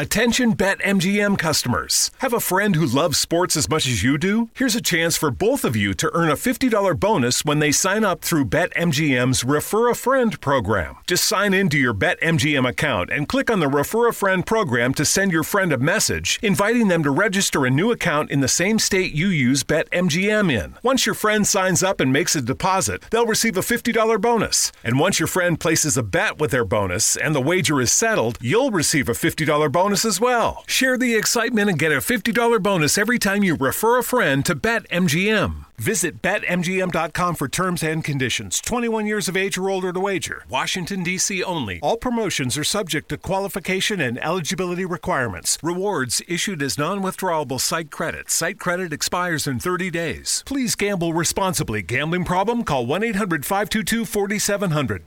Attention BetMGM customers. Have a friend who loves sports as much as you do? Here's a chance for both of you to earn a $50 bonus when they sign up through BetMGM's Refer a Friend program. Just sign into your BetMGM account and click on the Refer a Friend program to send your friend a message inviting them to register a new account in the same state you use BetMGM in. Once your friend signs up and makes a deposit, they'll receive a $50 bonus. And once your friend places a bet with their bonus and the wager is settled, you'll receive a $50 bonus as well. Share the excitement and get a $50 bonus every time you refer a friend to BetMGM. Visit BetMGM.com for terms and conditions. 21 years of age or older to wager. Washington, D.C. only. All promotions are subject to qualification and eligibility requirements. Rewards issued as non withdrawable site credit. Site credit expires in 30 days. Please gamble responsibly. Gambling problem? Call 1 800 522 4700.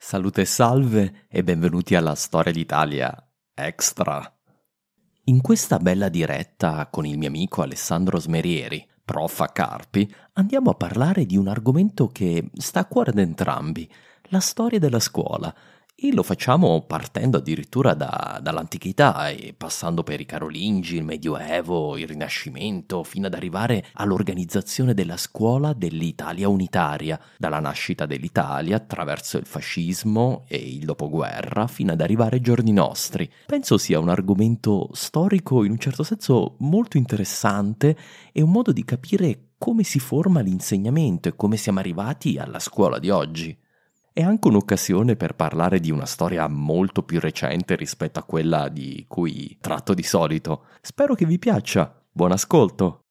Salute e salve e benvenuti alla Storia d'Italia Extra. In questa bella diretta con il mio amico Alessandro Smerieri, prof a Carpi, andiamo a parlare di un argomento che sta a cuore ad entrambi, la storia della scuola. E lo facciamo partendo addirittura da, dall'antichità e passando per i Carolingi, il Medioevo, il Rinascimento, fino ad arrivare all'organizzazione della scuola dell'Italia unitaria, dalla nascita dell'Italia attraverso il fascismo e il dopoguerra, fino ad arrivare ai giorni nostri. Penso sia un argomento storico in un certo senso molto interessante e un modo di capire come si forma l'insegnamento e come siamo arrivati alla scuola di oggi è anche un'occasione per parlare di una storia molto più recente rispetto a quella di cui tratto di solito. Spero che vi piaccia. Buon ascolto!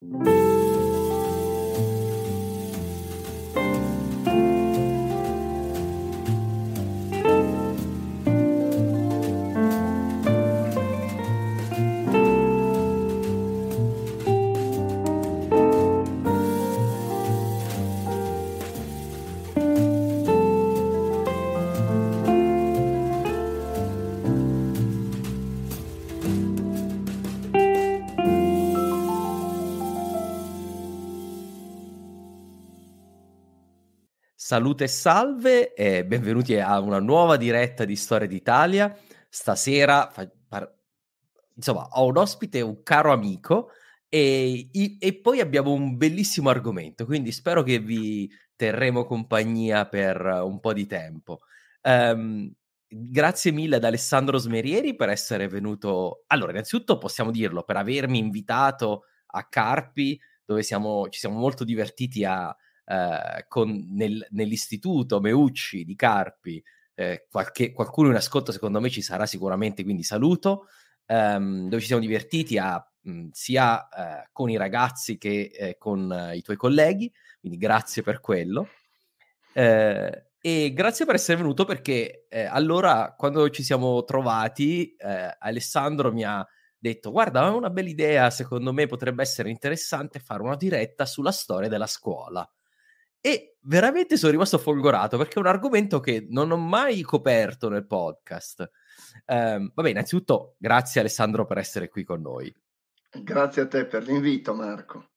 Salute e salve e benvenuti a una nuova diretta di Storia d'Italia. Stasera, fa, par... insomma, ho un ospite, un caro amico e, e, poi abbiamo un bellissimo argomento, quindi spero che vi terremo compagnia per un po' di tempo. Um, grazie mille ad Alessandro Smerieri per essere venuto. Allora, innanzitutto possiamo dirlo, per avermi invitato a Carpi, dove siamo, ci siamo molto divertiti a eh, con, nel, nell'istituto Meucci di Carpi, eh, qualche, qualcuno in ascolto secondo me ci sarà sicuramente, quindi saluto, ehm, dove ci siamo divertiti a, mh, sia eh, con i ragazzi che eh, con i tuoi colleghi, quindi grazie per quello. Eh, e grazie per essere venuto perché eh, allora quando ci siamo trovati eh, Alessandro mi ha detto guarda è una bella idea secondo me potrebbe essere interessante fare una diretta sulla storia della scuola e veramente sono rimasto folgorato perché è un argomento che non ho mai coperto nel podcast. Um, vabbè, innanzitutto grazie Alessandro per essere qui con noi. Grazie a te per l'invito Marco.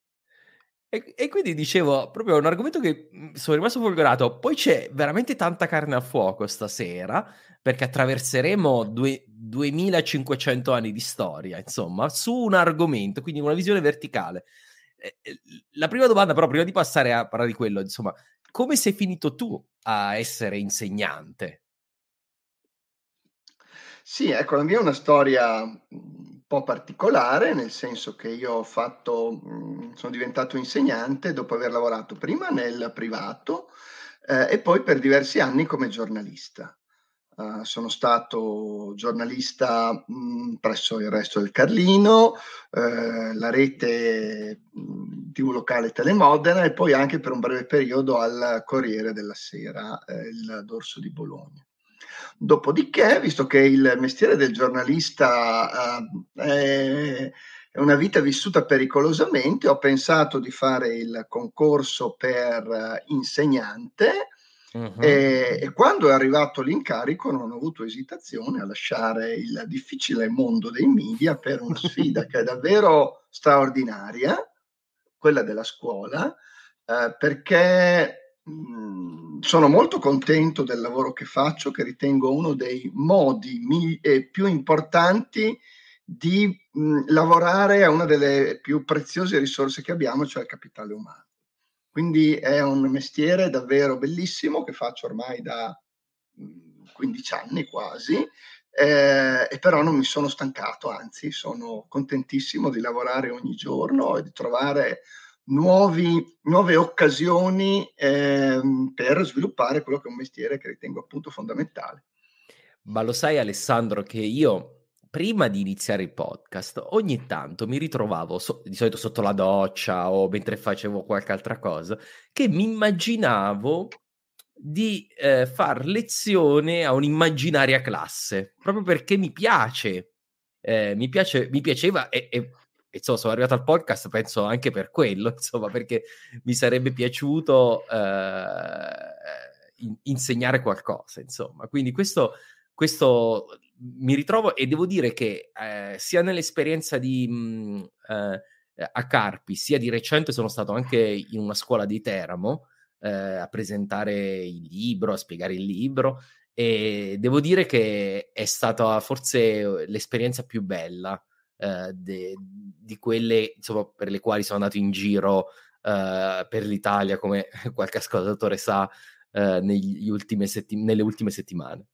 E, e, quindi dicevo, proprio un argomento che mhmm, sono rimasto folgorato. Poi c'è veramente tanta carne a fuoco stasera, perché attraverseremo due, 2500 anni di storia, insomma, su un argomento, quindi una visione verticale. La prima domanda, però, prima di passare a parlare di quello, insomma, come sei finito tu a essere insegnante? Sì, ecco, la mia è una storia un po' particolare, nel senso che io ho fatto, sono diventato insegnante dopo aver lavorato prima nel privato eh, e poi per diversi anni come giornalista. Uh, sono stato giornalista mh, presso il resto del Carlino, eh, la rete mh, TV locale Telemodena e poi anche per un breve periodo al Corriere della Sera, eh, il dorso di Bologna. Dopodiché, visto che il mestiere del giornalista uh, è una vita vissuta pericolosamente, ho pensato di fare il concorso per uh, insegnante Uh-huh. E, e, quando è arrivato l'incarico non ho avuto esitazione a lasciare il difficile mondo dei media per una sfida che è davvero straordinaria, quella della scuola, eh, perché mh, sono molto contento del lavoro che faccio, che ritengo uno dei modi mi- più importanti di mh, lavorare a una delle più preziose risorse che abbiamo, cioè il capitale umano. Quindi è un mestiere davvero bellissimo che faccio ormai da 15 mm, anni quasi, eh, e però non mi sono stancato, anzi sono contentissimo di lavorare ogni giorno e di trovare nuovi, nuove occasioni eh, per sviluppare quello che è un mestiere che ritengo appunto fondamentale. Ma lo sai Alessandro che io prima di iniziare il podcast, ogni tanto mi ritrovavo, so- di solito sotto la doccia o mentre facevo qualche altra cosa, che mi immaginavo di eh, far lezione a un'immaginaria classe, proprio perché mi piace, eh, mi, piace mi piaceva e, e insomma sono arrivato al podcast penso anche per quello, insomma perché mi sarebbe piaciuto eh, in- insegnare qualcosa, insomma. Quindi questo, questo mi ritrovo e devo dire che eh, sia nell'esperienza di, mh, mm, eh, a Carpi, sia di recente sono stato anche in una scuola di Teramo eh, a presentare il libro, a spiegare il libro e devo dire che è stata forse l'esperienza più bella eh, de, di quelle insomma, per le quali sono andato in giro eh, per l'Italia, come qualche ascoltatore sa, eh, ultime setti- nelle ultime settimane.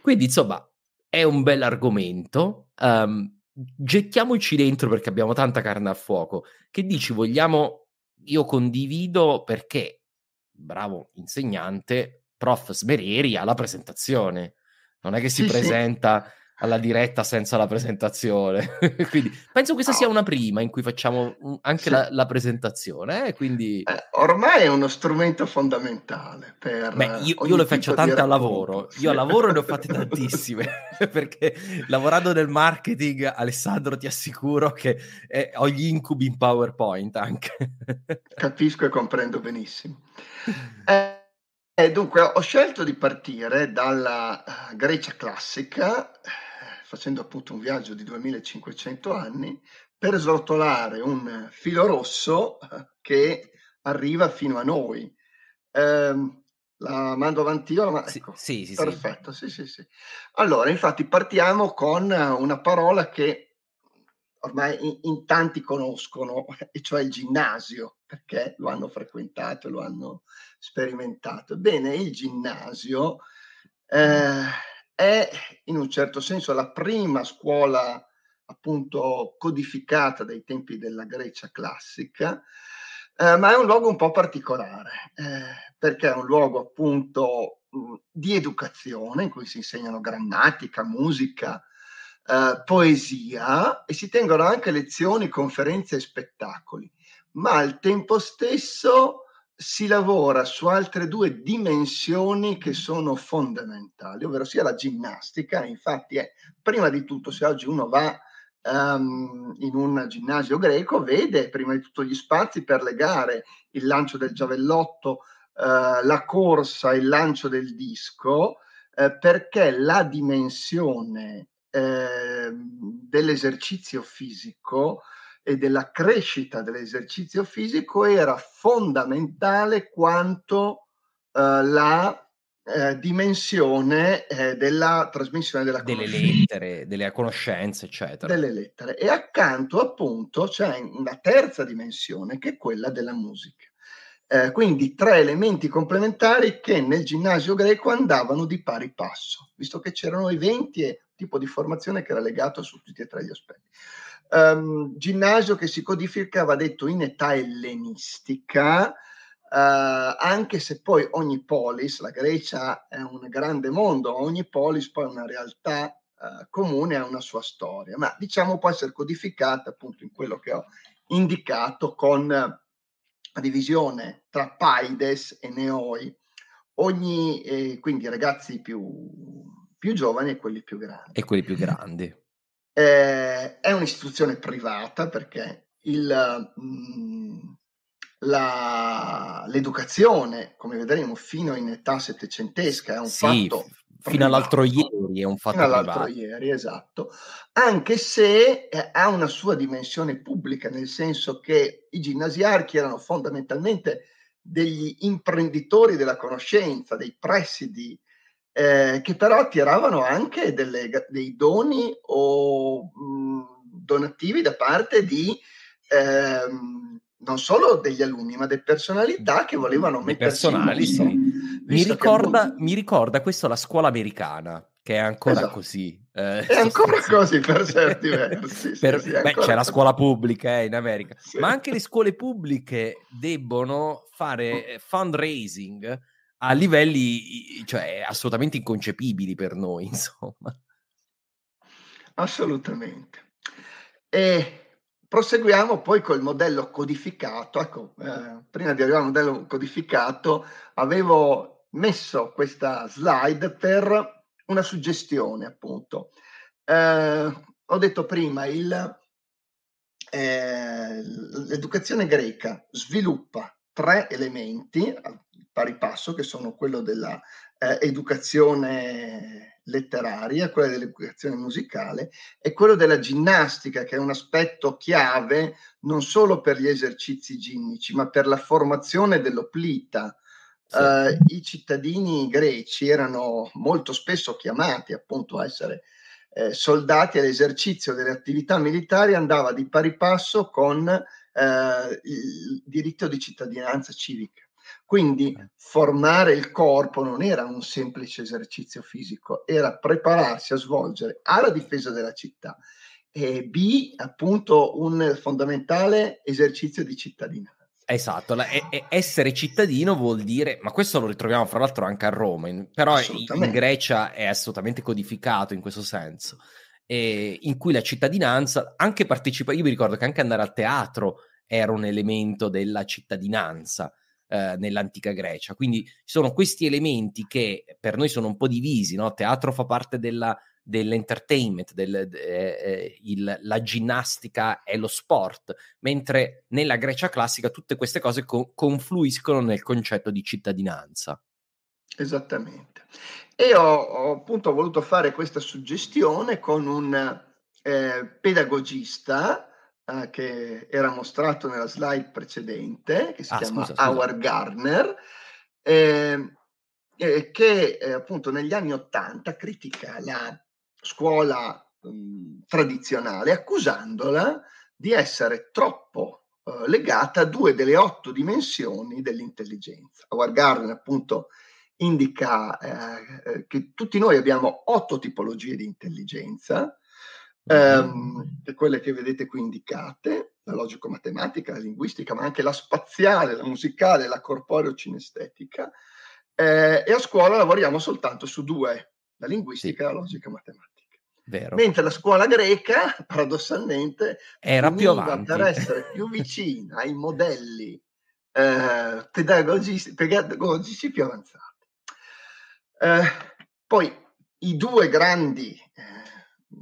Quindi, insomma, è un bel argomento. Um, gettiamoci dentro perché abbiamo tanta carne a fuoco. Che dici, vogliamo... Io condivido perché, bravo insegnante, prof Smerieri alla presentazione. Non è che si sì, presenta... Sì alla diretta senza la presentazione. quindi penso questa sia una prima in cui facciamo anche sì. la, la, presentazione. Eh? Quindi... Eh, ormai è uno strumento fondamentale per. Beh, io, io le faccio tante al lavoro. Io a lavoro ne ho fatte tantissime perché lavorando nel marketing, Alessandro, ti assicuro che eh, ho gli incubi in PowerPoint anche. Capisco e comprendo benissimo. Eh, eh dunque, ho scelto di partire dalla uh, Grecia classica facendo appunto un viaggio di 2500 anni, per srotolare un filo rosso eh, che arriva fino a noi. Eh, la mando avanti io? Ma, ecco, sì, sì, perfetto, sì. sì, sì, Allora, infatti partiamo con una parola che ormai in, in, tanti conoscono, e cioè il ginnasio, perché lo hanno frequentato, lo hanno sperimentato. Bene, il ginnasio eh, è in un certo senso la prima scuola appunto codificata dai tempi della Grecia classica, eh, ma è un luogo un po' particolare, eh, perché è un luogo appunto mh, di educazione in cui si insegnano grammatica, musica, eh, poesia e si tengono anche lezioni, conferenze e spettacoli, ma al tempo stesso si lavora su altre due dimensioni che sono fondamentali, ovvero sia la ginnastica, infatti è prima di tutto se oggi uno va um, in un ginnasio greco vede prima di tutto gli spazi per le gare, il lancio del giavellotto, uh, la corsa, il lancio del disco, uh, perché la dimensione uh, dell'esercizio fisico e della crescita dell'esercizio fisico era fondamentale quanto eh, la eh, dimensione eh, della trasmissione della delle lettere, delle conoscenze, eccetera. Delle lettere. E accanto appunto c'è una terza dimensione che è quella della musica. Eh, quindi tre elementi complementari che nel ginnasio greco andavano di pari passo, visto che c'erano eventi e tipo di formazione che era legato su tutti e tre gli aspetti um, ginnasio che si codifica, va detto, in età ellenistica, uh, anche se poi ogni polis, la Grecia è un grande mondo, ogni polis poi è una realtà uh, comune, ha una sua storia, ma diciamo può essere codificata appunto in quello che ho indicato con la divisione tra Paides e Neoi, ogni, eh, quindi ragazzi più, più giovani e quelli più grandi. E quelli più grandi. Eh, è un'istituzione privata perché il, mh, mm, la, l'educazione, come vedremo, fino in età settecentesca è un sì, fatto fino all'altro ieri è un fatto fino all'altro privato. ieri, esatto. Anche se eh, ha una sua dimensione pubblica, nel senso che i ginnasiarchi erano fondamentalmente degli imprenditori della conoscenza, dei presidi eh, che però attiravano anche delle, dei doni o mh, donativi da parte di ehm, non solo degli alunni, ma delle personalità che volevano mettersi personali, sì. mi, ricorda, mi ricorda questo la scuola americana, che è ancora esatto. così. Eh, è ancora così per certi versi. per, sì, beh, c'è la scuola pubblica eh, in America, sì. ma anche le scuole pubbliche debbono fare fundraising a livelli cioè, assolutamente inconcepibili per noi, insomma. Assolutamente. E proseguiamo poi col modello codificato. Ecco, eh, prima di arrivare al modello codificato, avevo messo questa slide per una suggestione, appunto. Eh, ho detto prima, il, eh, l'educazione greca sviluppa tre elementi pari passo, che sono quello dell'educazione eh, letteraria, quello dell'educazione musicale e quello della ginnastica, che è un aspetto chiave non solo per gli esercizi ginnici, ma per la formazione dell'oplita. Sì. Uh, I cittadini greci erano molto spesso chiamati appunto a essere eh, soldati all'esercizio delle attività militari, andava di pari passo con eh, il diritto di cittadinanza civica. Quindi eh. formare il corpo non era un semplice esercizio fisico, era prepararsi a svolgere A la difesa della città e B appunto un fondamentale esercizio di cittadinanza. Esatto, la, e, essere cittadino vuol dire, ma questo lo ritroviamo fra l'altro anche a Roma, in, però in, in Grecia è assolutamente codificato in questo senso, e in cui la cittadinanza, anche partecipa, io mi ricordo che anche andare al teatro era un elemento della cittadinanza, eh, nell'antica Grecia. Quindi ci sono questi elementi che per noi sono un po' divisi, no? Teatro fa parte della, dell'entertainment, del, eh, eh, il, la ginnastica e lo sport, mentre nella Grecia classica tutte queste cose co- confluiscono nel concetto di cittadinanza. Esattamente. E ho, ho appunto voluto fare questa suggestione con un eh, pedagogista uh, che era mostrato nella slide precedente, che si ah, chiama scusa, Howard Gardner, eh, eh, che eh, appunto negli anni Ottanta critica la scuola mh, tradizionale accusandola di essere troppo eh, legata a due delle otto dimensioni dell'intelligenza. Howard Gardner appunto indica eh, eh, che tutti noi abbiamo otto tipologie di intelligenza, ehm, quelle che vedete qui indicate, la logico-matematica, la linguistica, ma anche la spaziale, la musicale, la corporeo-cinestetica, eh, e a scuola lavoriamo soltanto su due, la linguistica sì. e la logica matematica. Vero. Mentre la scuola greca, paradossalmente, era più avanti. per essere più vicina ai modelli eh, pedagogici, pedagogici, più avanzati. Eh, poi i due grandi eh,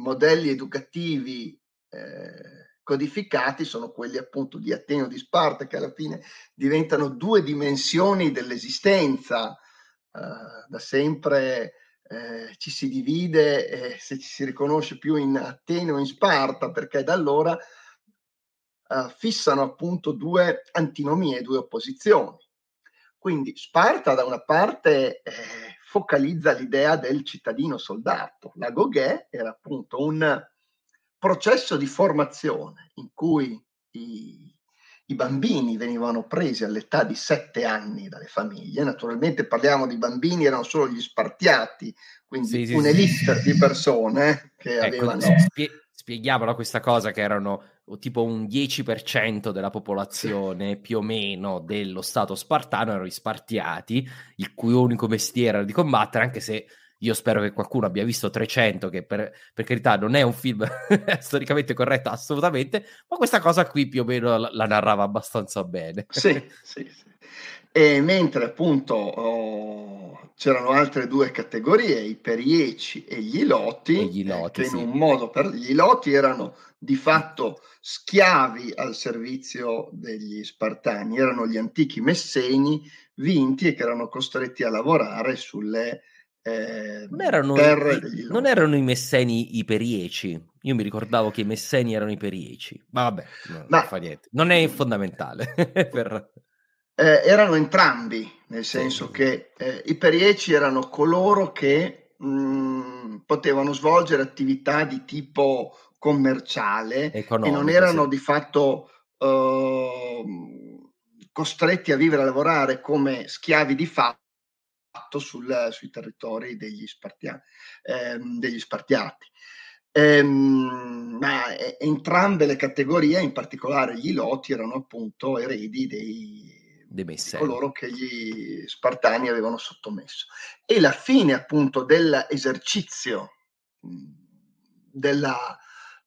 modelli educativi eh, codificati sono quelli appunto di Atene o di Sparta, che alla fine diventano due dimensioni dell'esistenza. Uh, da sempre eh, ci si divide eh, se ci si riconosce più in Atene o in Sparta, perché da allora uh, fissano appunto due antinomie, due opposizioni. Quindi Sparta da una parte eh, focalizza l'idea del cittadino soldato, la Goghe era appunto un processo di formazione in cui i, i bambini venivano presi all'età di sette anni dalle famiglie, naturalmente parliamo di bambini, erano solo gli spartiati, quindi sì, sì, un'elite sì. di persone che ecco, avevano... Spie- spieghiamola questa cosa che erano tipo un 10% della popolazione più o meno dello stato spartano erano gli spartiati, il cui unico mestiere era di combattere, anche se io spero che qualcuno abbia visto 300, che per, per carità non è un film storicamente corretto assolutamente, ma questa cosa qui più o meno la, la narrava abbastanza bene. sì, sì, sì. E mentre appunto oh, c'erano altre due categorie, i perieci e gli iloti, e gli iloti eh, che sì. in un modo per gli iloti erano di fatto schiavi al servizio degli Spartani, erano gli antichi messeni vinti e che erano costretti a lavorare sulle eh, non, erano i, non erano i messeni i perieci. Io mi ricordavo che i messeni erano i perieci. Ma vabbè, no, Ma, non fa niente. Non è fondamentale. per... eh, erano entrambi, nel senso che eh, i perieci erano coloro che mh, mm, potevano svolgere attività di tipo commerciale Economico, e non erano sì. di fatto uh, costretti a vivere e a lavorare come schiavi di fatto sul, sui territori degli, spartia, ehm, degli spartiati. Ehm, ma entrambe le categorie, in particolare gli iloti, erano appunto eredi dei, di coloro che gli spartani avevano sottomesso. E la fine appunto dell'esercizio della,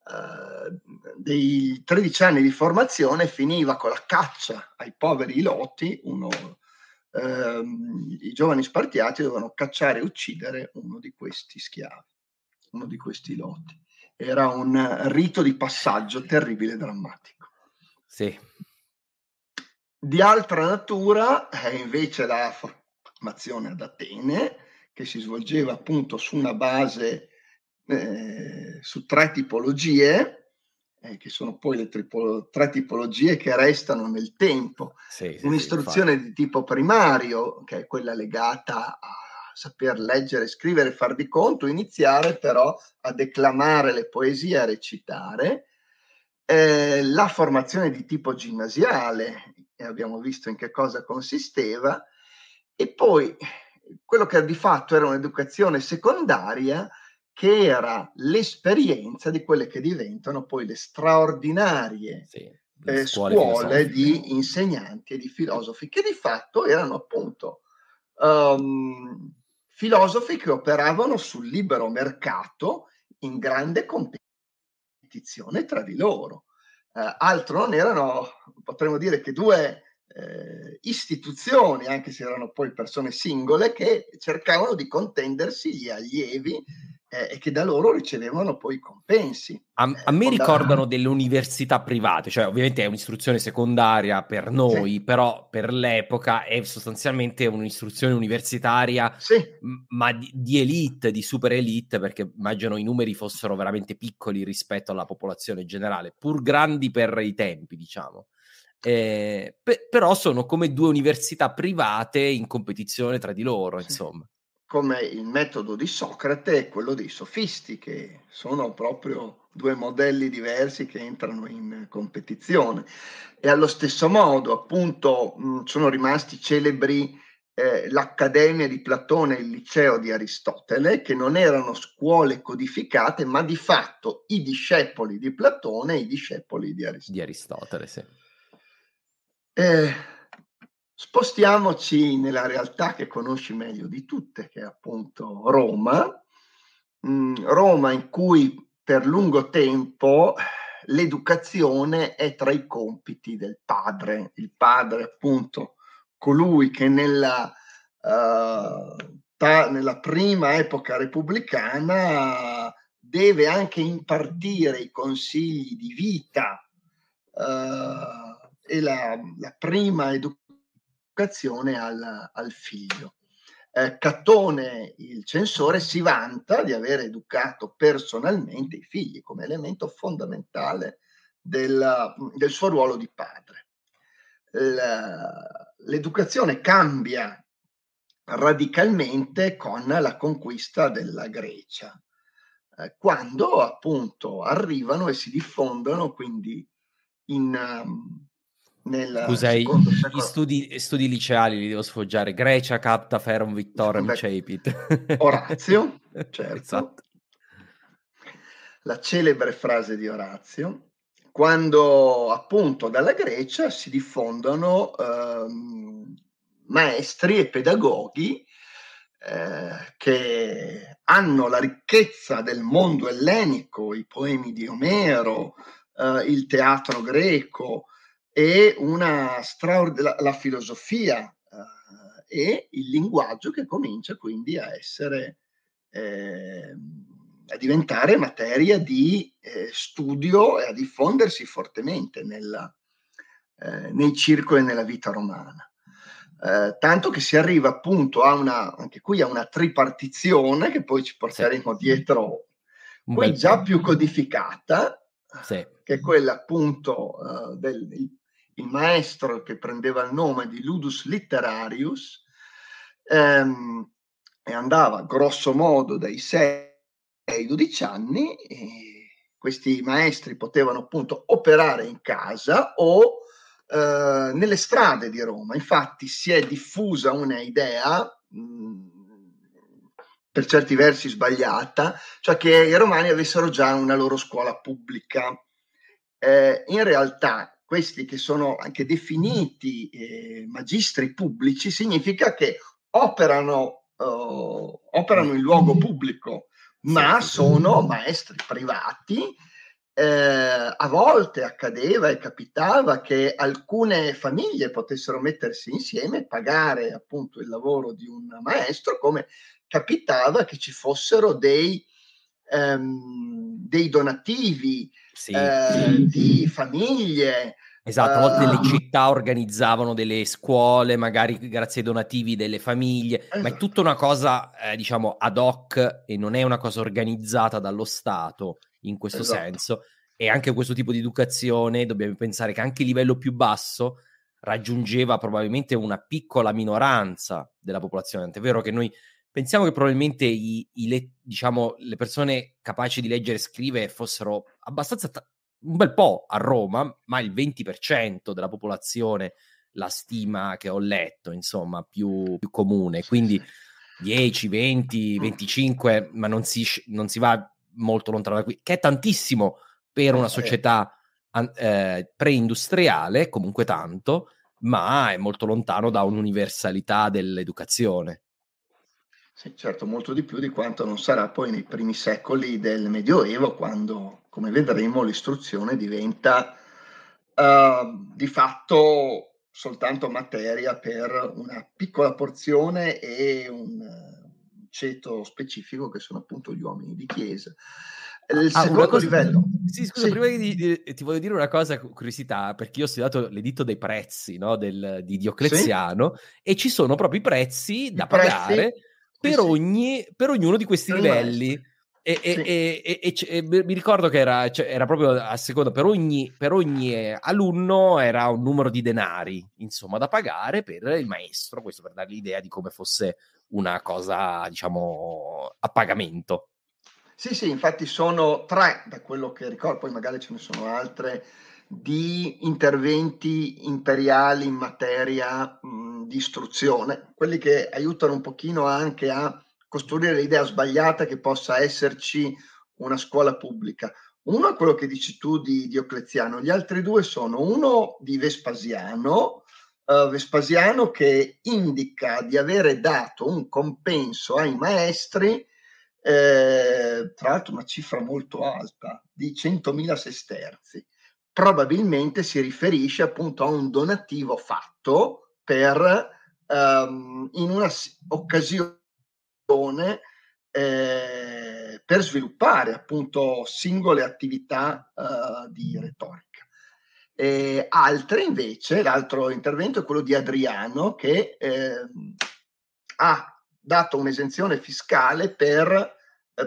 uh, dei 13 anni di formazione finiva con la caccia ai poveri iloti, uno ehm, i giovani spartiati dovevano cacciare e uccidere uno di questi schiavi, uno di questi lotti. Era un rito di passaggio terribile e drammatico. Sì. Di altra natura è invece la formazione ad Atene, che si svolgeva appunto su una base, eh, su tre tipologie, eh, che sono poi le tripo- tre tipologie che restano nel tempo. Sì, sì, Un'istruzione sì, di tipo primario, che è quella legata a saper leggere, scrivere, far di conto, iniziare però a declamare le poesie, a recitare. Eh, la formazione di tipo ginnasiale, e abbiamo visto in che cosa consisteva, e poi quello che di fatto era un'educazione secondaria, che era l'esperienza di quelle che diventano poi le straordinarie sì, eh, scuole, scuole di insegnanti e di filosofi, che di fatto erano appunto um, filosofi che operavano sul libero mercato in grande competizione tra di loro. Uh, altro non erano, potremmo dire che due eh, istituzioni, anche se erano poi persone singole, che cercavano di contendersi gli allievi eh, e che da loro ricevevano poi compensi. A, a me ricordano delle università private, cioè ovviamente è un'istruzione secondaria per noi, sì. però per l'epoca è sostanzialmente un'istruzione universitaria, sì. ma di, di, elite, di super elite, perché immagino i numeri fossero veramente piccoli rispetto alla popolazione generale, pur grandi per i tempi, diciamo. Eh, pe- però sono come due università private in competizione tra di loro, sì. insomma come il metodo di Socrate e quello dei sofisti, che sono proprio due modelli diversi che entrano in competizione. E allo stesso modo, appunto, mh, sono rimasti celebri eh, l'Accademia di Platone e il Liceo di Aristotele, che non erano scuole codificate, ma di fatto i discepoli di Platone e i discepoli di Aristotele. Di Aristotele, sì. Eh, spostiamoci nella realtà che conosci meglio di tutte, che è appunto Roma. Mm, Roma in cui per lungo tempo l'educazione è tra i compiti del padre, il padre appunto colui che nella, uh, ta, nella prima epoca repubblicana deve anche impartire i consigli di vita uh, e la, la, prima educazione al, al figlio. Eh, Cattone, il censore, si vanta di aver educato personalmente i figli come elemento fondamentale del, del suo ruolo di padre l'educazione cambia radicalmente con la conquista della Grecia, eh, quando appunto arrivano e si diffondono quindi in, um, nel Scusa, gli studi, studi, liceali li devo sfoggiare. Grecia capta ferum victorem cepit. Orazio, certo. Esatto. La celebre frase di Orazio quando appunto dalla Grecia si diffondono ehm, maestri e pedagoghi eh, che hanno la ricchezza del mondo ellenico, i poemi di Omero, eh, il teatro greco e una straord- la, la filosofia eh, e il linguaggio che comincia quindi a essere eh, a diventare materia di eh, studio e a diffondersi fortemente nella, eh, nei circoli e nella vita romana. Eh, tanto che si arriva appunto a una, anche qui a una tripartizione che poi ci porteremo sì. dietro, qui già più codificata, sì. che è quella appunto uh, del il maestro che prendeva il nome di Ludus Literarius ehm, e andava grosso modo dai sei ai 12 anni questi maestri potevano appunto operare in casa o eh, nelle strade di Roma. Infatti si è diffusa una idea mh, per certi versi sbagliata, cioè che i romani avessero già una loro scuola pubblica. Eh, in realtà questi che sono anche definiti eh, magistri pubblici significa che operano, uh, operano in luogo pubblico, ma sono maestri privati. Eh, a volte accadeva e capitava che alcune famiglie potessero mettersi insieme e pagare appunto il lavoro di un maestro, come capitava che ci fossero dei, ehm, dei donativi sì, eh, di famiglie Esatto, a volte uh, le città organizzavano delle scuole, magari grazie ai donativi delle famiglie, esatto. ma è esatto. tutta una cosa, eh, diciamo, ad hoc e non è una cosa organizzata dallo Stato in questo esatto. senso. E anche questo tipo di educazione, dobbiamo pensare che anche a livello più basso raggiungeva probabilmente una piccola minoranza della popolazione. È vero che noi pensiamo che probabilmente i, i le, diciamo, le persone capaci di leggere e scrivere fossero abbastanza t- un bel po' a Roma, ma il 20% della popolazione la stima che ho letto, insomma, più, più comune. Quindi 10, 20, 25, ma non si, non si, va molto lontano da qui, che è tantissimo per una eh, società eh, preindustriale, comunque tanto, ma è molto lontano da un'universalità dell'educazione. Sì, certo, molto di più di quanto non sarà poi nei primi secoli del Medioevo, quando, come vedremo, l'istruzione diventa uh, di fatto soltanto materia per una piccola porzione e un ceto specifico che sono appunto gli uomini di chiesa. Il ah, secondo cosa, livello. Sì, scusa, sì. prima di, di, ti voglio dire una cosa, curiosità, perché io ho studiato l'editto dei prezzi no, del, di Diocleziano sì. e ci sono proprio i prezzi da I pagare. Prezzi per, ogni, per ognuno di questi livelli. E, sì. e, e, e, mi ricordo che era, cioè, era proprio a seconda per ogni, per ogni, eh, alunno era un numero di denari insomma da pagare per il maestro questo per dare l'idea di come fosse una cosa diciamo a pagamento sì sì infatti sono tre da quello che ricordo poi magari ce ne sono altre di interventi imperiali in materia mh, di istruzione, quelli che aiutano un pochino anche a costruire l'idea sbagliata che possa esserci una scuola pubblica. Uno è quello che dici tu di Diocleziano, gli altri due sono uno di Vespasiano, uh, Vespasiano che indica di avere dato un compenso ai maestri, eh, tra l'altro una cifra molto alta, di 100.000 sesterzi. Probabilmente si riferisce appunto a un donativo fatto per um, in una occasione eh, per sviluppare appunto singole attività uh, di retorica. E altre invece, l'altro intervento è quello di Adriano che eh, ha dato un'esenzione fiscale per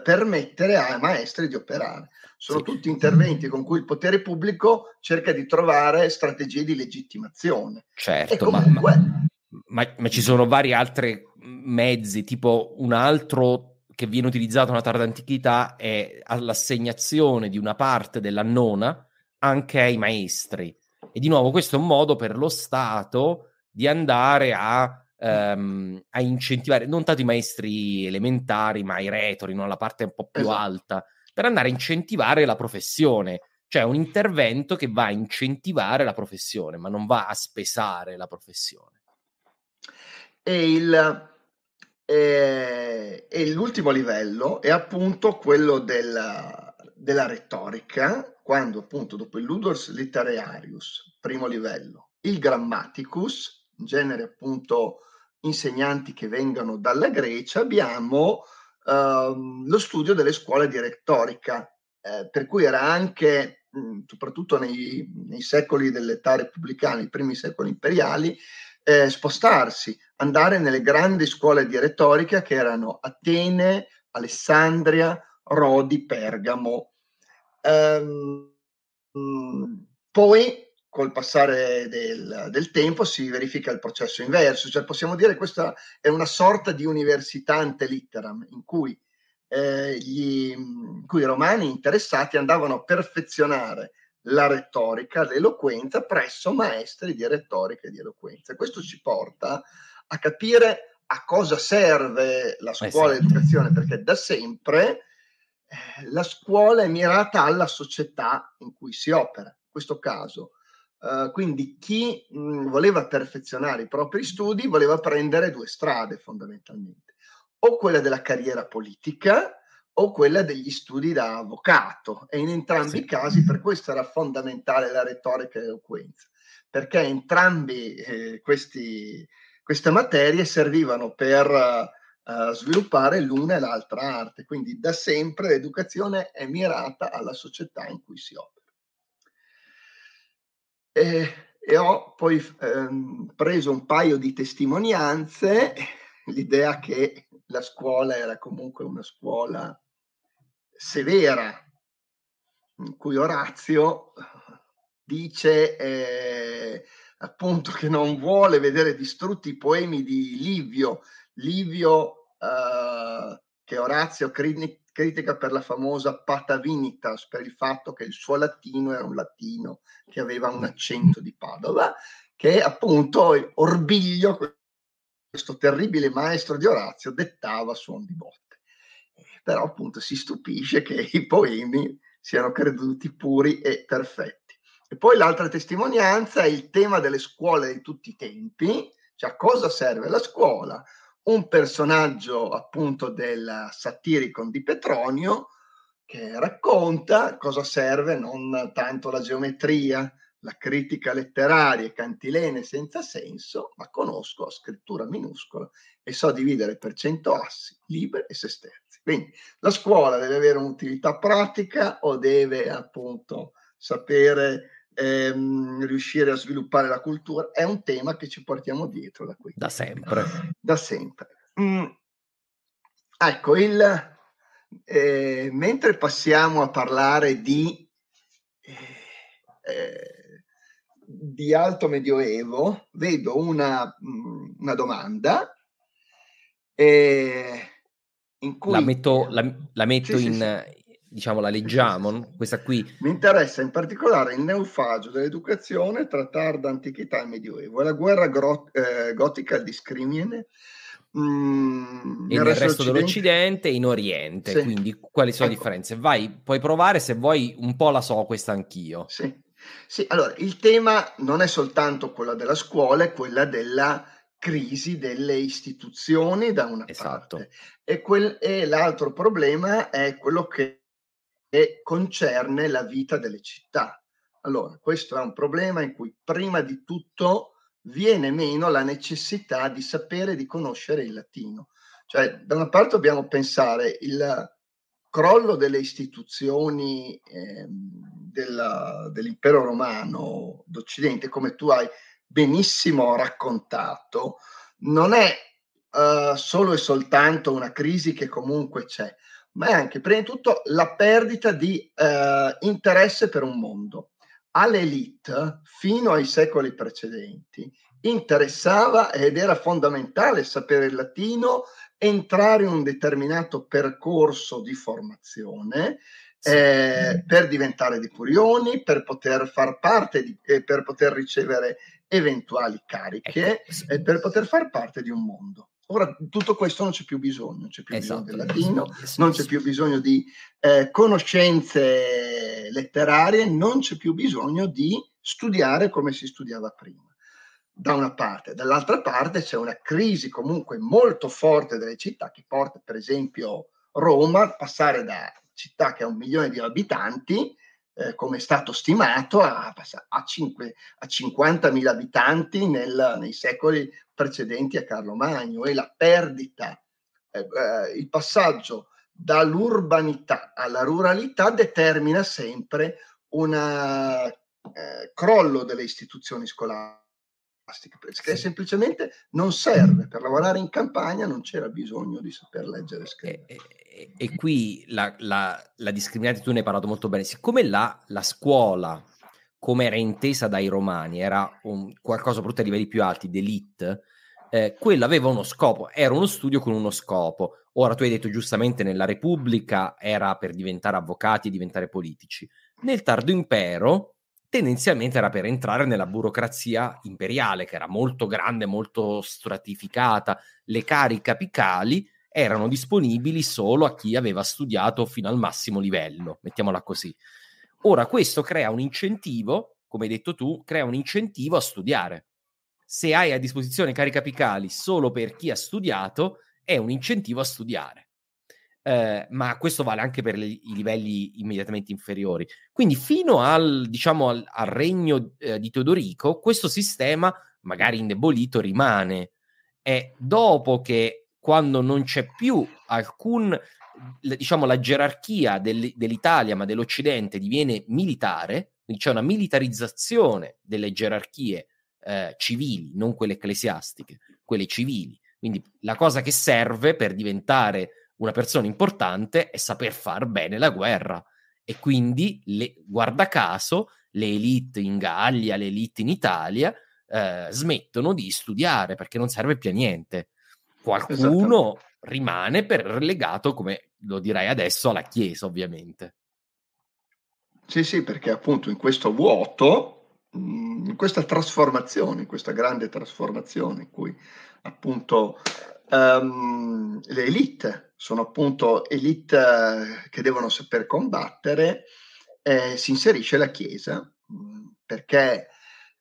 permettere ai maestri di operare. Sono sì. tutti interventi con cui il potere pubblico cerca di trovare strategie di legittimazione. Certo, comunque... ma, ma, ma, ci sono vari altri mezzi, tipo un altro che viene utilizzato nella tarda antichità è l'assegnazione di una parte della nona anche ai maestri. E di nuovo questo è un modo per lo Stato di andare a, um, a incentivare non tanto i maestri elementari, ma i retori, no? la parte un po' più esatto. alta, per andare a incentivare la professione. Cioè un intervento che va a incentivare la professione, ma non va a spesare la professione. E il, e, e l'ultimo livello è appunto quello della, della retorica, quando appunto dopo il Ludus Literarius, primo livello, il Grammaticus, in genere appunto insegnanti che vengono dalla Grecia, abbiamo uh, lo studio delle scuole di retorica, eh, per cui era anche, mh, soprattutto nei, nei secoli dell'età repubblicana, i primi secoli imperiali, eh, spostarsi, andare nelle grandi scuole di retorica che erano Atene, Alessandria, Rodi, Pergamo. Um, poi col passare del, del, tempo si verifica il processo inverso, cioè possiamo dire che questa è una sorta di università ante litteram in cui, eh, gli, in cui i romani interessati andavano a perfezionare la retorica, l'eloquenza presso maestri di retorica e di eloquenza. Questo ci porta a capire a cosa serve la scuola esatto. di educazione, perché da sempre eh, la scuola è mirata alla società in cui si opera, in questo caso. Uh, quindi chi mh, voleva perfezionare i propri studi voleva prendere due strade fondamentalmente, o quella della carriera politica, o quella degli studi da avvocato. E in entrambi sì. i casi per questo era fondamentale la retorica e l'eloquenza. Perché entrambi eh, questi, queste materie servivano per uh, sviluppare l'una e l'altra arte. Quindi da sempre l'educazione è mirata alla società in cui si opera e, e ho poi ehm, preso un paio di testimonianze l'idea che la scuola era comunque una scuola severa, in cui Orazio dice eh, appunto che non vuole vedere distrutti i poemi di Livio, Livio eh, che Orazio critica per la famosa patavinitas, per il fatto che il suo latino era un latino che aveva un accento di Padova, che appunto Orbiglio, questo terribile maestro di Orazio, dettava suon di botte però appunto si stupisce che i poemi siano creduti puri e perfetti. E poi l'altra testimonianza è il tema delle scuole di tutti i tempi, cioè a cosa serve la scuola? Un personaggio appunto del Satiricon di Petronio che racconta cosa serve non tanto la geometria, la critica letteraria, cantilene senza senso, ma conosco a scrittura minuscola e so dividere per cento assi, liberi e sesterzi. Quindi la scuola deve avere un'utilità pratica o deve appunto sapere ehm, riuscire a sviluppare la cultura? È un tema che ci portiamo dietro da qui. Da sempre. Da sempre. Mm. Ecco, il, eh, mentre passiamo a parlare di... Eh, eh, di alto medioevo vedo una, mm, una domanda eh, in cui... La metto, la, la metto sì, in, sì, sì. Diciamo, la leggiamo, sì, sì, sì. questa qui. Mi interessa in particolare il neofagio dell'educazione tra tarda antichità e medioevo e la guerra gro- eh, gotica al discrimine. Mm, nel, nel resto, resto dell'Occidente e in Oriente, quindi quali sono ecco. le differenze? Vai, puoi provare se vuoi, un po' la so questa anch'io. Sì, sì, allora il tema non è soltanto quello della scuola, è quella della crisi delle istituzioni da una esatto. parte e, quel, e l'altro problema è quello che che concerne la vita delle città. Allora, questo è un problema in cui prima di tutto viene meno la necessità di sapere e di conoscere il latino. Cioè, da una parte dobbiamo pensare il crollo delle istituzioni eh, della, dell'impero romano d'Occidente, come tu hai benissimo raccontato, non è uh, solo e soltanto una crisi che comunque c'è, ma è anche, prima di tutto, la perdita di eh, interesse per un mondo. All'elite, fino ai secoli precedenti, interessava ed era fondamentale sapere il latino, entrare in un determinato percorso di formazione eh, per diventare di Purioni, per poter far parte di, eh, per poter ricevere eventuali cariche ecco. e per poter far parte di un mondo. Ora tutto questo non c'è più bisogno, non c'è più esatto. bisogno del latino, non c'è più bisogno di eh, conoscenze letterarie, non c'è più bisogno di studiare come si studiava prima. Da una parte, dall'altra parte c'è una crisi comunque molto forte delle città che porta per esempio Roma a passare da città che ha un milione di abitanti eh, come è stato stimato, a, a, 5, a 50.000 abitanti nel, nei secoli precedenti a Carlo Magno e la perdita, eh, eh, il passaggio dall'urbanità alla ruralità determina sempre un eh, crollo delle istituzioni scolastiche perché semplicemente non serve. Per lavorare in campagna non c'era bisogno di saper leggere e scrivere. e, e, e qui la, la, la, discriminante tu ne hai parlato molto bene siccome la, la scuola come era intesa dai romani era un, qualcosa soprattutto a livelli più alti d'elite eh, quello aveva uno scopo era uno studio con uno scopo ora tu hai detto giustamente nella repubblica era per diventare avvocati e diventare politici nel tardo impero tendenzialmente era per entrare nella burocrazia imperiale, che era molto grande, molto stratificata. Le cariche apicali erano disponibili solo a chi aveva studiato fino al massimo livello, mettiamola così. Ora, questo crea un incentivo, come hai detto tu, crea un incentivo a studiare. Se hai a disposizione cariche apicali solo per chi ha studiato, è un incentivo a studiare eh, ma questo vale anche per le, i livelli immediatamente inferiori. Quindi fino al, diciamo, al, al regno eh, di Teodorico, questo sistema, magari indebolito, rimane. E dopo che, quando non c'è più alcun, diciamo, la gerarchia del, dell'Italia, ma dell'Occidente, diviene militare, quindi c'è una militarizzazione delle gerarchie eh, civili, non quelle ecclesiastiche, quelle civili. Quindi la cosa che serve per diventare una persona importante è saper far bene la guerra. E quindi, le, guarda caso, le elite in Gallia, le elite in Italia eh, smettono di studiare perché non serve più a niente. Qualcuno rimane per legato, come lo direi adesso, alla Chiesa, ovviamente. Sì, sì, perché appunto in questo vuoto, in questa trasformazione, in questa grande trasformazione in cui appunto um, le elite sono appunto elite che devono saper combattere, eh, si inserisce la Chiesa, mm, perché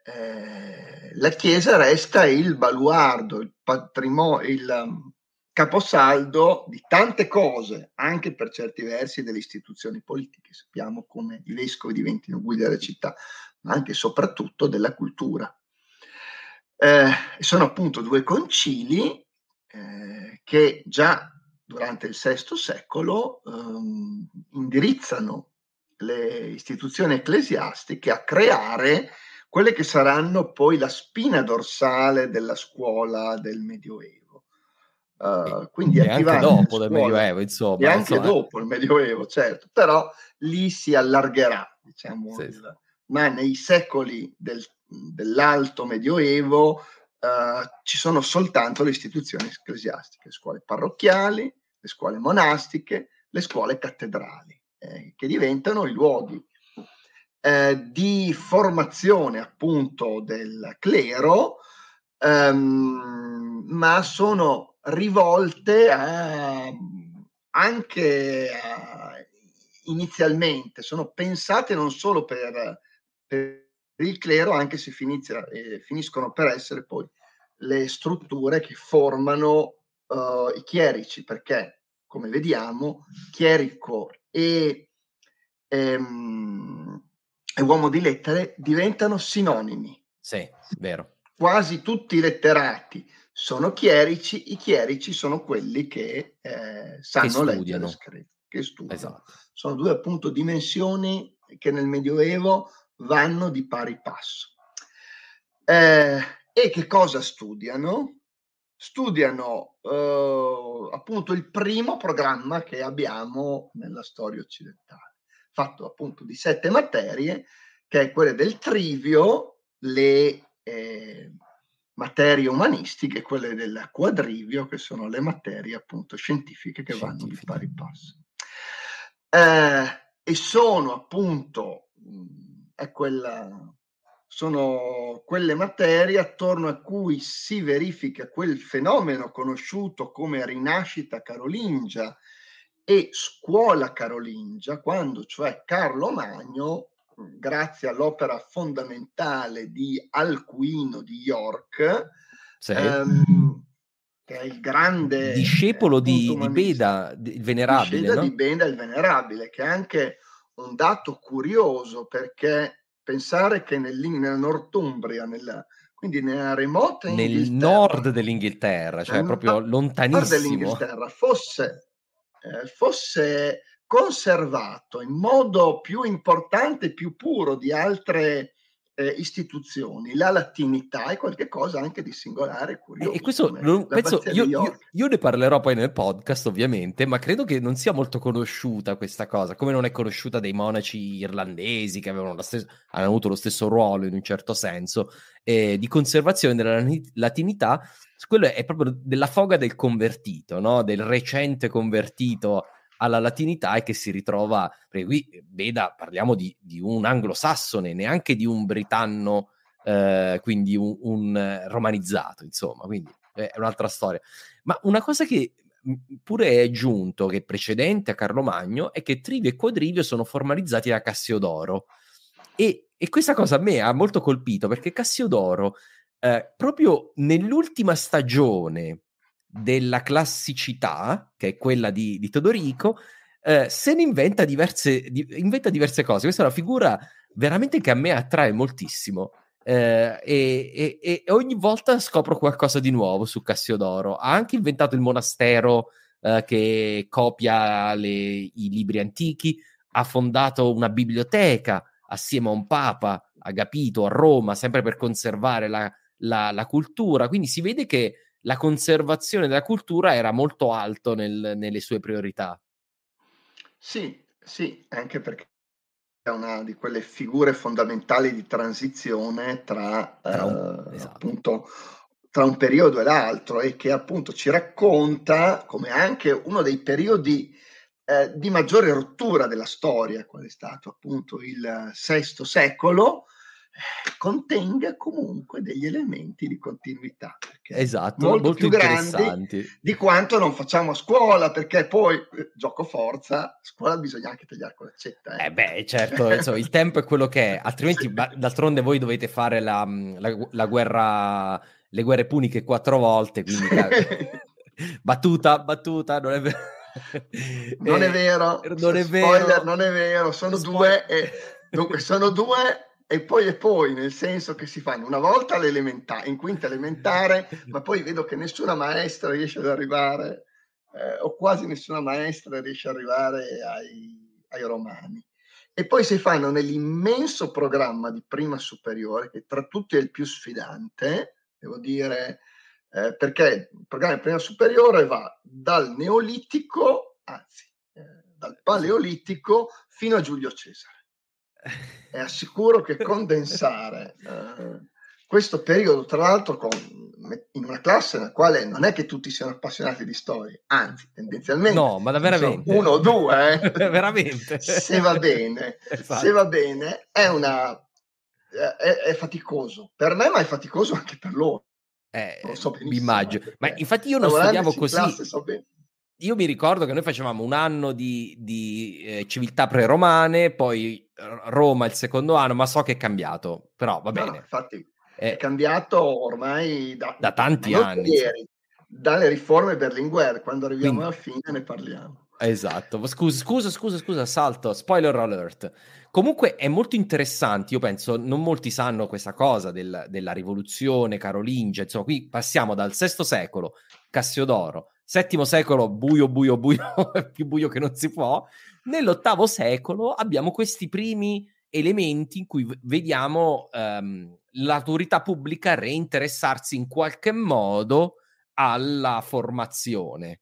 eh, la Chiesa resta il baluardo, il patrimonio, il caposaldo di tante cose, anche per certi versi delle istituzioni politiche. Sappiamo come i vescovi diventino guida della città, ma anche e soprattutto della cultura. Eh, sono appunto due concili eh, che già durante il VI secolo ehm, indirizzano le istituzioni ecclesiastiche a creare quelle che saranno poi la spina dorsale della scuola del Medioevo. Uh, quindi e anche dopo del Medioevo, insomma. E anche insomma. dopo il Medioevo, certo, però lì si allargherà, diciamo, sì. il, ma nei secoli del, dell'alto Medioevo uh, ci sono soltanto le istituzioni ecclesiastiche, le scuole parrocchiali, le scuole monastiche, le scuole cattedrali. eh, che diventano i luoghi eh, di formazione appunto del clero, ehm, ma sono rivolte a, anche a, inizialmente, sono pensate non solo per, per il clero, anche se finizia, eh, finiscono per essere poi le strutture che formano uh, i chierici, perché come vediamo, chierico e, ehm, e uomo di lettere diventano sinonimi. Sì, vero. Quasi tutti i letterati sono chierici, i chierici sono quelli che eh, sanno che leggere e scrivere, che studiano. Esatto. Sono due appunto dimensioni che nel Medioevo vanno di pari passo. Eh, e che cosa studiano? Studiano eh, appunto il primo programma che abbiamo nella storia occidentale, fatto appunto di sette materie, che è quelle del trivio, le eh, materie umanistiche, quelle del quadrivio, che sono le materie appunto scientifiche che vanno di pari passo. Eh, e sono appunto, mh, è quella sono quelle materie attorno a cui si verifica quel fenomeno conosciuto come rinascita carolingia e scuola carolingia, quando cioè Carlo Magno, grazie all'opera fondamentale di Alcuino di York, sì. ehm, che è il grande discepolo di, di, Beda, il venerabile, no? di Beda il venerabile, che è anche un dato curioso perché pensare che nella Northumbria, nella, quindi nella remota nel nord dell'Inghilterra, cioè proprio lontanissimo, dell'Inghilterra, fosse, eh, fosse conservato in modo più importante e più puro di altre eh, istituzioni, la latinità è qualcosa anche di singolare e curioso. E questo non, penso, io, io, io, ne parlerò poi nel podcast, ovviamente, ma credo che non sia molto conosciuta questa cosa, come non è conosciuta dei monaci irlandesi che avevano, stesso, hanno avuto lo stesso ruolo in un certo senso eh, di conservazione della latinità. Quello è proprio della foga del convertito, no? del recente convertito alla latinità e che si ritrova, perché qui veda, parliamo di, di un anglosassone, neanche di un britanno, eh, quindi un, un, romanizzato, insomma, quindi è un'altra storia. Ma una cosa che pure è giunto, che è precedente a Carlo Magno, è che trivio e quadrivio sono formalizzati da Cassiodoro. E, e questa cosa a me ha molto colpito, perché Cassiodoro, eh, proprio nell'ultima stagione della classicità, che è quella di, di Todorico, eh, se ne inventa diverse, di, inventa diverse cose. Questa è una figura veramente che a me attrae moltissimo. Eh, e, e, ogni volta scopro qualcosa di nuovo su Cassiodoro. Ha anche inventato il monastero eh, che copia le, i libri antichi, ha fondato una biblioteca assieme a un papa, Agapito, a Roma, sempre per conservare la, la, la cultura. Quindi si vede che la conservazione della cultura era molto alto nel, nelle sue priorità. Sì, sì, anche perché è una di quelle figure fondamentali di transizione tra, tra, un, eh, esatto. appunto, tra un periodo e l'altro e che appunto ci racconta come anche uno dei periodi eh, di maggiore rottura della storia, qual è stato appunto il VI secolo, contenga comunque degli elementi di continuità. Esatto, molto, molto più grandi di quanto non facciamo a scuola, perché poi eh, gioco forza, a scuola bisogna anche tagliare con l'accetta. Eh. eh beh, certo, insomma, il tempo è quello che è, altrimenti d'altronde voi dovete fare la, la, la, guerra, le guerre puniche quattro volte, quindi battuta, battuta, non è vero. Non è vero, non è vero. Spoiler, non è vero, sono Spoiler. due e dunque sono due e poi e poi, nel senso che si fanno una volta all'elementare, in quinta elementare, ma poi vedo che nessuna maestra riesce ad arrivare, eh, o quasi nessuna maestra riesce ad arrivare ai, ai romani. E poi si fanno nell'immenso programma di prima superiore, che tra tutti è il più sfidante, devo dire, eh, perché il programma di prima superiore va dal neolitico, anzi, eh, dal paleolitico fino a Giulio Cesare e assicuro che condensare eh, questo periodo, tra l'altro, con, in una classe nella quale non è che tutti siano appassionati di storia, anzi, tendenzialmente. No, ma da veramente. Uno o due, eh? veramente. se va bene, se va bene, è una... È, è, faticoso per me, ma è faticoso anche per loro. Eh, so mi immagino. Ma infatti io non studiavo così. Classe, so io mi ricordo che noi facevamo un anno di, di eh, civiltà pre-romane, poi Roma il secondo anno, ma so che è cambiato, però va bene. No, infatti eh, è cambiato ormai da, da tanti anni. Ieri, dalle riforme berlinguer, quando arriviamo Quindi, alla fine ne parliamo. Esatto, scusa, scusa, scusa, scusa, salto, spoiler alert. Comunque è molto interessante, io penso, non molti sanno questa cosa del, della rivoluzione carolingia, insomma, qui passiamo dal VI secolo, Cassiodoro, VII secolo, buio, buio, buio, più buio che non si può. Nell'VIII secolo abbiamo questi primi elementi in cui vediamo um, l'autorità pubblica reinteressarsi in qualche modo alla formazione.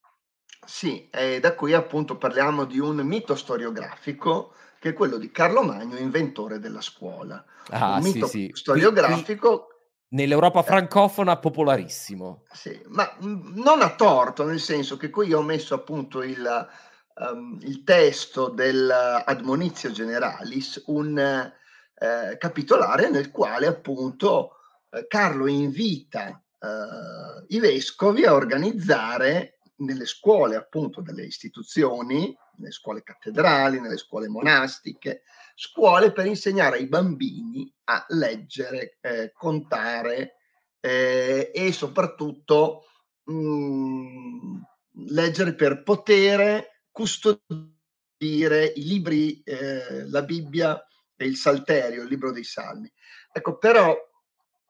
Sì, e da qui appunto parliamo di un mito storiografico che è quello di Carlo Magno, inventore della scuola. Ah, un mito sì, sì. storiografico Nell'Europa francofona popolarissimo. Sì, ma non a torto, nel senso che qui ho messo appunto il, um, il testo dell'Admonizio Generalis, un eh, capitolare nel quale appunto eh, Carlo invita eh, i vescovi a organizzare nelle scuole appunto delle istituzioni, nelle scuole cattedrali, nelle scuole monastiche, scuole per insegnare ai bambini a leggere, eh, contare eh, e soprattutto mh, mm, leggere per poter custodire i libri, eh, la Bibbia e il Salterio, il libro dei Salmi. Ecco, però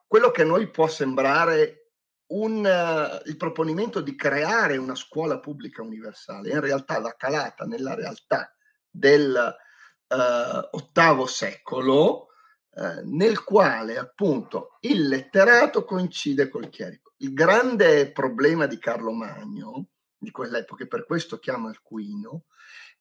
quello che a noi può sembrare un, uh, il proponimento di creare una scuola pubblica universale, in realtà la calata nella realtà del uh, secolo, uh, nel quale appunto il letterato coincide col chierico. Il grande problema di Carlo Magno, di quell'epoca, e per questo chiama Alcuino,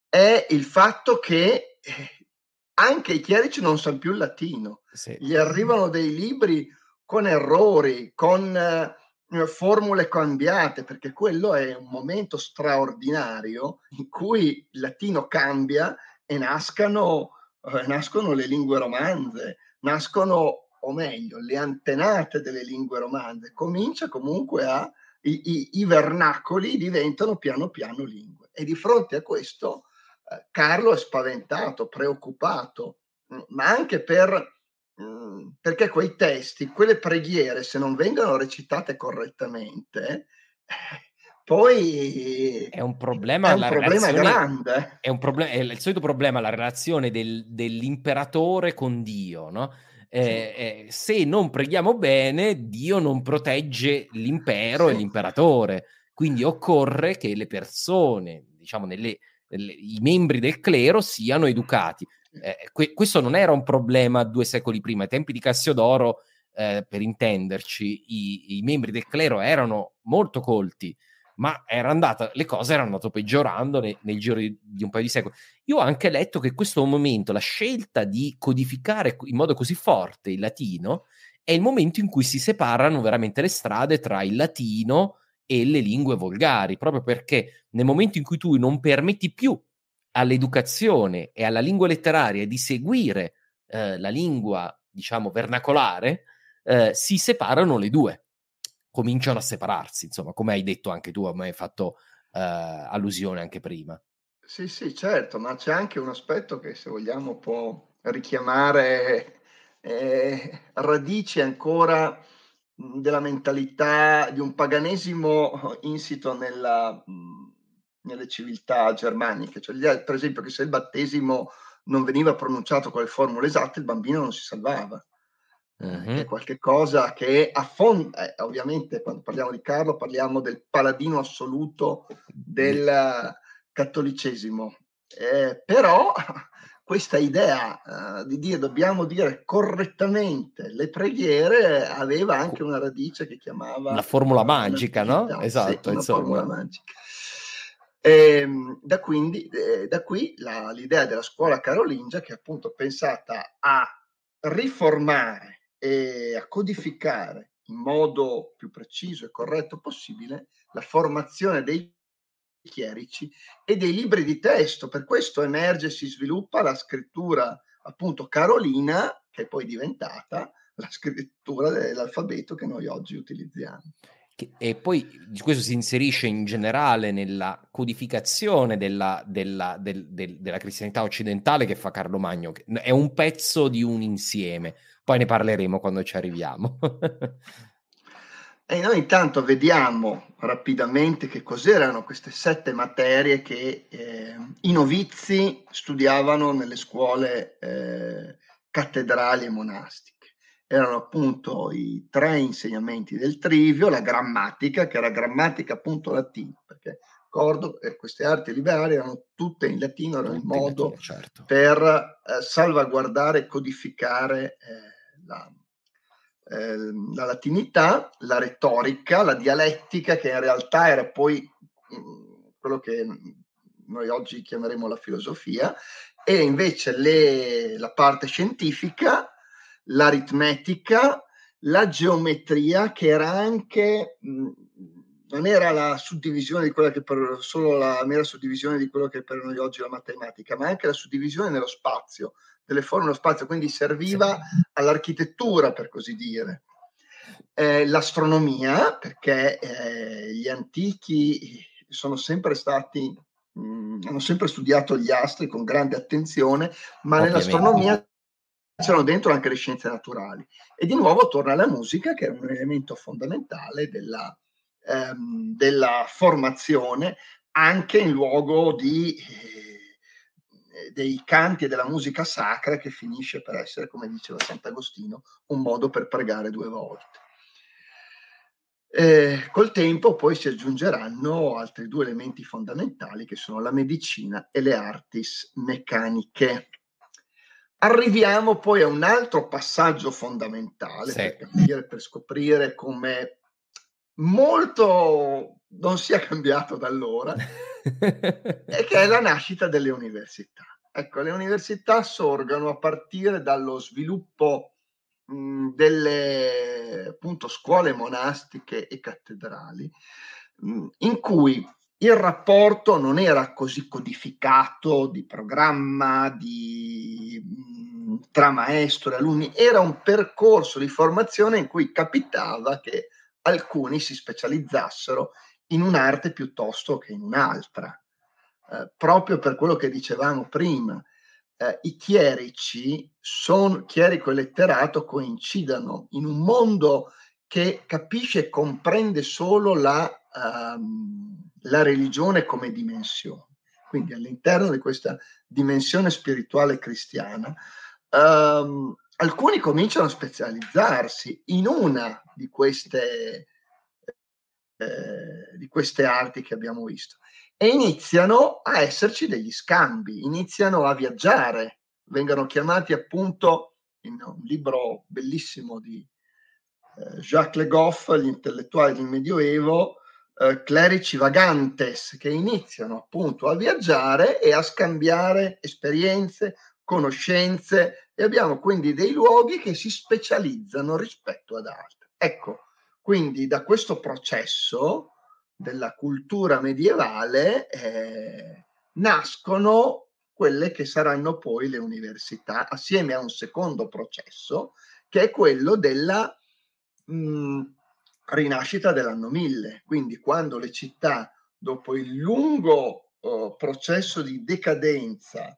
è il fatto che eh, anche i chierici non sanno più il latino, sì. gli arrivano dei libri con errori, con eh, formule cambiate, perché quello è un momento straordinario in cui il latino cambia e nascano, eh, nascono le lingue romanze, nascono, o meglio, le antenate delle lingue romanze. Comincia comunque a... I, i, i vernacoli diventano piano piano lingue. E di fronte a questo eh, Carlo è spaventato, preoccupato, mm, ma anche per mm, perché quei testi, quelle preghiere, se non vengono recitate correttamente, eh, poi è un problema, è un problema grande. È, un problem- è il solito problema la relazione del, dell'imperatore con Dio, no? Eh, eh, se non preghiamo bene, Dio non protegge l'impero sì. e l'imperatore. Quindi occorre che le persone, diciamo, nelle, nelle, i membri del clero siano educati. Eh, que- questo non era un problema due secoli prima, ai tempi di Cassiodoro, eh, per intenderci, i, i membri del clero erano molto colti ma era andata, le cose erano andate peggiorando nel, nel giro di, di, un paio di secoli. Io ho anche letto che questo momento la scelta di codificare in modo così forte il latino è il momento in cui si separano veramente le strade tra il latino e le lingue volgari, proprio perché nel momento in cui tu non permetti più all'educazione e alla lingua letteraria di seguire eh, la lingua, diciamo, vernacolare, eh, si separano le due cominciano a separarsi, insomma, come hai detto anche tu, a me hai fatto uh, allusione anche prima. Sì, sì, certo, ma c'è anche un aspetto che se vogliamo può richiamare eh, radici ancora della mentalità di un paganesimo insito nella, nelle civiltà germaniche, cioè, per esempio che se il battesimo non veniva pronunciato con le formule esatte, il bambino non si salvava. Uh-huh. È qualcosa che affonda, eh, ovviamente quando parliamo di Carlo parliamo del paladino assoluto del cattolicesimo, eh, però questa idea uh, di dire dobbiamo dire correttamente le preghiere aveva anche una radice che chiamava la formula magica, no? Esatto, sì, insomma. formula magica. E, ehm, da, quindi, eh, da qui la, l'idea della scuola carolingia che è appunto pensata a riformare e a codificare in modo più preciso e corretto possibile la formazione dei chierici e dei libri di testo. Per questo emerge e si sviluppa la scrittura appunto carolina, che è poi diventata la scrittura dell'alfabeto che noi oggi utilizziamo. E poi questo si inserisce in generale nella codificazione della, della, del, del, della cristianità occidentale che fa Carlo Magno, è un pezzo di un insieme, poi ne parleremo quando ci arriviamo. E noi intanto vediamo rapidamente che cos'erano queste sette materie che eh, i novizi studiavano nelle scuole eh, cattedrali e monastiche. Erano appunto i tre insegnamenti del trivio, la grammatica, che era grammatica appunto latina, perché ricordo che queste arti liberali erano tutte in latino, era il modo latino, certo. per eh, salvaguardare e codificare eh, la Ehm, la latinità, la retorica, la dialettica, che in realtà era poi mh, mm, quello che noi oggi chiameremo la filosofia, e invece le, la parte scientifica, l'aritmetica, la geometria, che era anche, mh, mm, non era la suddivisione di quella che per, solo la mera suddivisione di quello che per noi oggi è la matematica, ma anche la suddivisione nello spazio, delle forme nello spazio, quindi serviva all'architettura, per così dire. Eh, l'astronomia, perché eh, gli antichi sono sempre stati, mh, mm, hanno sempre studiato gli astri con grande attenzione, ma Ovviamente. nell'astronomia c'erano dentro anche le scienze naturali. E di nuovo torna la musica, che è un elemento fondamentale della, ehm, della formazione, anche in luogo di... Eh, dei canti e della musica sacra che finisce per essere, come diceva Sant'Agostino, un modo per pregare due volte. Eh, col tempo poi si aggiungeranno altri due elementi fondamentali che sono la medicina e le artis meccaniche. Arriviamo poi a un altro passaggio fondamentale sì. per, capire, per scoprire come molto non sia cambiato da allora, e che è la nascita delle università. Ecco, le università sorgono a partire dallo sviluppo mh, delle appunto scuole monastiche e cattedrali, mh, in cui il rapporto non era così codificato di programma, di mh, tra maestro e alunni, era un percorso di formazione in cui capitava che alcuni si specializzassero in un'arte piuttosto che in un'altra. Eh, proprio per quello che dicevamo prima, eh, i chierici, son, chierico e letterato coincidono in un mondo che capisce e comprende solo la, um, la religione come dimensione. Quindi all'interno di questa dimensione spirituale cristiana, um, alcuni cominciano a specializzarsi in una di queste, eh, di queste arti che abbiamo visto e iniziano a esserci degli scambi, iniziano a viaggiare, vengono chiamati appunto in un libro bellissimo di eh, Jacques Le Goff, gli intellettuali del Medioevo, eh, clerici vagantes che iniziano appunto a viaggiare e a scambiare esperienze, conoscenze e abbiamo quindi dei luoghi che si specializzano rispetto ad altri. Ecco, quindi da questo processo della cultura medievale eh, nascono quelle che saranno poi le università, assieme a un secondo processo, che è quello della mh, mm, rinascita dell'anno 1000. Quindi quando le città, dopo il lungo uh, processo di decadenza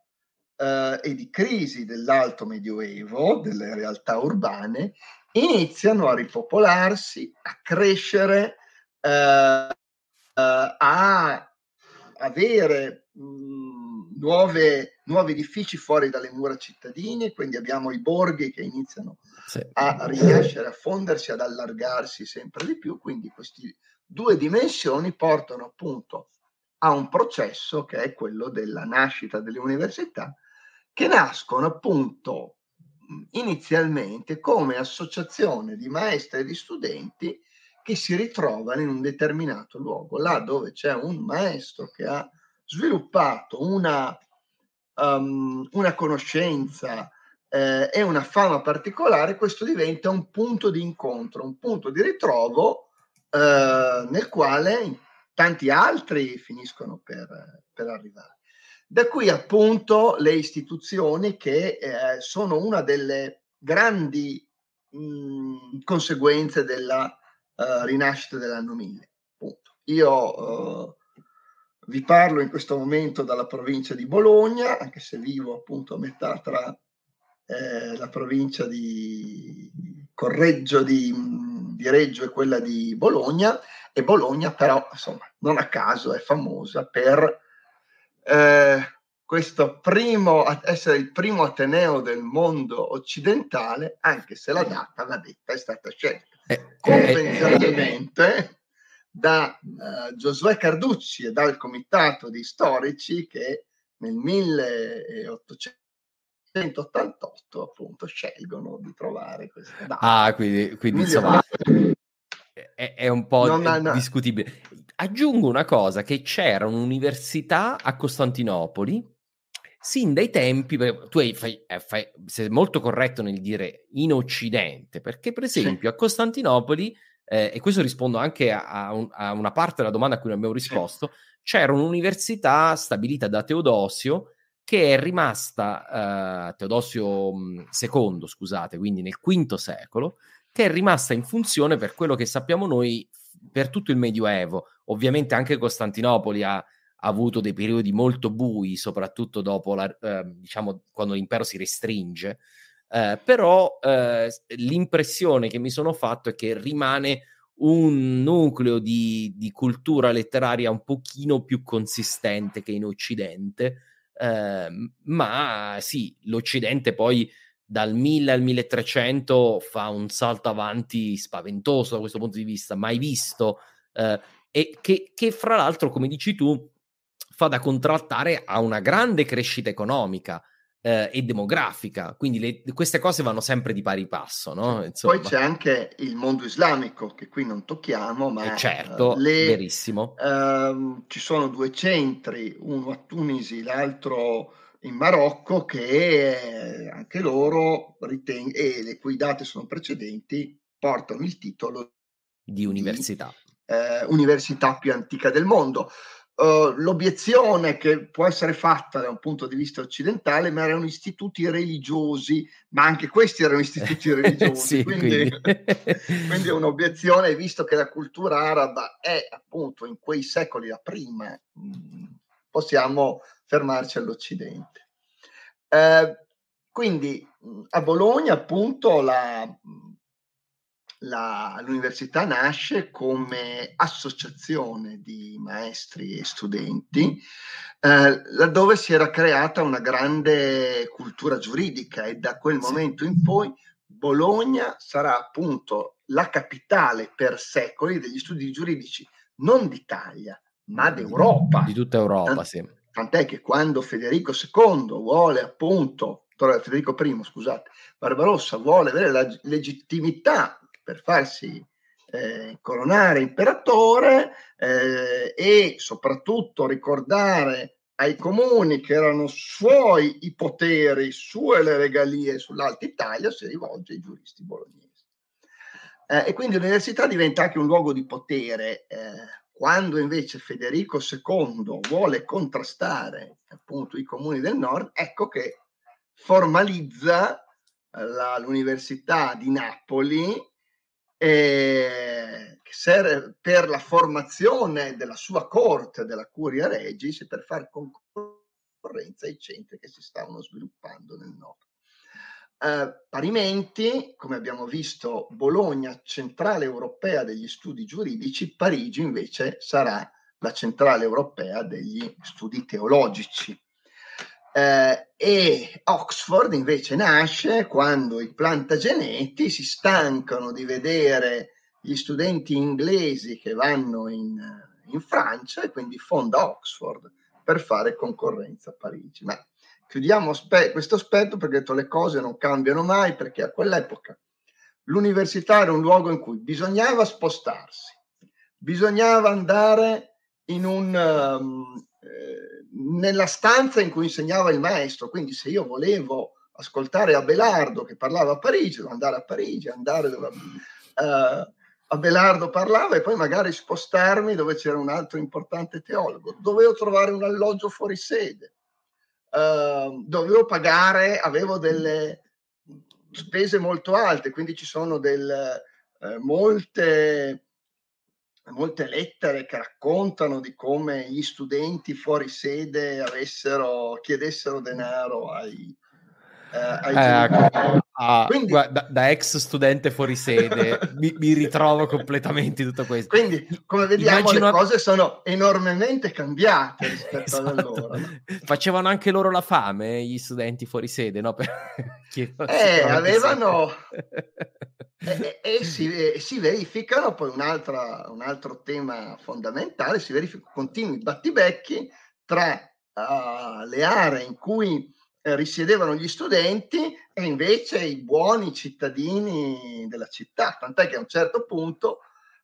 uh, e di crisi dell'alto medioevo, delle realtà urbane, iniziano a ripopolarsi, a crescere, uh, uh, a avere mh, mhmm, nuove, nuovi edifici fuori dalle mura cittadine, quindi abbiamo i borghi che iniziano sì. a rinascere, a fondersi, ad allargarsi sempre di più, quindi queste due dimensioni portano appunto a un processo che è quello della nascita delle università, che nascono appunto inizialmente come associazione di maestri e di studenti che si ritrovano in un determinato luogo, là dove c'è un maestro che ha sviluppato una, um, una conoscenza eh, e una fama particolare, questo diventa un punto di incontro, un punto di ritrovo eh, nel quale tanti altri finiscono per, per, arrivare. Da qui appunto le istituzioni che eh, sono una delle grandi mh, conseguenze della uh, rinascita dell'anno 1000. Punto. Io uh, vi parlo in questo momento dalla provincia di Bologna, anche se vivo appunto a metà tra eh, la provincia di Correggio di, di, Reggio e quella di Bologna, e Bologna però, insomma, non a caso è famosa per eh, questo primo, essere il primo Ateneo del mondo occidentale, anche se la data, va detta, è stata scelta eh, eh, convenzionalmente da uh, Giosuè Carducci e dal comitato di storici che nel 1888 appunto scelgono di trovare questa data. Ah, quindi, quindi insomma è, è, un po' non, no. discutibile. Aggiungo una cosa, che c'era un'università a Costantinopoli sin dai tempi, tu hai, fai, eh, fai, sei molto corretto nel dire in Occidente, perché per esempio sì. a Costantinopoli eh, e questo rispondo anche a, un, a, una parte della domanda a cui non abbiamo risposto, c'era un'università stabilita da Teodosio che è rimasta, uh, Teodosio II, scusate, quindi nel V secolo, che è rimasta in funzione per quello che sappiamo noi per tutto il Medioevo. Ovviamente anche Costantinopoli ha, ha avuto dei periodi molto bui, soprattutto dopo la, uh, diciamo, quando l'impero si restringe, eh, però eh, l'impressione che mi sono fatto è che rimane un nucleo di, di, cultura letteraria un pochino più consistente che in Occidente, eh, ma sì, l'Occidente poi dal 1000 al 1300 fa un salto avanti spaventoso da questo punto di vista, mai visto, eh, e che, che fra l'altro, come dici tu, fa da contrattare a una grande crescita economica eh, e demografica, quindi le, queste cose vanno sempre di pari passo. No? Poi c'è anche il mondo islamico che qui non tocchiamo, ma eh certo, le, verissimo. Ehm, ci sono due centri, uno a Tunisi, l'altro in Marocco, che anche loro riten- e le cui date sono precedenti, portano il titolo di università. Di, eh, università più antica del mondo. Uh, l'obiezione che può essere fatta da un punto di vista occidentale, ma erano istituti religiosi, ma anche questi erano istituti religiosi, sì, quindi, quindi, è un'obiezione, visto che la cultura araba è appunto in quei secoli la prima, mm, possiamo fermarci all'Occidente. Uh, quindi mm, a Bologna appunto la, la, l'università nasce come associazione di maestri e studenti, eh, laddove si era creata una grande cultura giuridica e da quel momento in poi Bologna sarà appunto la capitale per secoli degli studi giuridici, non d'Italia, ma d'Europa. Di tutta Europa, Tant- sì. Tant'è che quando Federico II vuole appunto, Federico I, scusate, Barbarossa vuole avere la legittimità per farsi eh, coronare imperatore eh, e soprattutto ricordare ai comuni che erano suoi i poteri, sue le regalie sull'Alta Italia, si rivolge ai giuristi bolognesi. Eh, e quindi l'università diventa anche un luogo di potere. Eh, quando invece Federico II vuole contrastare appunto i comuni del nord, ecco che formalizza la, l'Università di Napoli eh, per la formazione della sua corte, della Curia Regis, e per fare concorrenza ai centri che si stavano sviluppando nel nord. Eh, parimenti, come abbiamo visto, Bologna, centrale europea degli studi giuridici, Parigi invece sarà la centrale europea degli studi teologici. Eh, e Oxford invece nasce quando i plantageneti si stancano di vedere gli studenti inglesi che vanno in, in Francia e quindi fonda Oxford per fare concorrenza a Parigi. Ma chiudiamo aspe- questo aspetto perché detto, le cose non cambiano mai perché a quell'epoca l'università era un luogo in cui bisognava spostarsi, bisognava andare in un, um, eh, nella stanza in cui insegnava il maestro, quindi se io volevo ascoltare Abelardo che parlava a Parigi, dovevo andare a Parigi, andare dove uh, Abelardo parlava e poi magari spostarmi dove c'era un altro importante teologo. Dovevo trovare un alloggio fuori sede, uh, dovevo pagare, avevo delle spese molto alte, quindi ci sono del, uh, molte molte lettere che raccontano di come gli studenti fuori sede avessero, chiedessero denaro ai, eh, eh, ah, quindi, guarda, da ex studente fuori sede mi, mi, ritrovo completamente in tutto questo. Quindi, come vediamo, Immagino... le cose sono enormemente cambiate rispetto esatto. ad allora. Facevano anche loro la fame, gli studenti fuori sede, no? Per... eh, avevano... e, e, si, e, si, verificano poi un, un altro tema fondamentale, si verificano continui battibecchi tra uh, le aree in cui eh, risiedevano gli studenti e invece i buoni cittadini della città, tant'è che a un certo punto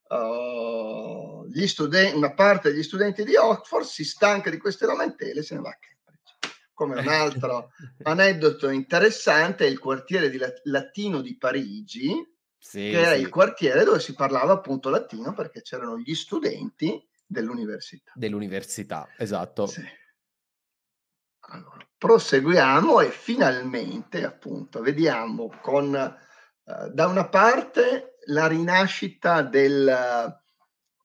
uh, studen- una parte degli studenti di Oxford si stanca di queste lamentele e se ne va a Cambridge. Come un altro aneddoto interessante è il quartiere di latino di Parigi, sì, che era sì. il quartiere dove si parlava appunto latino perché c'erano gli studenti dell'università. Dell'università, esatto. Sì. Allora, proseguiamo e finalmente appunto vediamo con eh, da una parte la rinascita del,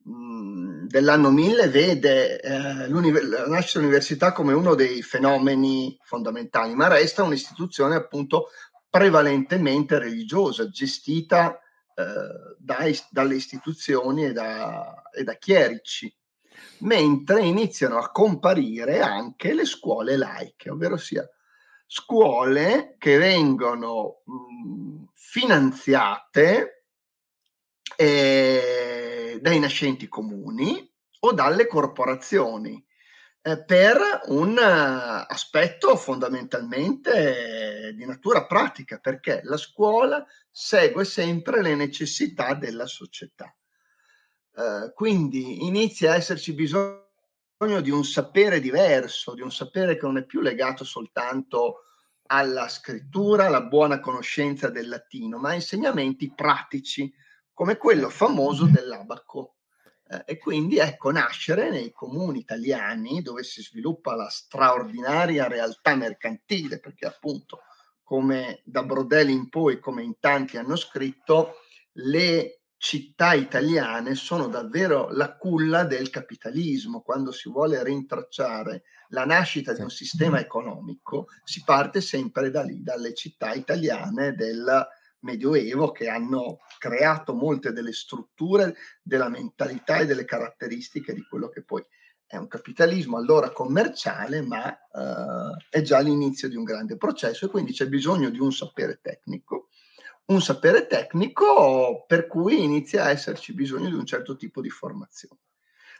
mh, mm, dell'anno 1000 vede eh, la nascita dell'università come uno dei fenomeni fondamentali, ma resta un'istituzione appunto prevalentemente religiosa, gestita eh, dai, dalle istituzioni e da, e da chierici, mentre iniziano a comparire anche le scuole laiche, ovvero sia scuole che vengono mh, finanziate eh, dai nascenti comuni o dalle corporazioni eh, per un uh, aspetto fondamentalmente di natura pratica, perché la scuola segue sempre le necessità della società. Uh, quindi inizia a esserci bisogno di un sapere diverso, di un sapere che non è più legato soltanto alla scrittura, alla buona conoscenza del latino, ma a insegnamenti pratici, come quello famoso dell'abaco. Eh, e quindi ecco nascere nei comuni italiani dove si sviluppa la straordinaria realtà mercantile, perché appunto come da Brodelli in poi, come in tanti hanno scritto, le città italiane sono davvero la culla del capitalismo. Quando si vuole rintracciare la nascita di un sistema economico, si parte sempre da lì, dalle città italiane del Medioevo che hanno creato molte delle strutture della mentalità e delle caratteristiche di quello che poi è un capitalismo allora commerciale, ma uh, è già l'inizio di un grande processo e quindi c'è bisogno di un sapere tecnico, un sapere tecnico per cui inizia a esserci bisogno di un certo tipo di formazione.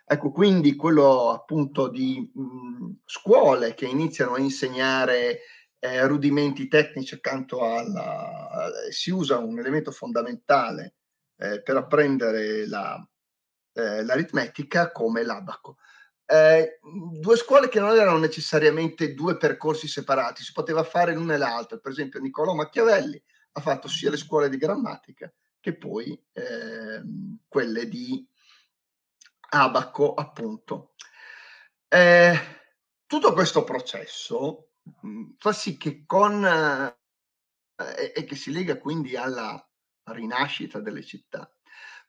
Ecco, quindi quello appunto di mh, scuole che iniziano a insegnare eh, rudimenti tecnici accanto alla... si usa un elemento fondamentale eh, per apprendere la, eh, l'aritmetica come l'abaco. Eh, due scuole che non erano necessariamente due percorsi separati, si poteva fare l'una e l'altra. Per esempio, Niccolò Machiavelli ha fatto sia le scuole di grammatica che poi ehm, quelle di abaco, appunto. Eh, tutto questo processo Mhmm, fa sì che con eh, e che si lega quindi alla rinascita delle città,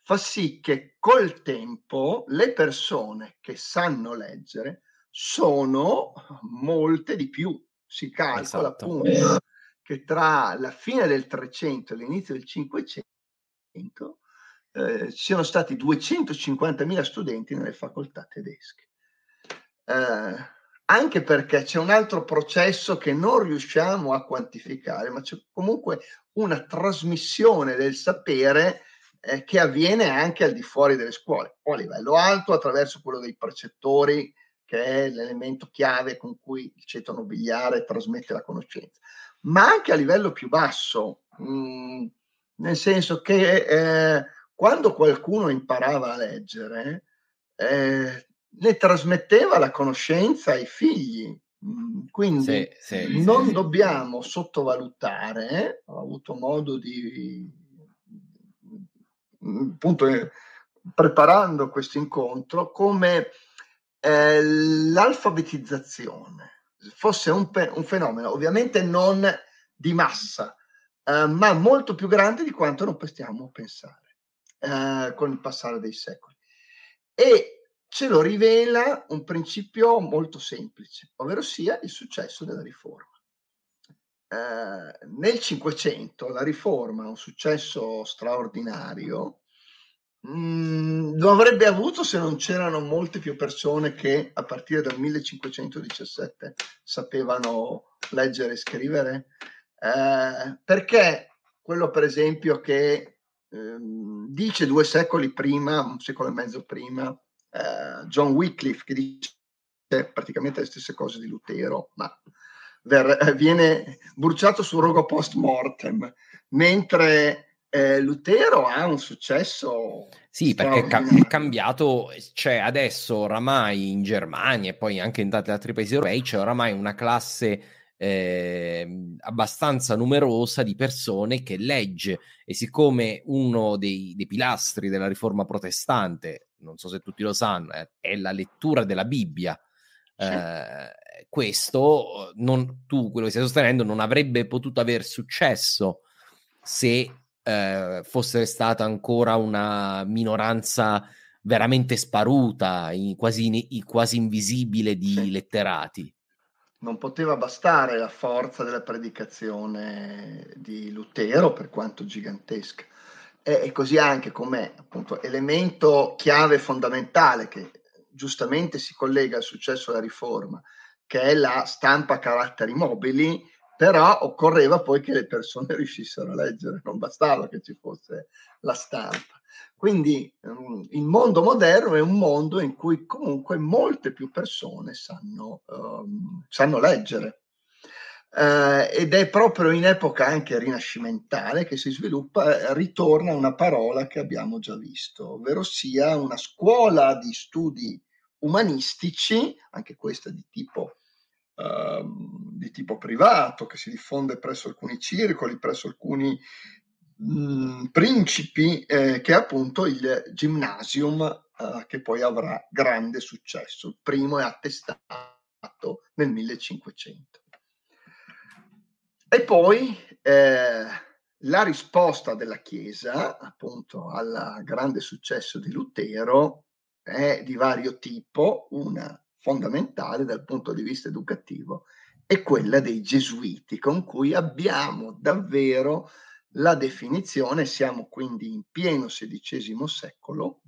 fa sì che col tempo le persone che sanno leggere sono molte di più. Si calcola esatto. appunto che tra la fine del 300 e l'inizio del 500 eh, ci siano stati 250.000 studenti nelle facoltà tedesche. Eh, anche perché c'è un altro processo che non riusciamo a quantificare, ma c'è comunque una trasmissione del sapere eh, che avviene anche al di fuori delle scuole, o a livello alto attraverso quello dei precettori, che è l'elemento chiave con cui il ceto nobiliare trasmette la conoscenza, ma anche a livello più basso, mh, mm, nel senso che eh, quando qualcuno imparava a leggere, eh, ne trasmetteva la conoscenza ai figli Mm, quindi sì, sì, non sì, dobbiamo sottovalutare, ho avuto modo di, mm, appunto, eh, preparando questo incontro, come eh, l'alfabetizzazione fosse un, un, fenomeno ovviamente non di massa, eh, ma molto più grande di quanto non possiamo pensare eh, con il passare dei secoli. E ce lo rivela un principio molto semplice, ovvero sia il successo della riforma. Eh, nel Cinquecento la riforma ha un successo straordinario, mm, lo avrebbe avuto se non c'erano molte più persone che a partire dal 1517 sapevano leggere e scrivere, eh, perché quello per esempio che eh, dice due secoli prima, un secolo e mezzo prima, eh, John Wycliffe che dice praticamente le stesse cose di Lutero, ma ver- viene bruciato sul rogo post mortem, mentre eh, Lutero ha un successo. Sì, perché è, cam- è, cambiato, cioè adesso oramai in Germania e poi anche in tanti altri paesi europei c'è oramai una classe eh, abbastanza numerosa di persone che legge e siccome uno dei, dei pilastri della riforma protestante non so se tutti lo sanno, è, è la lettura della Bibbia. Sì. Eh, questo non, tu quello che stai sostenendo non avrebbe potuto aver successo se eh, fosse stata ancora una minoranza veramente sparuta, in, quasi, quasi, invisibile di sì. letterati. Non poteva bastare la forza della predicazione di Lutero, per quanto gigantesca e così anche come appunto elemento chiave fondamentale che giustamente si collega al successo della riforma, che è la stampa a caratteri mobili, però occorreva poi che le persone riuscissero a leggere, non bastava che ci fosse la stampa. Quindi um, il mondo moderno è un mondo in cui comunque molte più persone sanno, um, sanno leggere eh, ed è proprio in epoca anche rinascimentale che si sviluppa, eh, ritorna una parola che abbiamo già visto, ovvero sia una scuola di studi umanistici, anche questa di tipo, eh, di tipo privato, che si diffonde presso alcuni circoli, presso alcuni mh, principi, eh, che è appunto il gymnasium, eh, che poi avrà grande successo. Il primo è attestato nel 1500. E poi eh, la risposta della Chiesa, appunto, al grande successo di Lutero è di vario tipo, una fondamentale dal punto di vista educativo è quella dei gesuiti, con cui abbiamo davvero la definizione, siamo quindi in pieno XVI secolo,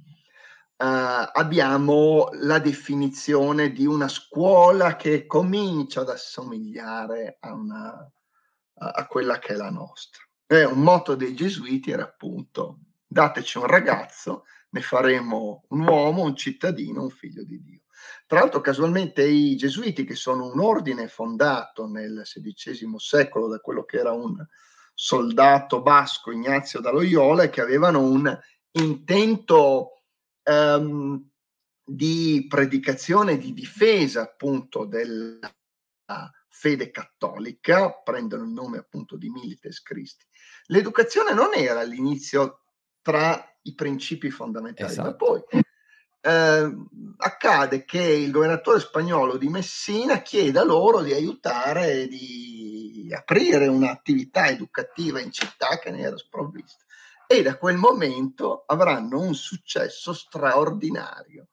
eh, abbiamo la definizione di una scuola che comincia ad assomigliare a una a quella che è la nostra. E un motto dei gesuiti era appunto dateci un ragazzo, ne faremo un uomo, un cittadino, un figlio di Dio. Tra l'altro casualmente i gesuiti, che sono un ordine fondato nel XVI secolo da quello che era un soldato basco, Ignazio da Loyola, che avevano un intento um, di predicazione, di difesa appunto della fede cattolica, prendono il nome appunto di Milites Christi. L'educazione non era all'inizio tra i principi fondamentali, esatto. ma poi eh, accade che il governatore spagnolo di Messina chieda loro di aiutare, di aprire un'attività educativa in città che ne era sprovvista. E da quel momento avranno un successo straordinario.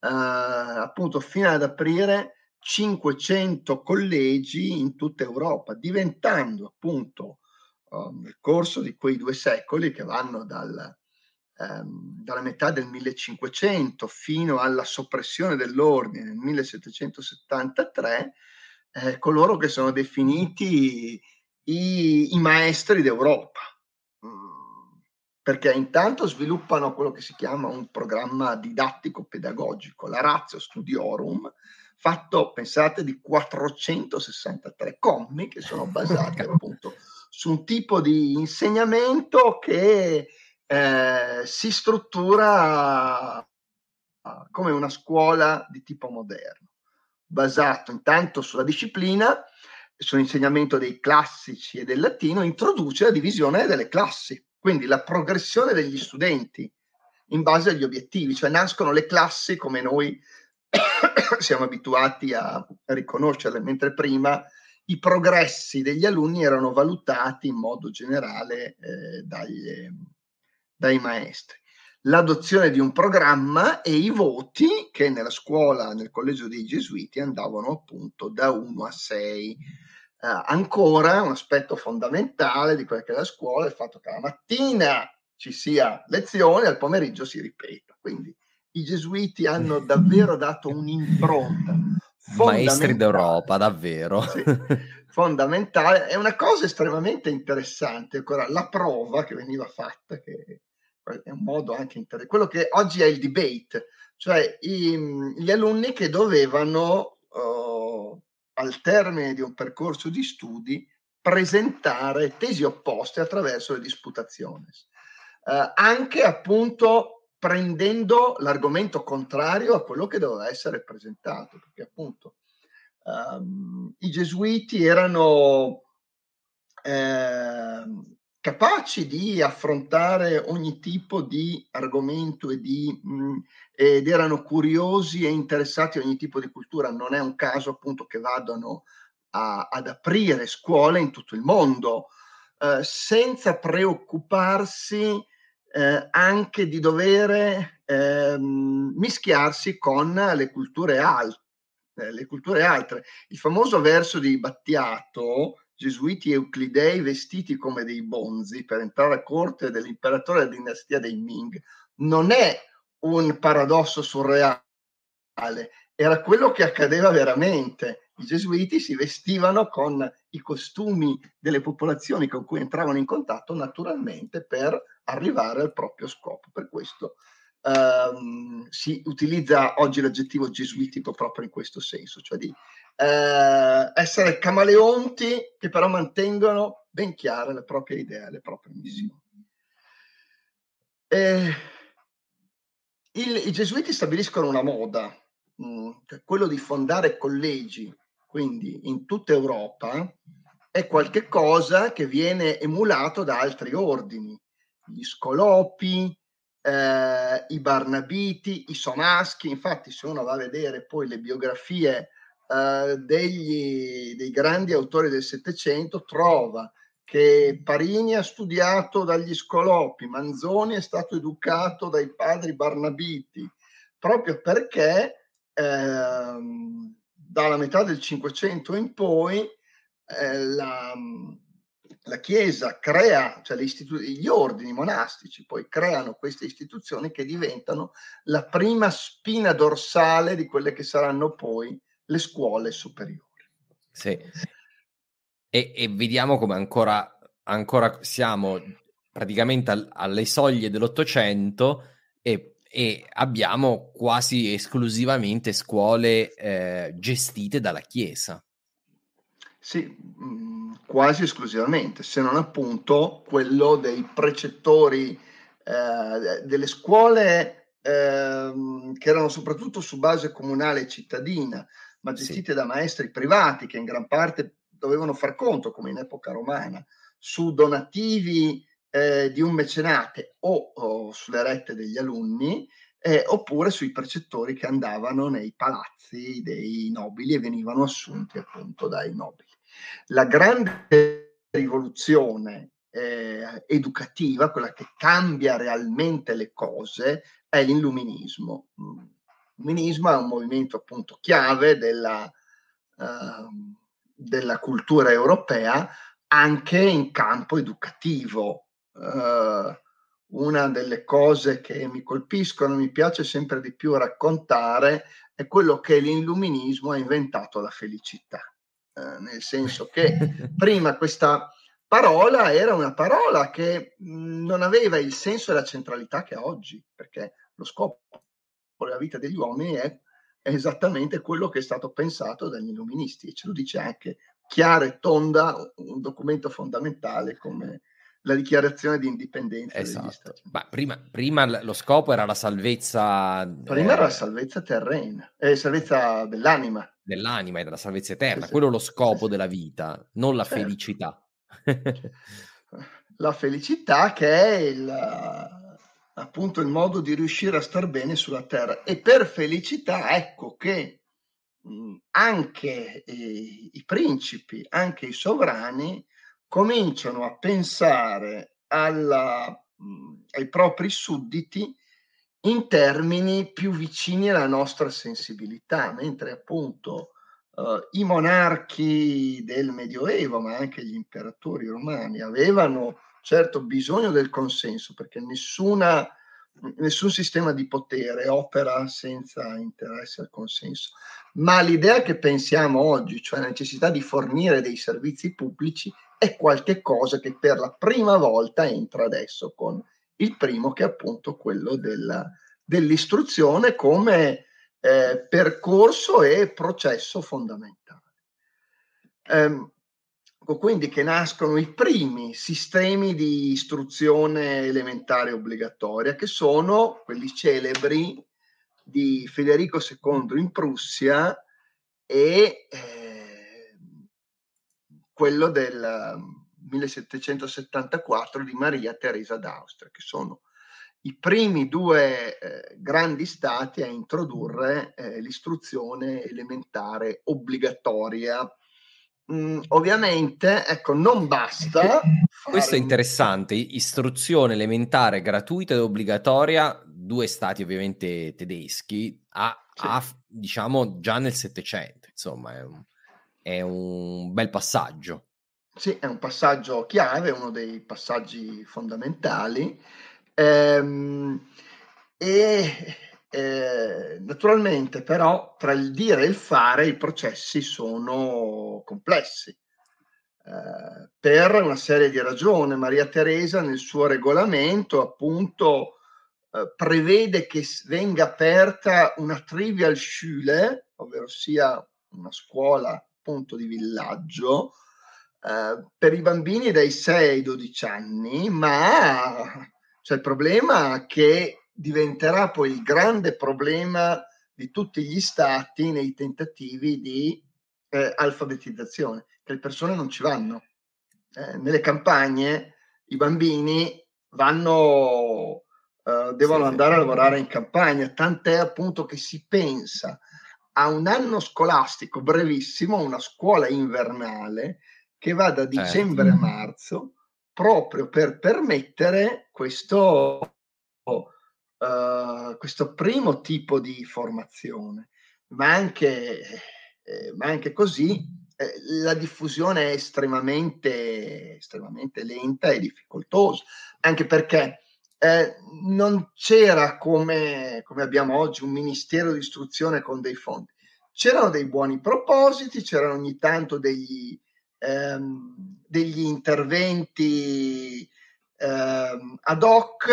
Eh, appunto, fino ad aprire 500 collegi in tutta Europa, diventando appunto um, nel corso di quei due secoli che vanno dal, um, dalla metà del 1500 fino alla soppressione dell'ordine nel 1773, eh, coloro che sono definiti i, i maestri d'Europa. Mm perché intanto sviluppano quello che si chiama un programma didattico pedagogico, la Ratio Studiorum, fatto, pensate, di 463 commi che sono basati appunto su un tipo di insegnamento che eh, si struttura come una scuola di tipo moderno, basato intanto sulla disciplina, sull'insegnamento dei classici e del latino, introduce la divisione delle classi, quindi la progressione degli studenti in base agli obiettivi, cioè nascono le classi come noi siamo abituati a riconoscerle, mentre prima i progressi degli alunni erano valutati in modo generale eh, dagli, dai maestri. L'adozione di un programma e i voti che nella scuola, nel collegio dei Gesuiti, andavano appunto da 1 a 6. Uh, eh, ancora un aspetto fondamentale di quella che è la scuola è il fatto che la mattina ci sia lezione, al pomeriggio si ripeta. Quindi i gesuiti hanno davvero dato un'impronta. Maestri d'Europa, davvero. Sì, fondamentale. È una cosa estremamente interessante. Ancora, la prova che veniva fatta, che è un modo anche interessante, quello che oggi è il debate, cioè i, gli alunni che dovevano, uh, al termine di un percorso di studi, presentare tesi opposte attraverso le disputazioni. Eh, anche appunto prendendo l'argomento contrario a quello che doveva essere presentato, perché appunto um, i gesuiti erano eh, capaci di affrontare ogni tipo di argomento e di, mh, mm, ed erano curiosi e interessati a ogni tipo di cultura. Non è un caso appunto che vadano a, ad aprire scuole in tutto il mondo eh, senza preoccuparsi eh, anche di dover eh, mischiarsi con le culture, al- eh, le culture altre. Il famoso verso di Battiato, Gesuiti euclidei vestiti come dei bonzi per entrare a corte dell'imperatore della dinastia dei Ming, non è un paradosso surreale, era quello che accadeva veramente. I gesuiti si vestivano con i costumi delle popolazioni con cui entravano in contatto naturalmente per arrivare al proprio scopo. Per questo ehm, si utilizza oggi l'aggettivo gesuitico proprio in questo senso, cioè di eh, essere camaleonti che però mantengono ben chiare le proprie idee, le proprie missioni. E il, I gesuiti stabiliscono una moda, mh, mm, cioè quello di fondare collegi, quindi in tutta Europa, è qualcosa che viene emulato da altri ordini gli Scolopi, eh, i Barnabiti, i Somaschi. Infatti, se uno va a vedere poi le biografie eh, degli, dei grandi autori del Settecento, trova che Parini ha studiato dagli Scolopi, Manzoni è stato educato dai padri Barnabiti, proprio perché eh, dalla metà del Cinquecento in poi eh, la, la Chiesa crea, cioè gli ordini monastici poi creano queste istituzioni che diventano la prima spina dorsale di quelle che saranno poi le scuole superiori. Sì. E, e vediamo come ancora, ancora siamo praticamente al, alle soglie dell'Ottocento e, e, abbiamo quasi esclusivamente scuole eh, gestite dalla Chiesa. Sì, mm, quasi esclusivamente, se non appunto quello dei precettori eh, delle scuole eh, che erano soprattutto su base comunale e cittadina, ma gestite sì. da maestri privati che in gran parte dovevano far conto, come in epoca romana, su donativi eh, di un mecenate o, o, sulle rette degli alunni, eh, oppure sui precettori che andavano nei palazzi dei nobili e venivano assunti appunto dai nobili. La grande rivoluzione eh, educativa, quella che cambia realmente le cose, è l'illuminismo. L'illuminismo è un movimento appunto chiave della, uh, della cultura europea anche in campo educativo. Uh, una delle cose che mi colpiscono, mi piace sempre di più raccontare, è quello che l'illuminismo ha inventato la felicità. Eh, nel senso che prima questa parola era una parola che non aveva il senso e la centralità che ha oggi, perché lo scopo della vita degli uomini è, esattamente quello che è stato pensato dagli illuministi e ce lo dice anche chiara e tonda un documento fondamentale come la dichiarazione di indipendenza Esatto. Ma prima, prima lo scopo era la salvezza Prima era la eh, salvezza terrena, eh, salvezza dell'anima. dell'anima e della salvezza eterna. Sì. Quello è lo scopo Sì, della vita, non la Certo. felicità. La felicità che è il, appunto il modo di riuscire a star bene sulla terra. E per felicità, ecco che mh, anche i, i principi, anche i sovrani, cominciano a pensare alla, mh, ai propri sudditi in termini più vicini alla nostra sensibilità, mentre appunto eh, i monarchi del Medioevo, ma anche gli imperatori romani, avevano certo bisogno del consenso, perché nessuna, nessun sistema di potere opera senza interesse al consenso. Ma l'idea che pensiamo oggi, cioè la necessità di fornire dei servizi pubblici, è qualche cosa che per la prima volta entra adesso con il primo che è appunto quello della, dell'istruzione come eh, percorso e processo fondamentale. Ehm, ecco quindi che nascono i primi sistemi di istruzione elementare obbligatoria, che sono quelli celebri di Federico II in Prussia e eh, quello del 1774 di Maria Teresa d'Austria, che sono i primi due eh, grandi stati a introdurre eh, l'istruzione elementare obbligatoria. Mm, ovviamente, ecco, non basta. Questo è interessante, istruzione elementare gratuita ed obbligatoria, due stati ovviamente tedeschi, a, Sì. a, diciamo già nel Settecento, insomma è un, è un bel passaggio. Sì, è un passaggio chiave, uno dei passaggi fondamentali. Ehm, e eh, naturalmente, però, tra il dire e il fare i processi sono complessi. Eh, per una serie di ragioni, Maria Teresa nel suo regolamento appunto eh, prevede che venga aperta una trivial Schule, ovvero sia una scuola appunto di villaggio, eh, per i bambini dai 6 ai 12 anni, ma c'è il problema che diventerà poi il grande problema di tutti gli stati nei tentativi di eh, alfabetizzazione, che le persone non ci vanno. Eh, nelle campagne i bambini vanno, eh, devono Sì, sì. andare a lavorare in campagna, tant'è appunto che si pensa a un anno scolastico brevissimo, una scuola invernale che va da Certo. dicembre a marzo, proprio per permettere questo, eh, questo primo tipo di formazione. Ma anche, eh, ma anche così eh, la diffusione è estremamente, estremamente lenta e difficoltosa, anche perché eh, non c'era come, come abbiamo oggi un ministero di istruzione con dei fondi. C'erano dei buoni propositi, c'erano ogni tanto degli, ehm, degli interventi ehm, ad hoc,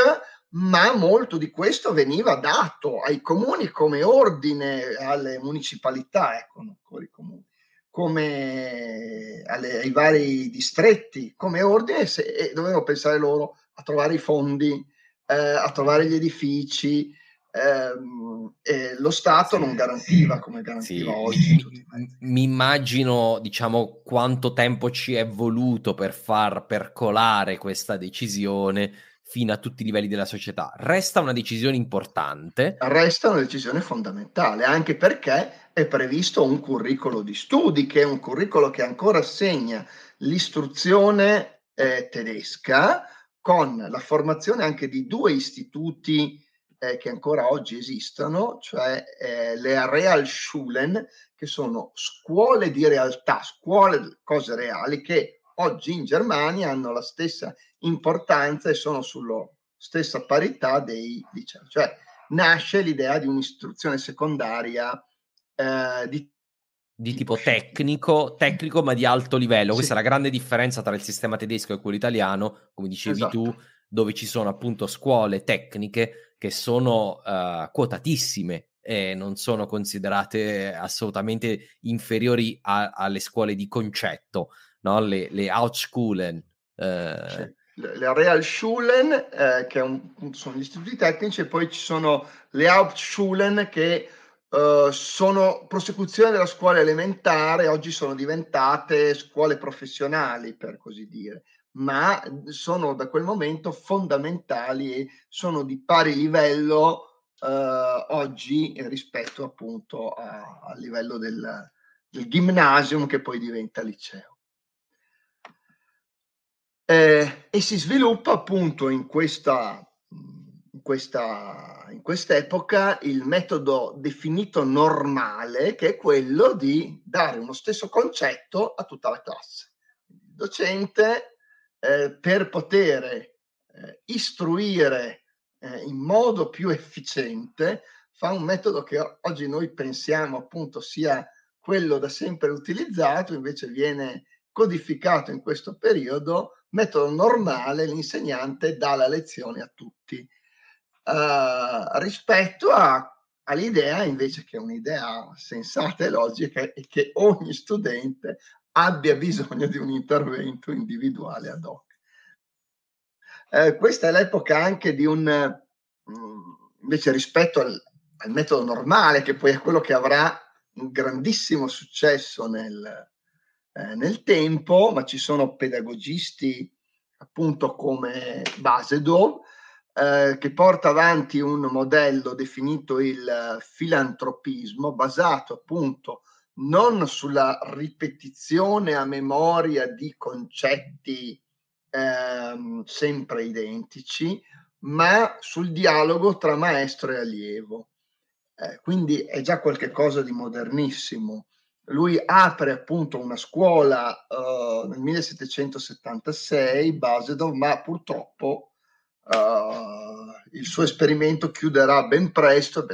ma molto di questo veniva dato ai comuni come ordine, alle municipalità, ecco, non ancora i comuni, come alle- ai vari distretti, come ordine, se- e dovevano pensare loro a trovare i fondi, eh, a trovare gli edifici. ehm, lo Stato non garantiva come Sì, garantiva mi, oggi. mi immagino, diciamo, quanto tempo ci è voluto per far percolare questa decisione fino a tutti i livelli della società. Resta una decisione importante. resta una decisione fondamentale, anche perché è previsto un curriculum di studi, che è un curriculum che ancora segna l'istruzione eh, tedesca, con la formazione anche di due istituti eh, che ancora oggi esistono, cioè eh, le Realschulen, che sono scuole di realtà, scuole di cose reali, che oggi in Germania hanno la stessa importanza e sono sulla stessa parità dei licei. Cioè nasce l'idea di un'istruzione secondaria eh, di di Tipo tecnico, tecnico ma di alto livello. Sì. Questa è la grande differenza tra il sistema tedesco e quello italiano, come dicevi Esatto. tu, dove ci sono appunto scuole tecniche che sono eh, quotatissime e non sono considerate assolutamente inferiori a- alle scuole di concetto, no? le, le Outschulen. eh, Sì. le Realschulen, eh, che un, sono gli istituti tecnici, e poi ci sono le Hauptschulen, che eh, sono prosecuzione della scuola elementare, oggi sono diventate scuole professionali, per così dire, ma sono da quel momento fondamentali e sono di pari livello eh, oggi rispetto appunto al livello del, del gymnasium che poi diventa liceo. Eh, e si sviluppa appunto in questa, in, questa, in quest'epoca il metodo definito normale, che è quello di dare uno stesso concetto a tutta la classe. Il docente, eh, per poter eh, istruire eh, in modo più efficiente, fa un metodo che oggi noi pensiamo appunto sia quello da sempre utilizzato, invece viene codificato in questo periodo metodo normale l'insegnante dà la lezione a tutti, uh, rispetto a, all'idea invece che è un'idea sensata e logica è che ogni studente abbia bisogno di un intervento individuale ad hoc. Uh, questa è l'epoca anche di un, um, invece rispetto al, al, metodo normale, che poi è quello che avrà un grandissimo successo nel, eh, nel tempo, ma ci sono pedagogisti appunto come Basedov eh, che porta avanti un modello definito il filantropismo basato appunto non sulla ripetizione a memoria di concetti eh, sempre identici, ma sul dialogo tra maestro e allievo. Eh, quindi è già qualcosa di modernissimo lui apre appunto una scuola uh, nel 1776, Basedov, ma purtroppo uh, il suo esperimento chiuderà ben presto.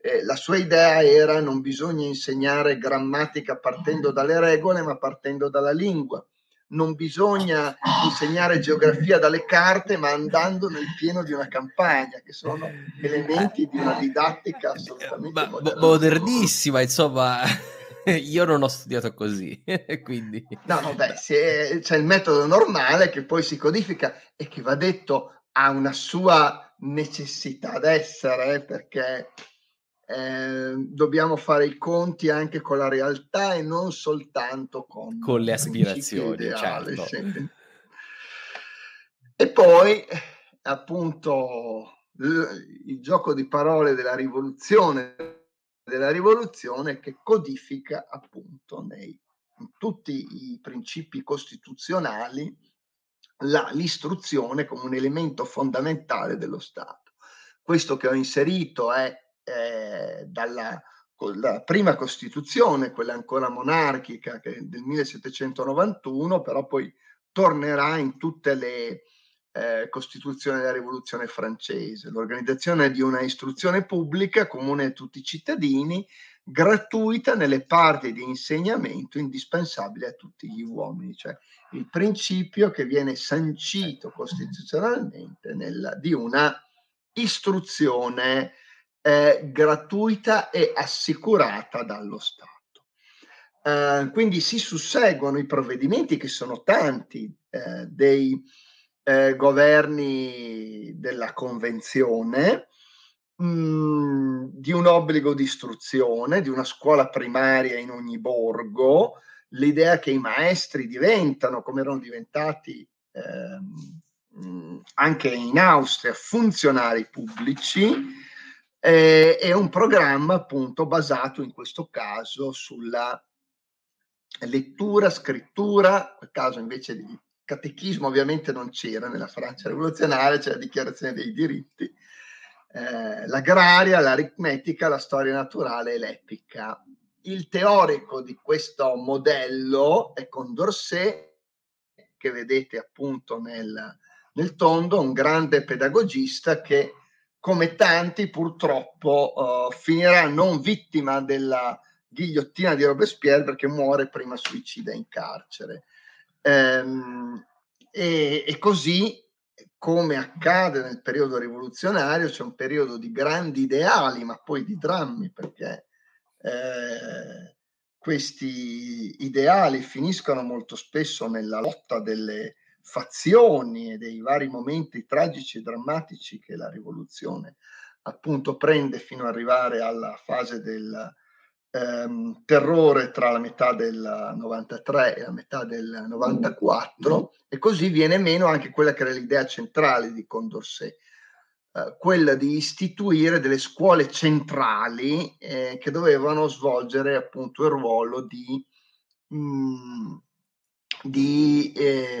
Eh, la sua idea era non bisogna insegnare grammatica partendo dalle regole, ma partendo dalla lingua. Non bisogna insegnare geografia dalle carte, ma andando nel pieno di una campagna, che sono elementi di una didattica assolutamente ma, modernissima, insomma. Io non ho studiato così, quindi... No, no, beh, è, c'è il metodo normale che poi si codifica e che va detto ha una sua necessità d'essere, perché eh, dobbiamo fare i conti anche con la realtà e non soltanto con, con le aspirazioni, ideali, certo. sì. E poi, appunto, il, il gioco di parole della rivoluzione della rivoluzione che codifica appunto nei, in tutti i principi costituzionali la, l'istruzione come un elemento fondamentale dello Stato. Questo che ho inserito è eh, dalla la prima Costituzione, quella ancora monarchica, del 1791, però poi tornerà in tutte le eh, Costituzione della Rivoluzione francese, l'organizzazione di una istruzione pubblica comune a tutti i cittadini, gratuita nelle parti di insegnamento indispensabili a tutti gli uomini, cioè il principio che viene sancito costituzionalmente nella, di una istruzione eh, gratuita e assicurata dallo Stato. Uh, quindi si susseguono i provvedimenti che sono tanti eh, dei eh, governi della convenzione, mh, mm, di un obbligo di istruzione, di una scuola primaria in ogni borgo, l'idea che i maestri diventano, come erano diventati eh, anche in Austria, funzionari pubblici, eh, è un programma appunto basato in questo caso sulla lettura, scrittura, nel caso invece di catechismo ovviamente non c'era nella Francia rivoluzionaria, c'è la dichiarazione dei diritti, eh, l'agraria, l'aritmetica, la storia naturale e l'epica. Il teorico di questo modello è Condorcet, che vedete appunto nel, nel tondo, un grande pedagogista che come tanti purtroppo uh, finirà non vittima della ghigliottina di Robespierre perché muore prima suicida in carcere. Ehm, e, e, così, come accade nel periodo rivoluzionario, c'è un periodo di grandi ideali, ma poi di drammi, perché eh, questi ideali finiscono molto spesso nella lotta delle fazioni e dei vari momenti tragici e drammatici che la rivoluzione appunto prende fino ad arrivare alla fase del ehm, terrore tra la metà del 93 e la metà del 94 e così viene meno anche quella che era l'idea centrale di Condorcet, eh, quella di istituire delle scuole centrali eh, che dovevano svolgere appunto il ruolo di, mh, mm, di eh...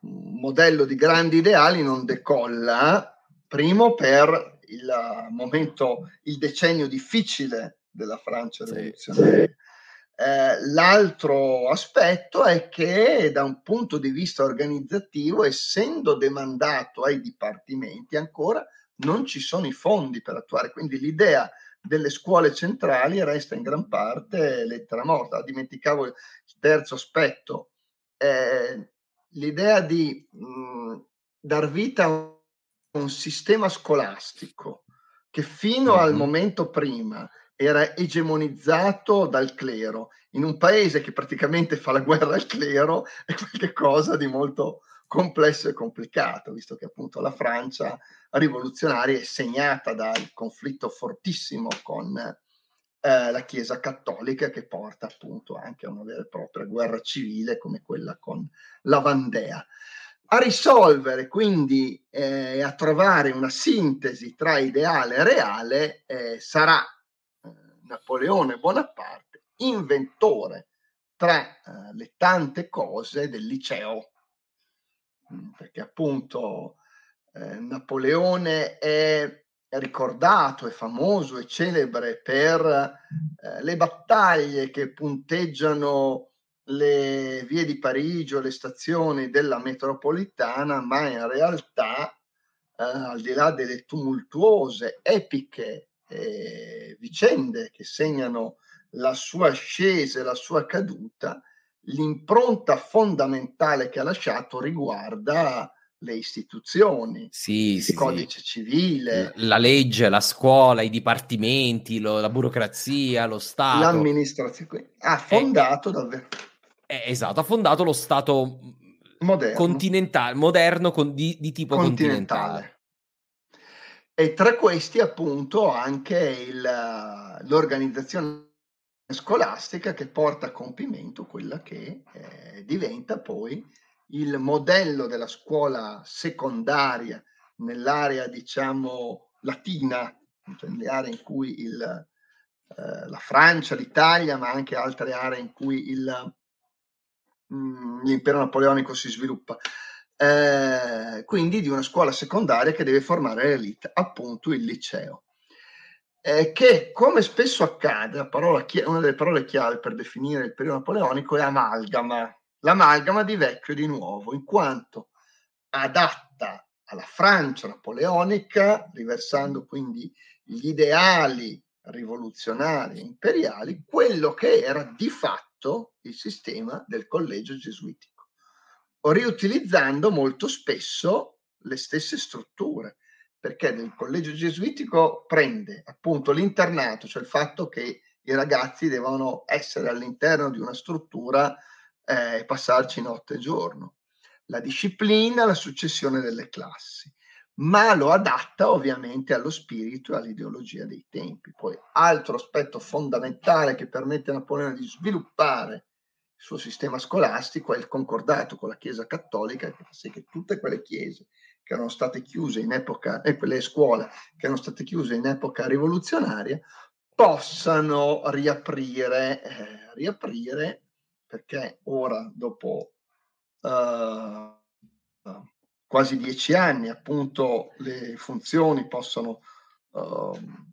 modello di grandi ideali non decolla, primo per il momento, il decennio difficile della Francia rivoluzionaria. Sì, Eh, l'altro aspetto è che da un punto di vista organizzativo, essendo demandato ai dipartimenti ancora, non ci sono i fondi per attuare, quindi l'idea delle scuole centrali resta in gran parte lettera morta. Dimenticavo il terzo aspetto. Eh, l'idea di mh, mhmm, dar vita a un sistema scolastico che fino mm-hmm. al momento prima era egemonizzato dal clero, in un paese che praticamente fa la guerra al clero, è qualcosa di molto complesso e complicato, visto che appunto la Francia rivoluzionaria è segnata dal conflitto fortissimo con eh, la Chiesa cattolica che porta appunto anche a una vera e propria guerra civile come quella con la Vandea. A risolvere quindi e eh, a trovare una sintesi tra ideale e reale eh, sarà eh, Napoleone Bonaparte, inventore tra eh, le tante cose del liceo, mm, perché appunto eh, Napoleone è ricordato e famoso e celebre per eh, le battaglie che punteggiano le vie di Parigi le stazioni della metropolitana, ma in realtà, eh, al di là delle tumultuose, epiche eh, vicende che segnano la sua ascesa e la sua caduta, l'impronta fondamentale che ha lasciato riguarda le istituzioni, sì, il sì, codice civile, la legge, la scuola, i dipartimenti, lo, la burocrazia, lo Stato. L'amministrazione ha fondato eh, davvero. Eh, esatto, ha fondato lo Stato moderno, continentale, moderno con, di, di, tipo continentale. continentale. E tra questi appunto anche il, l'organizzazione scolastica che porta a compimento quella che eh, diventa poi il modello della scuola secondaria nell'area, diciamo, latina, cioè nelle aree in cui il, eh, la Francia, l'Italia, ma anche altre aree in cui il, mh, mm, l'impero napoleonico si sviluppa. Eh, quindi di una scuola secondaria che deve formare l'elite, appunto il liceo. Eh, che come spesso accade, parola, una delle parole chiave per definire il periodo napoleonico è amalgama, l'amalgama di vecchio e di nuovo, in quanto adatta alla Francia napoleonica, riversando quindi gli ideali rivoluzionari e imperiali, quello che era di fatto il sistema del collegio gesuitico, riutilizzando molto spesso le stesse strutture, perché il collegio gesuitico prende appunto l'internato, cioè il fatto che i ragazzi devono essere all'interno di una struttura e eh, passarci notte e giorno. La disciplina, la successione delle classi. ma lo adatta ovviamente allo spirito e all'ideologia dei tempi. Poi altro aspetto fondamentale che permette a Napoleone di sviluppare il suo sistema scolastico è il concordato con la Chiesa Cattolica, che fa sì che tutte quelle chiese che erano state chiuse in epoca, e quelle scuole che erano state chiuse in epoca rivoluzionaria, possano riaprire, eh, riaprire perché ora, dopo uh, quasi dieci anni, appunto, le funzioni possono... Uh,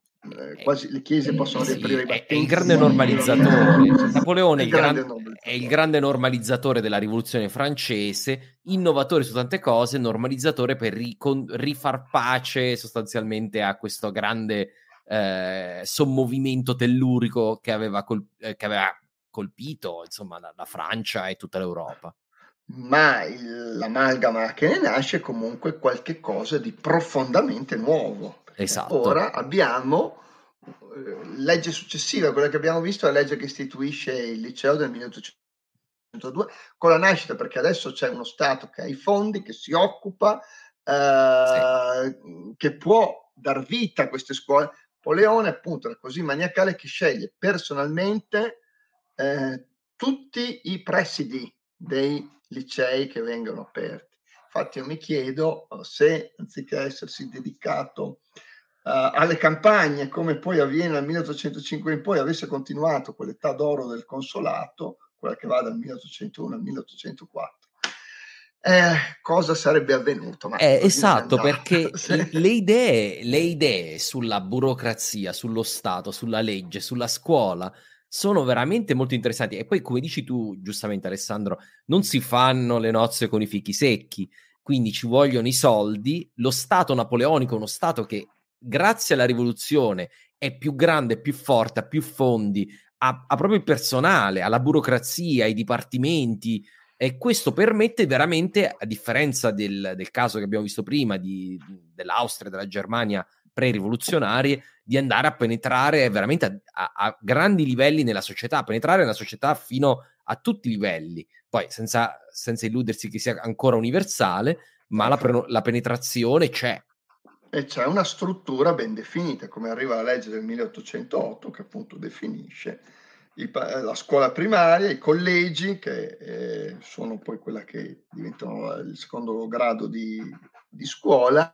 quasi le chiese possono sì, riaprire i battenti. È il grande normalizzatore. Napoleone il grande gran, è il grande normalizzatore della rivoluzione francese, innovatore su tante cose, normalizzatore per ricon, rifar pace sostanzialmente a questo grande eh, sommovimento tellurico che aveva, col, eh, che aveva colpito insomma la, la Francia e tutta l'Europa ma il, l'amalgama che ne nasce è comunque qualche cosa di profondamente nuovo. Esatto. Ora abbiamo eh, legge successiva, quella che abbiamo visto è la legge che istituisce il liceo del 1802 con la nascita, perché adesso c'è uno Stato che ha i fondi, che si occupa, eh, sì. che può dar vita a queste scuole. Napoleone appunto è così maniacale che sceglie personalmente eh, tutti i presidi dei licei che vengono aperti. Infatti io mi chiedo eh, se anziché essersi dedicato uh, alle campagne come poi avviene dal 1805 in poi avesse continuato quell'età d'oro del consolato, quella che va dal 1801 al 1804, eh, cosa sarebbe avvenuto? Eh, esatto, perché sì. le, idee, le idee sulla burocrazia, sullo Stato, sulla legge, sulla scuola sono veramente molto interessanti. E poi, come dici tu, giustamente, Alessandro, non si fanno le nozze con i fichi secchi, quindi ci vogliono i soldi. Lo Stato napoleonico uno Stato che, grazie alla rivoluzione, è più grande, più forte, ha più fondi, ha, ha proprio il personale, ha la burocrazia, i dipartimenti. E questo permette veramente, a differenza del, del caso che abbiamo visto prima di, dell'Austria, della Germania pre-rivoluzionarie, di andare a penetrare veramente a, a, a, grandi livelli nella società, penetrare nella società fino a tutti i livelli. Poi senza, senza illudersi che sia ancora universale, ma la, pre- la penetrazione c'è. E c'è una struttura ben definita, come arriva la legge del 1808 che appunto definisce la scuola primaria, i collegi che eh, sono poi quella che diventano il secondo grado di, di scuola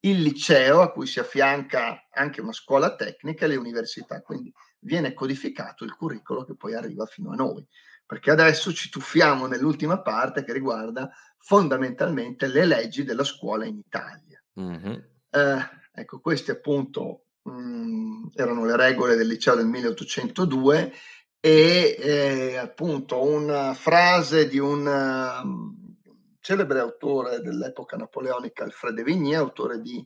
il liceo a cui si affianca anche una scuola tecnica e le università, quindi viene codificato il curriculum che poi arriva fino a noi, perché adesso ci tuffiamo nell'ultima parte che riguarda fondamentalmente le leggi della scuola in Italia. Mm-hmm. Eh, ecco, queste appunto mh, erano le regole del liceo del 1802 e eh, appunto una frase di un celebre autore dell'epoca napoleonica, Alfred Vigny, autore di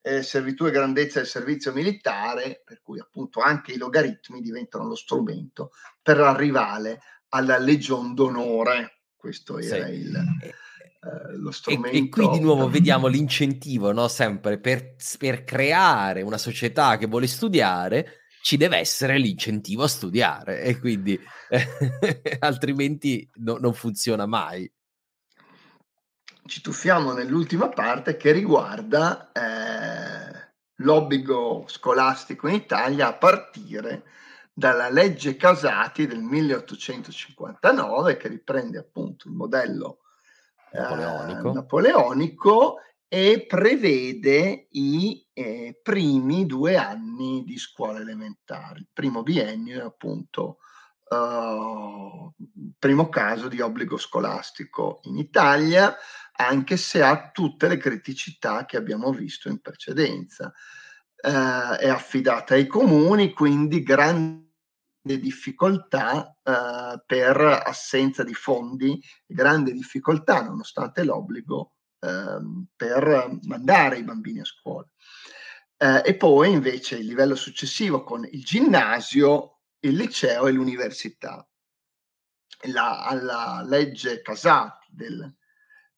eh, Servitù e grandezza del servizio militare, per cui appunto anche i logaritmi diventano lo strumento per arrivare alla Legion d'onore. Questo era sì. il, eh, lo strumento. E, e, qui di nuovo vediamo l'incentivo, no? sempre per, per creare una società che vuole studiare ci deve essere l'incentivo a studiare e quindi eh, altrimenti no, non funziona mai ci tuffiamo nell'ultima parte che riguarda eh, l'obbligo scolastico in Italia a partire dalla legge Casati del 1859 che riprende appunto il modello eh, napoleonico, napoleonico e prevede i eh, primi due anni di scuola elementare. Il primo biennio è appunto uh, primo caso di obbligo scolastico in Italia anche se ha tutte le criticità che abbiamo visto in precedenza. Eh, è affidata ai comuni, quindi grande difficoltà eh, per assenza di fondi, grande difficoltà nonostante l'obbligo eh, per mandare i bambini a scuola. Eh, e poi invece il livello successivo con il ginnasio, il liceo e l'università. La, alla legge Casati del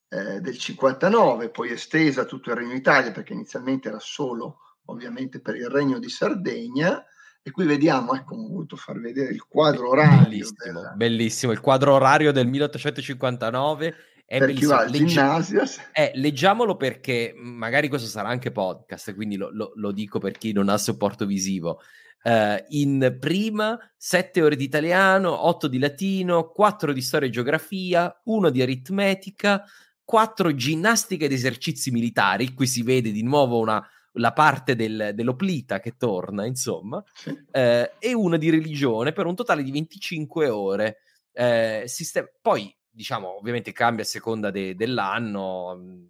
eh, del 59, poi estesa a tutto il Regno d'Italia perché inizialmente era solo ovviamente per il Regno di Sardegna. E qui vediamo, ecco, ho voluto far vedere il quadro orario. Bellissimo, del... bellissimo. Il quadro orario del 1859 è per chi va al Legge- ginnasio. Eh, leggiamolo perché magari questo sarà anche podcast, quindi lo, lo- lo dico per chi non ha supporto visivo. Eh, in prima, 7 ore di italiano, 8 di latino, 4 di storia e geografia, 1 di aritmetica, 4 ginnastica ed esercizi militari. Qui si vede di nuovo una, la parte del, dell'oplita che torna, insomma, eh, e una di religione per un totale di 25 ore. Eh, sistema- Poi, diciamo, ovviamente cambia a seconda de- dell'anno. mm,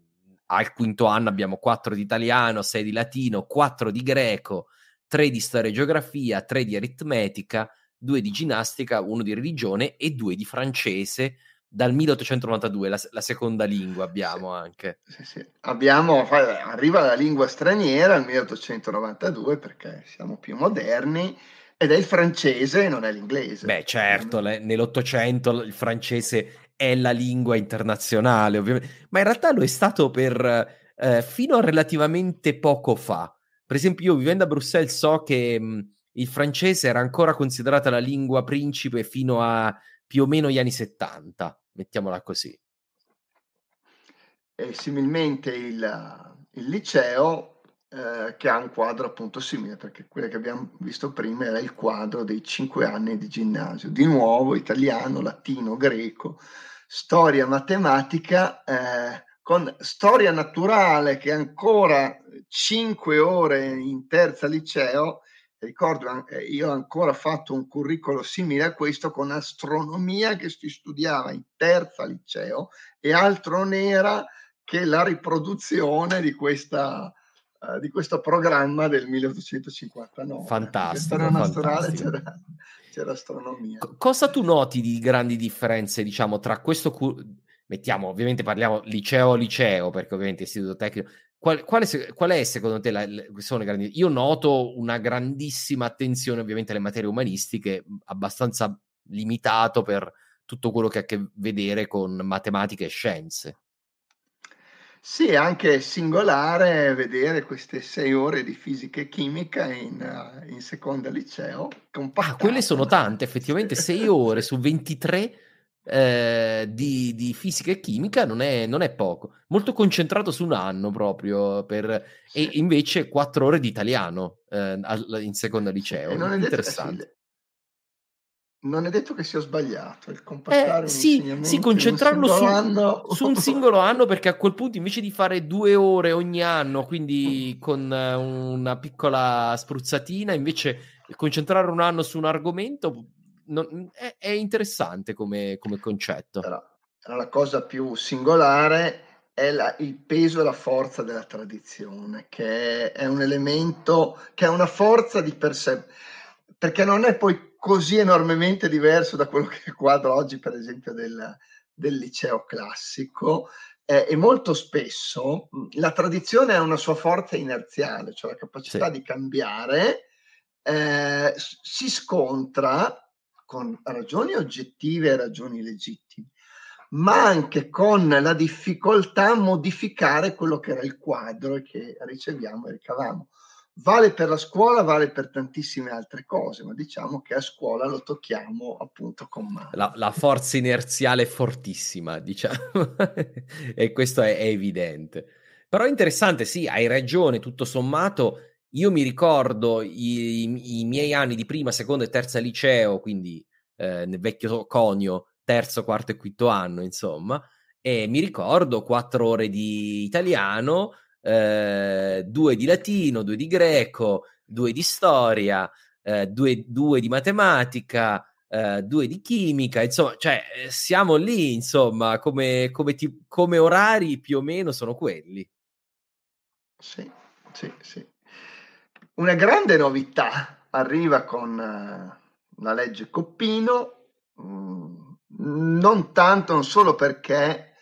Al quinto anno abbiamo 4 di italiano, 6 di latino, 4 di greco, 3 di storia e geografia, 3 di aritmetica, 2 di ginnastica, 1 di religione e 2 di francese dal 1892, la, la seconda lingua abbiamo anche. Sì, sì. Abbiamo, arriva la lingua straniera nel 1892 perché siamo più moderni ed è il francese, non è l'inglese. Beh, certo, le- nell'Ottocento il francese è la lingua internazionale, ovviamente, ma in realtà lo è stato per eh, fino a relativamente poco fa. Per esempio, io vivendo a Bruxelles so che mh, il francese era ancora considerata la lingua principe fino a più o meno gli anni 70, mettiamola così. E similmente il, il liceo eh, che ha un quadro appunto simile, perché quello che abbiamo visto prima era il quadro dei cinque anni di ginnasio. Di nuovo italiano, latino, greco, storia, matematica, eh, con storia naturale che ancora cinque ore in terza liceo. Ricordo, eh, io ho ancora fatto un curriculum simile a questo con astronomia che si studiava in terza liceo e altro non era che la riproduzione di, questa, eh, di questo programma del 1859. Fantastico, storia naturale c'era, c'era astronomia. Co- cosa tu noti di grandi differenze, diciamo, tra questo cu- mettiamo, ovviamente parliamo liceo liceo, perché ovviamente istituto tecnico. Qual, quale se- qual è secondo te la, grandi? Io noto una grandissima attenzione ovviamente alle materie umanistiche, abbastanza limitato per tutto quello che ha a che vedere con matematica e scienze. Sì, è anche singolare vedere queste sei ore di fisica e chimica in, eh, in seconda liceo. Ah, quelle sono tante, effettivamente, 6 ore su 23 eh, di, di fisica e chimica non è, non è poco. Molto concentrato su un anno proprio, per, e invece 4 ore di italiano eh, in seconda liceo. E non è, detto, eh, Interessante. sì, non è detto che sia sbagliato il compattare Eh, un sì, sì, un concentrarlo singolo su, anno. su un singolo anno perché a quel punto invece di fare due ore ogni anno, quindi con eh, una piccola spruzzatina, invece concentrare un anno su un argomento non- è, è interessante come, come concetto. Però la cosa più singolare è la- il peso e la forza della tradizione, che è un elemento, che ha una forza di per sé, perché non è poi così enormemente diverso da quello che è il quadro oggi, per esempio, del, del liceo classico. eh, e molto spesso mh, la tradizione ha una sua forza inerziale, cioè la capacità Sì. di cambiare, eh, si scontra con ragioni oggettive e ragioni legittime, ma anche con la difficoltà a modificare quello che era il quadro che riceviamo e ricavamo. Vale per la scuola, vale per tantissime altre cose, ma diciamo che a scuola lo tocchiamo appunto con mano. La, la forza inerziale è fortissima, diciamo, e questo è, è evidente. Però è interessante, sì, hai ragione, tutto sommato. Io mi ricordo i, i miei anni di prima, seconda e terza liceo, quindi eh, nel vecchio conio, terzo, quarto e quinto anno, insomma, e mi ricordo quattro ore di italiano, eh, due di latino, due di greco, due di storia, eh, due, due di matematica, eh, due di chimica, insomma, cioè eh, siamo lì, insomma, come, come, ti- come orari più o meno sono quelli. Sì, sì, sì. Una grande novità arriva con eh, la legge Coppino, mm, non tanto, non solo perché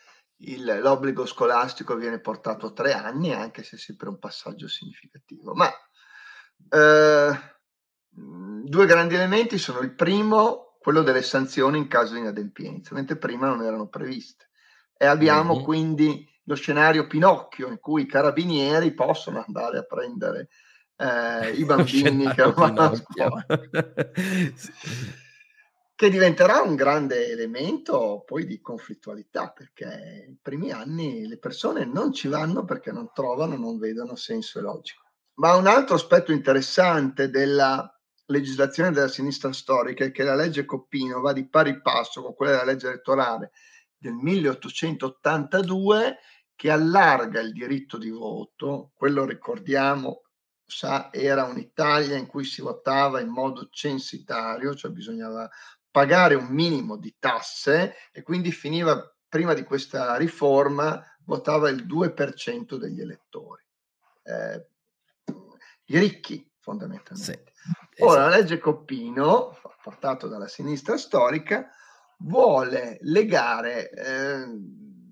il- l'obbligo scolastico viene portato a tre anni, anche se è sempre un passaggio significativo, ma eh, due grandi elementi sono il primo, quello delle sanzioni in caso di inadempienza, mentre prima non erano previste. E abbiamo Mhm. quindi lo scenario Pinocchio in cui i carabinieri possono andare a prendere eh, i bambini che vanno a scuola. che diventerà un grande elemento poi di conflittualità, perché i primi anni le persone non ci vanno perché non trovano, non vedono senso e logico. Ma un altro aspetto interessante della legislazione della sinistra storica è che la legge Coppino va di pari passo con quella della legge elettorale del 1882 che allarga il diritto di voto, quello ricordiamo, sa, era un'Italia in cui si votava in modo censitario, cioè bisognava pagare un minimo di tasse e quindi finiva, prima di questa riforma, votava il 2% degli elettori. Eh, I ricchi, fondamentalmente. Sì, Ora, la legge Coppino, portato dalla sinistra storica, vuole legare eh,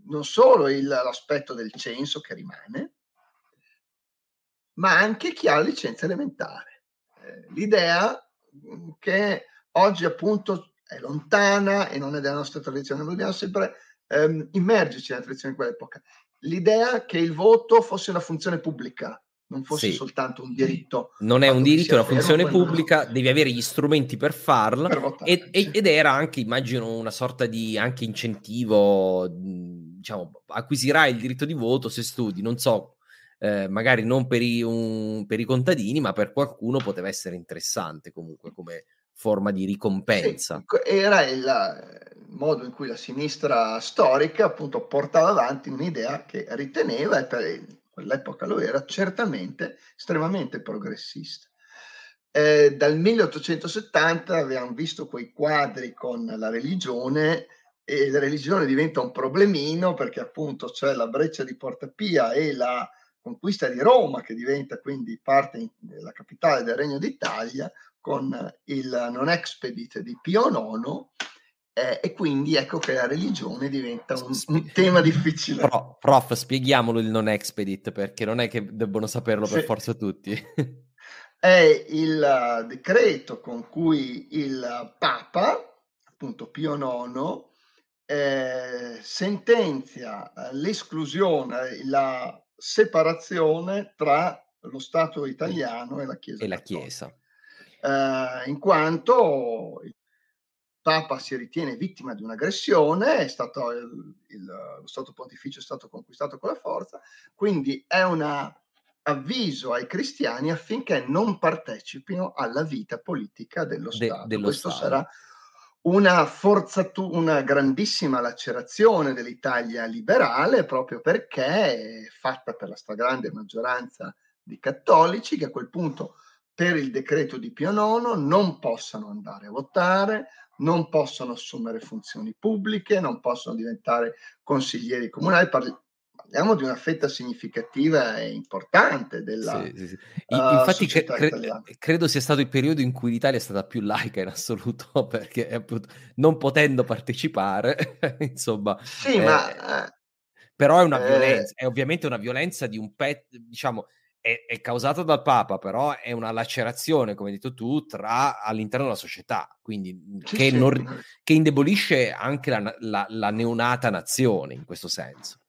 non solo il, l'aspetto del censo che rimane, ma anche chi ha la licenza elementare. Eh, l'idea mm, che oggi appunto è lontana e non è della nostra tradizione, ma dobbiamo sempre ehm, immergerci nella tradizione di quell'epoca. L'idea che il voto fosse una funzione pubblica, non fosse sì. soltanto un diritto. Non è un diritto, è una funzione pubblica, devi avere gli strumenti per farla per ed, ed, era anche, immagino, una sorta di anche incentivo, diciamo, acquisirai il diritto di voto se studi, non so, eh, magari non per i, un, per i contadini, ma per qualcuno poteva essere interessante comunque come forma di ricompensa. Sì, era il, il, modo in cui la sinistra storica appunto portava avanti un'idea che riteneva, e per quell'epoca lo era, certamente estremamente progressista. Eh, dal 1870 abbiamo visto quei quadri con la religione e la religione diventa un problemino perché appunto c'è la breccia di Porta Pia e la conquista di Roma che diventa quindi parte della capitale del Regno d'Italia con il non expedit di Pio IX eh, e quindi ecco che la religione diventa un, un tema difficile. Pro, prof, spieghiamolo il non expedit perché non è che debbono saperlo per sì. forza tutti. è il decreto con cui il Papa, appunto Pio IX, eh, sentenzia l'esclusione, la separazione tra lo Stato italiano e la Chiesa. E la Chiesa eh, in quanto il Papa si ritiene vittima di un'aggressione, è stato il, il, lo Stato Pontificio è stato conquistato con la forza, quindi è un avviso ai cristiani affinché non partecipino alla vita politica dello Stato. dello Questo Stato. sarà una forzatura, una grandissima lacerazione dell'Italia liberale proprio perché è fatta per la stragrande maggioranza di cattolici che a quel punto per il decreto di Pio IX non possano andare a votare, non possono assumere funzioni pubbliche, non possono diventare consiglieri comunali. Parliamo di una fetta significativa e importante della sì, sì, sì. Uh, infatti cre- cre- credo sia stato il periodo in cui l'Italia è stata più laica in assoluto perché appunto, non potendo partecipare insomma sì eh, ma eh, però è una eh, violenza è ovviamente una violenza di un pezzo diciamo è, è causata dal Papa, però è una lacerazione, come hai detto tu, tra all'interno della società, quindi sì, che. Non, che, indebolisce anche la, la, la, neonata nazione in questo senso.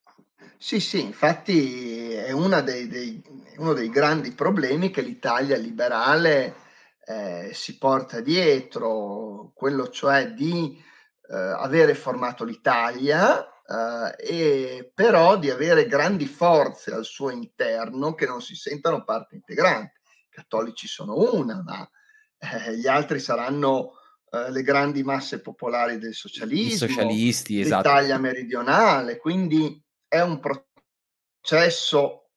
Sì, sì, infatti è dei, dei, uno dei grandi problemi che l'Italia liberale eh, si porta dietro, quello cioè di eh, avere formato l'Italia Uh, e però di avere grandi forze al suo interno che non si sentano parte integrante. I cattolici sono una, ma eh, gli altri saranno eh, le grandi masse popolari del socialismo, I socialisti, esatto. l'Italia meridionale, quindi è un processo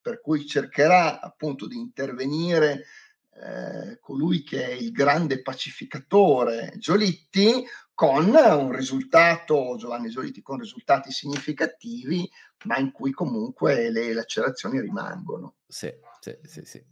per cui cercherà appunto di intervenire eh, colui che è il grande pacificatore Giolitti con un risultato, Giovanni Giolitti, con risultati significativi, ma in cui comunque le lacerazioni rimangono. Sì, sì, sì, sì.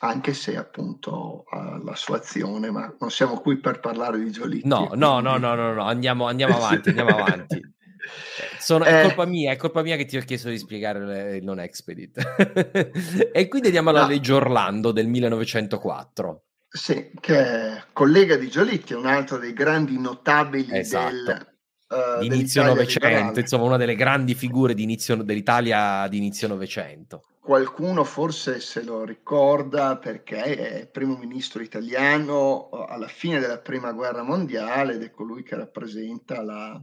Anche se appunto uh, la sua azione, ma non siamo qui per parlare di Giolitti. No, no, no, no, no, no, andiamo, andiamo avanti, andiamo avanti. Eh, sono, è colpa mia, è colpa mia che ti ho chiesto di spiegare il non expedit. e quindi andiamo alla no. legge Orlando del 1904. Sì, che è collega di Giolitti, un altro dei grandi notabili esatto. del, uh, inizio Novecento, insomma una delle grandi figure di inizio, dell'Italia di inizio Novecento. qualcuno forse se lo ricorda perché è primo ministro italiano alla fine della prima guerra mondiale ed è colui che rappresenta la,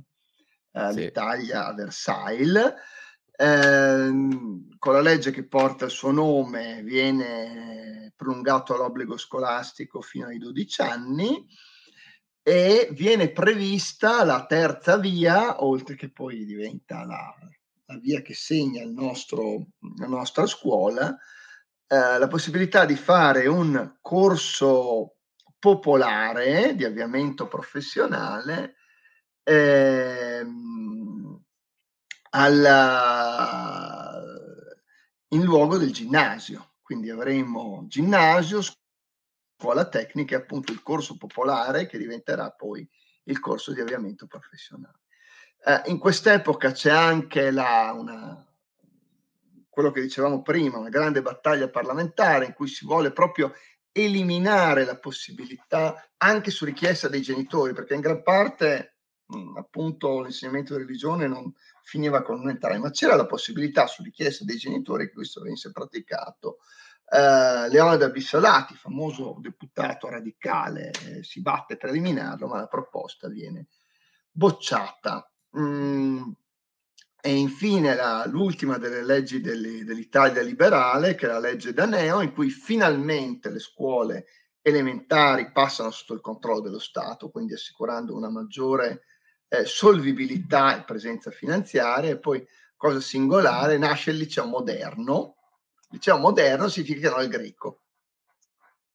eh, sì. l'Italia a Versailles. Eh, con la legge che porta il suo nome viene prolungato l'obbligo scolastico fino ai 12 anni e viene prevista la terza via, oltre che poi diventa la, la via che segna il nostro, la nostra scuola, eh, la possibilità di fare un corso popolare di avviamento professionale ehm, alla, in luogo del ginnasio. Quindi avremo ginnasio, scuola tecnica e appunto il corso popolare che diventerà poi il corso di avviamento professionale. Eh, in quest'epoca c'è anche la, una, quello che dicevamo prima, una grande battaglia parlamentare in cui si vuole proprio eliminare la possibilità, anche su richiesta dei genitori, perché in gran parte mh, appunto l'insegnamento di religione non finiva con non entrare, ma c'era la possibilità su richiesta dei genitori che questo venisse praticato. Eh, Leone Bissolati, famoso deputato radicale, eh, si batte per eliminarlo, ma la proposta viene bocciata. Mm, e infine la, l'ultima delle leggi delle, dell'Italia liberale, che è la legge Daneo, in cui finalmente le scuole elementari passano sotto il controllo dello Stato, quindi assicurando una maggiore eh, solvibilità e presenza finanziaria. E poi, cosa singolare, nasce il liceo moderno. Liceo moderno significa che non è greco.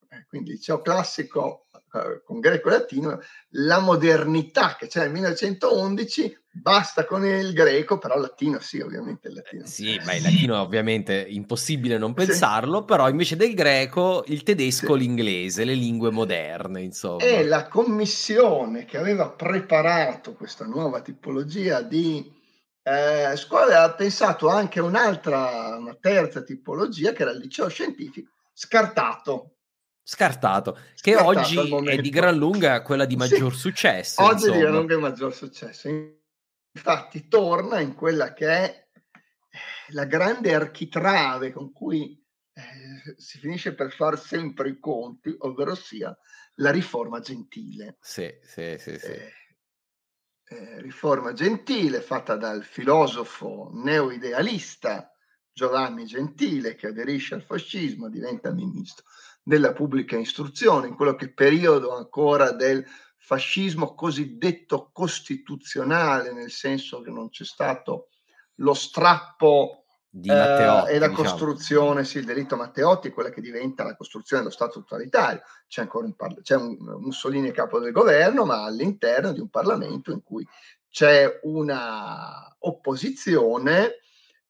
Eh, quindi liceo classico eh, con greco e latino, la modernità che c'è nel 1911 basta con il greco, però il latino sì, ovviamente il latino. Eh, sì, ma il latino è ovviamente impossibile non pensarlo, sì. però invece del greco il tedesco, sì. l'inglese, le lingue moderne, insomma. E la commissione che aveva preparato questa nuova tipologia di eh, scuola ha pensato anche a un'altra, una terza tipologia che era il liceo scientifico, scartato scartato, che scartato oggi è di gran lunga quella di maggior sì, successo. Oggi insomma. di gran lunga è maggior successo. Infatti torna in quella che è eh, la grande architrave con cui eh, si finisce per far sempre i conti, ovvero sia la riforma gentile. Sì, sì, sì, sì. Eh, eh, riforma gentile fatta dal filosofo neoidealista Giovanni Gentile che aderisce al fascismo, diventa ministro della pubblica istruzione, in quello che è periodo ancora del fascismo cosiddetto costituzionale, nel senso che non c'è stato lo strappo di Matteotti, eh, e la diciamo. costruzione, sì, il delitto Matteotti, quella che diventa la costruzione dello Stato totalitario. C'è ancora un, parla- c'è un Mussolini capo del governo, ma all'interno di un Parlamento in cui c'è una opposizione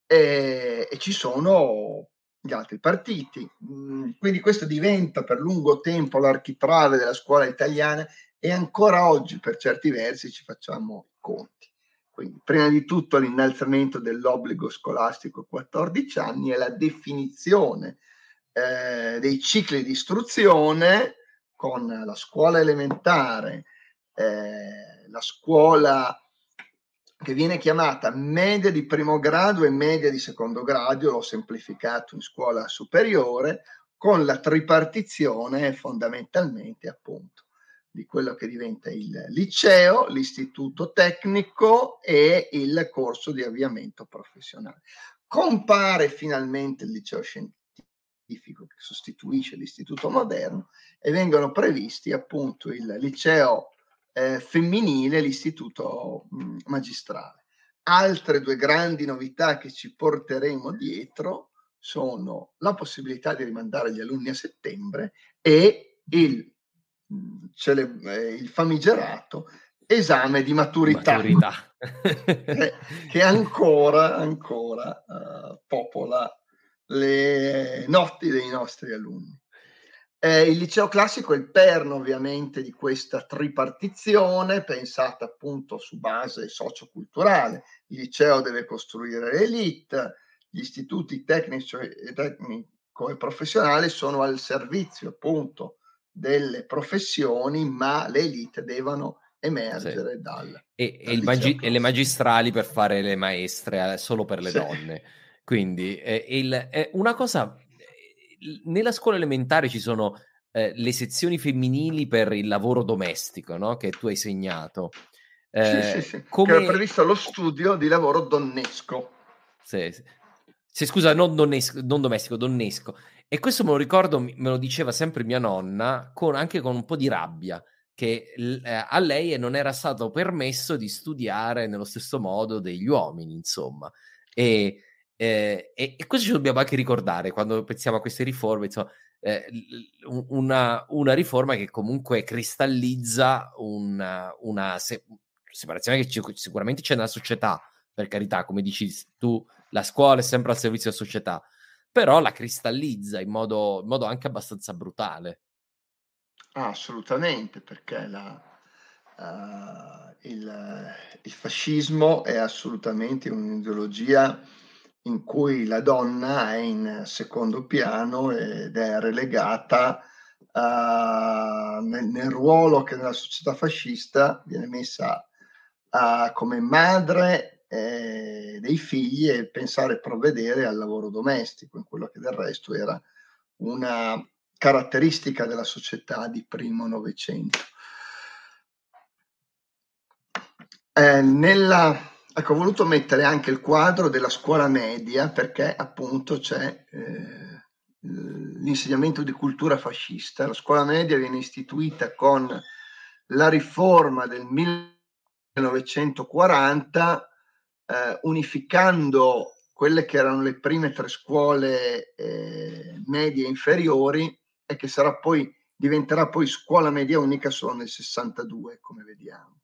e, e ci sono gli altri partiti. Mm, quindi questo diventa per lungo tempo l'architrave della scuola italiana e ancora oggi per certi versi ci facciamo i conti. Quindi prima di tutto l'innalzamento dell'obbligo scolastico a 14 anni e la definizione eh, dei cicli di istruzione con la scuola elementare, eh, la scuola che viene chiamata media di primo grado e media di secondo grado, l'ho semplificato in scuola superiore, con la tripartizione fondamentalmente appunto di quello che diventa il liceo, l'istituto tecnico e il corso di avviamento professionale. Compare finalmente il liceo scientifico che sostituisce l'istituto moderno e vengono previsti appunto il liceo eh, femminile l'istituto mh, mm, magistrale. Altre due grandi novità che ci porteremo dietro sono la possibilità di rimandare gli alunni a settembre e il, mm, cele, eh, il famigerato esame di maturità, maturità. che, che, ancora, ancora uh, popola le notti dei nostri alunni. Eh, il liceo classico è il perno ovviamente di questa tripartizione pensata appunto su base socioculturale. Il liceo deve costruire l'elite, gli istituti tecnici e tecnico e professionali sono al servizio appunto delle professioni, ma le elite devono emergere sì. dal, e, dal e, magi- e, le magistrali per fare le maestre eh, solo per le sì. donne Quindi eh, il, eh, una cosa, nella scuola elementare ci sono eh, le sezioni femminili per il lavoro domestico, no? Che tu hai segnato. Sì, sì, Eh, sì. Che come... era previsto lo studio di lavoro donnesco. Sì, sì. Sì, scusa, non, donnesco, non domestico, donnesco. E questo me lo ricordo, me lo diceva sempre mia nonna, con, anche con un po' di rabbia, che eh, a lei non era stato permesso di studiare nello stesso modo degli uomini, insomma. E, eh, e- e questo ci dobbiamo anche ricordare quando pensiamo a queste riforme, insomma, eh, una, una riforma che comunque cristallizza una, una se- separazione che ci- sicuramente c'è nella società, per carità, come dici tu, la scuola è sempre al servizio della società, però la cristallizza in modo, in modo anche abbastanza brutale. Ah, assolutamente, perché la, eh, il, il fascismo è assolutamente un'ideologia in cui la donna è in secondo piano ed è relegata eh, nel, nel ruolo che nella società fascista viene messa eh, come madre eh, dei figli e pensare e provvedere al lavoro domestico, in quello che del resto era una caratteristica della società di primo Novecento. Eh, nella, ecco, ho voluto mettere anche il quadro della scuola media perché appunto c'è eh, l'insegnamento di cultura fascista. La scuola media viene istituita con la riforma del 1940 eh, unificando quelle che erano le prime tre scuole eh, medie inferiori e che sarà poi, diventerà poi scuola media unica solo nel 62, come vediamo.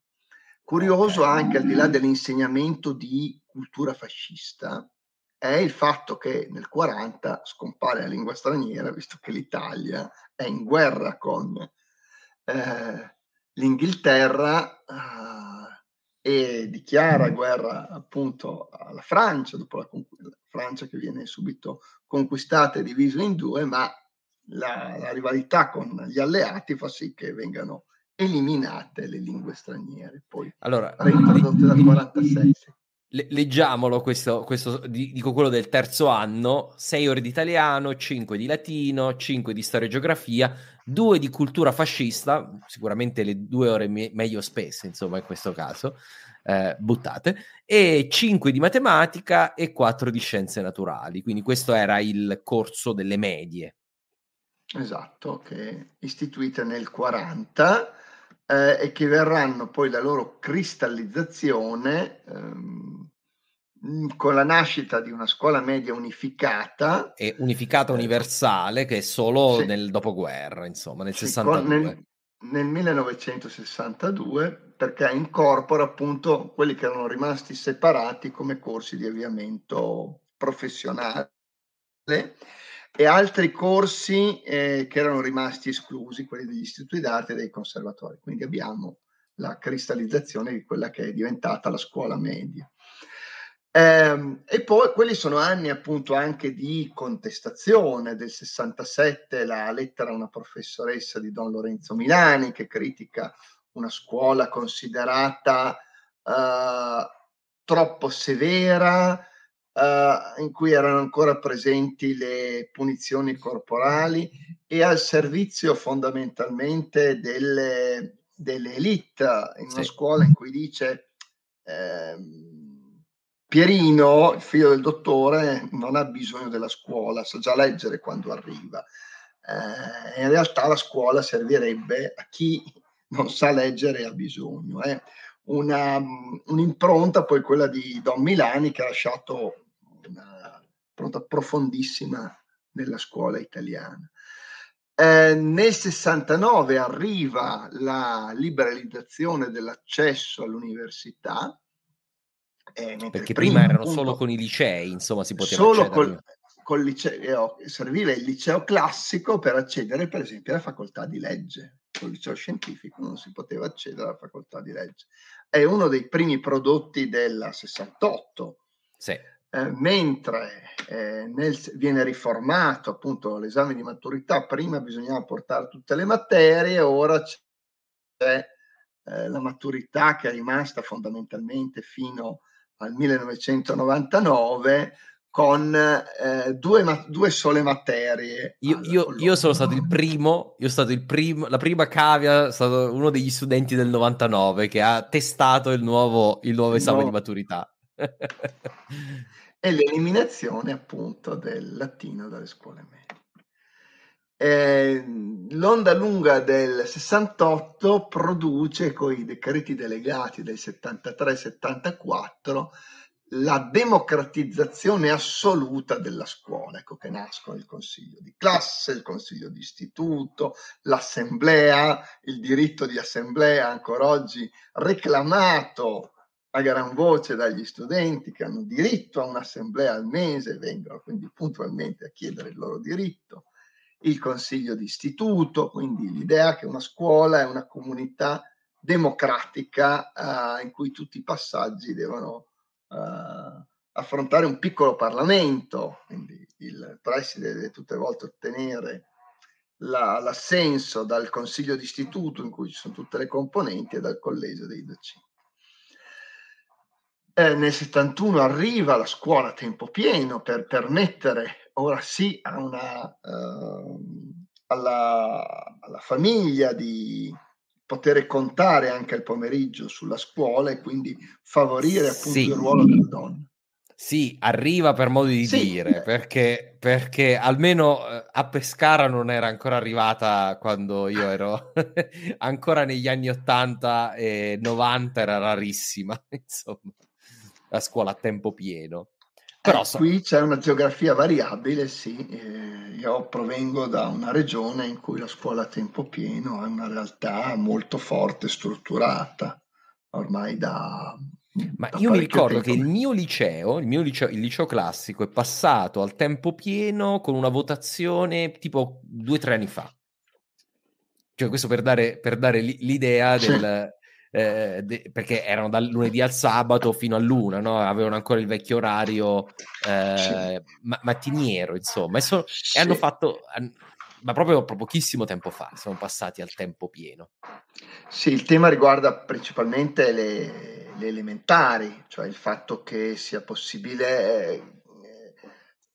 Curioso anche al di là dell'insegnamento di cultura fascista è il fatto che nel 40 scompare la lingua straniera, visto che l'Italia è in guerra con eh, l'Inghilterra eh, e dichiara guerra appunto alla Francia, dopo la, la Francia che viene subito conquistata e divisa in due, ma la, la, rivalità con gli alleati fa sì che vengano eliminate le lingue straniere, poi allora, reintrodotte dal 46. Le, leggiamolo questo, questo, dico quello del terzo anno, 6 ore di italiano, 5 di latino, 5 di storia e geografia, 2 di cultura fascista, sicuramente le due ore me- meglio spese, insomma, in questo caso, eh, buttate, e 5 di matematica e 4 di scienze naturali. Quindi questo era il corso delle medie. Esatto, che istituite nel 40 eh, e che verranno poi la loro cristallizzazione ehm, con la nascita di una scuola media unificata. E unificata universale che è solo sì. nel dopoguerra, insomma, nel sì, 62. Nel, nel 1962 perché incorpora appunto quelli che erano rimasti separati come corsi di avviamento professionale e altri corsi eh, che erano rimasti esclusi, quelli degli istituti d'arte e dei conservatori. Quindi abbiamo la cristallizzazione di quella che è diventata la scuola media. Eh, e poi quelli sono anni appunto anche di contestazione del 67, la lettera a una professoressa di Don Lorenzo Milani che critica una scuola considerata eh, troppo severa, Uh, in cui erano ancora presenti le punizioni corporali e al servizio fondamentalmente delle, delle elite in una Sì. scuola in cui dice ehm, Pierino, il figlio del dottore, non ha bisogno della scuola, sa già leggere quando arriva. Eh, in realtà la scuola servirebbe a chi non sa leggere e ha bisogno. eh. Una, mm, un'impronta poi quella di Don Milani che ha lasciato una impronta profondissima nella scuola italiana. Eh, nel 69 arriva la liberalizzazione dell'accesso all'università. eh, Perché prima, prima, erano appunto, solo con i licei, insomma, si poteva solo col, col liceo, serviva il liceo classico per accedere per esempio alla facoltà di legge. Col liceo scientifico non si poteva accedere alla facoltà di legge. È uno dei primi prodotti del 68, Sì. Eh, mentre eh, nel- viene riformato appunto l'esame di maturità, prima bisognava portare tutte le materie, ora c'è eh, la maturità che è rimasta fondamentalmente fino al 1999 con eh, due, ma- due, sole materie. Io, io, io, sono stato il primo, io sono stato il primo, la prima cavia è stato uno degli studenti del 99 che ha testato il nuovo, il nuovo esame no. di maturità. e l'eliminazione appunto del latino dalle scuole medie. Eh, l'onda lunga del 68 produce con i decreti delegati del 73-74 la democratizzazione assoluta della scuola, ecco che nascono il consiglio di classe, il consiglio di istituto, l'assemblea, il diritto di assemblea ancora oggi reclamato a gran voce dagli studenti che hanno diritto a un'assemblea al mese vengono quindi puntualmente a chiedere il loro diritto, il consiglio di istituto, quindi l'idea che una scuola è una comunità democratica eh, in cui tutti i passaggi devono uh, affrontare un piccolo Parlamento, quindi il preside deve tutte le volte ottenere la, l'assenso dal consiglio d'istituto in cui ci sono tutte le componenti e dal collegio dei docenti. Eh, nel 71 arriva la scuola a tempo pieno per permettere ora sì a una, uh, alla, alla famiglia di, poter contare anche il pomeriggio sulla scuola e quindi favorire appunto sì. il ruolo della donna. Sì, arriva per modo di sì. dire, perché, perché almeno eh, a Pescara non era ancora arrivata quando io ero ancora negli anni 80 e 90 era rarissima, insomma, la scuola a tempo pieno. Però eh, so... qui c'è una geografia variabile, sì. Eh, io provengo da una regione in cui la scuola a tempo pieno è una realtà molto forte, strutturata, ormai da... Ma da io mi ricordo tempo. che il mio liceo, il mio liceo, il liceo classico, è passato al tempo pieno con una votazione tipo due o tre anni fa. Cioè, questo per dare, per dare l'idea del, eh, de- perché erano dal lunedì al sabato fino a luna, no? avevano ancora il vecchio orario eh, ma- mattiniero, insomma, e, so- sì. e hanno fatto, ma proprio pochissimo tempo fa, sono passati al tempo pieno. Sì, il tema riguarda principalmente le, le elementari, cioè il fatto che sia possibile... Eh,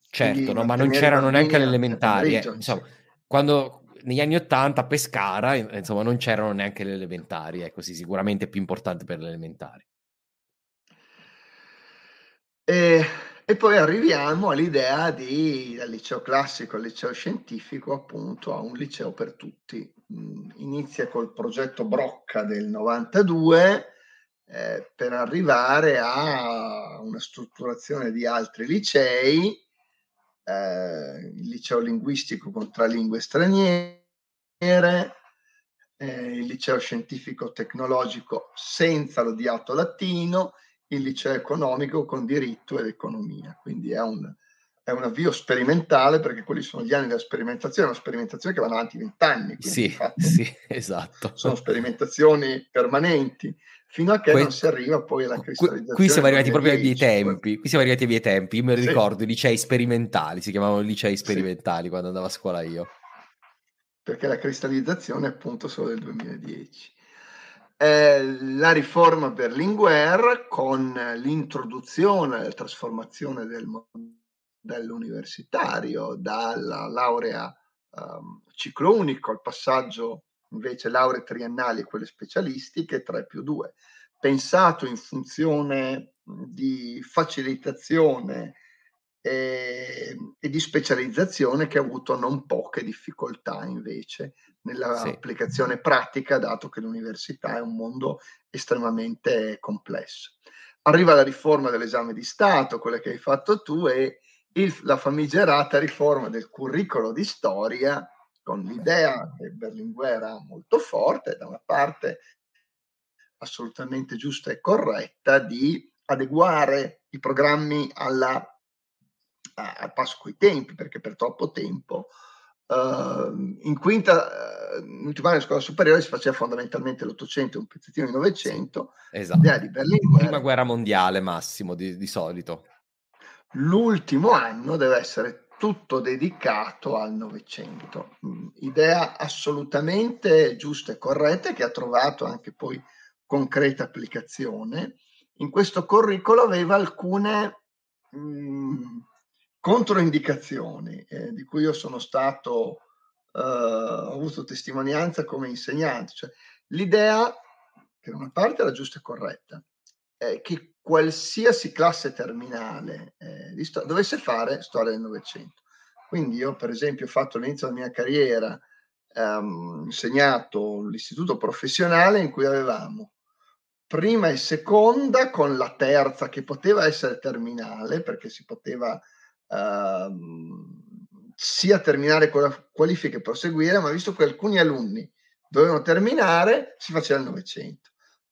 certo, no, ma non c'erano neanche le elementari. Eh. Insomma, quando, negli anni 80 a Pescara, insomma, non c'erano neanche le elementari, ecco, sì, sicuramente più importante per le elementari. E, e, poi arriviamo all'idea di, dal liceo classico al liceo scientifico, appunto, a un liceo per tutti. Mm, inizia col progetto Brocca del 92 eh, per arrivare a una strutturazione di altri licei eh, il liceo linguistico con tre lingue straniere, eh, il liceo scientifico tecnologico senza l'odiato latino, il liceo economico con diritto ed economia. Quindi è un, è un avvio sperimentale perché quelli sono gli anni della sperimentazione, una sperimentazione che va avanti vent'anni. Sì, sì, esatto. Sono sperimentazioni permanenti fino a che que- non si arriva poi alla cristallizzazione. Qui siamo arrivati proprio ai miei tempi, qui siamo arrivati ai miei tempi, io me lo sì. ricordo, i licei sperimentali, si chiamavano licei sperimentali sì. quando andavo a scuola io. Perché la cristallizzazione è appunto solo del 2010. Eh, la riforma Berlinguer con l'introduzione, la trasformazione del modello universitario dalla laurea um, ciclo unico al passaggio invece lauree triennali e quelle specialistiche 3 più 2, pensato in funzione di facilitazione e, e, di specializzazione che ha avuto non poche difficoltà invece nell'applicazione sì. pratica, dato che l'università è un mondo estremamente complesso. Arriva la riforma dell'esame di Stato, quella che hai fatto tu, e il, la famigerata riforma del curriculum di storia con l'idea che Berlinguer era molto forte, da una parte assolutamente giusta e corretta, di adeguare i programmi alla, al passo coi tempi, perché per troppo tempo uh, in quinta, uh, in ultima anno scuola superiore si faceva fondamentalmente l'Ottocento e un pezzettino di Novecento. Esatto. Di Berlinguer, Prima guerra mondiale massimo di, di solito. L'ultimo anno deve essere tutto dedicato al Novecento. Mm, idea assolutamente giusta e corretta che ha trovato anche poi concreta applicazione. In questo curriculum aveva alcune mh, mm, controindicazioni eh, di cui io sono stato, eh, ho avuto testimonianza come insegnante, cioè l'idea da una parte era giusta e corretta, è che qualsiasi classe terminale eh, sto- dovesse fare storia del Novecento. Quindi io per esempio ho fatto all'inizio della mia carriera, ehm, insegnato l'istituto professionale in cui avevamo prima e seconda con la terza che poteva essere terminale perché si poteva ehm, sia terminare con la qualifica e proseguire, ma visto che alcuni alunni dovevano terminare, si faceva il Novecento.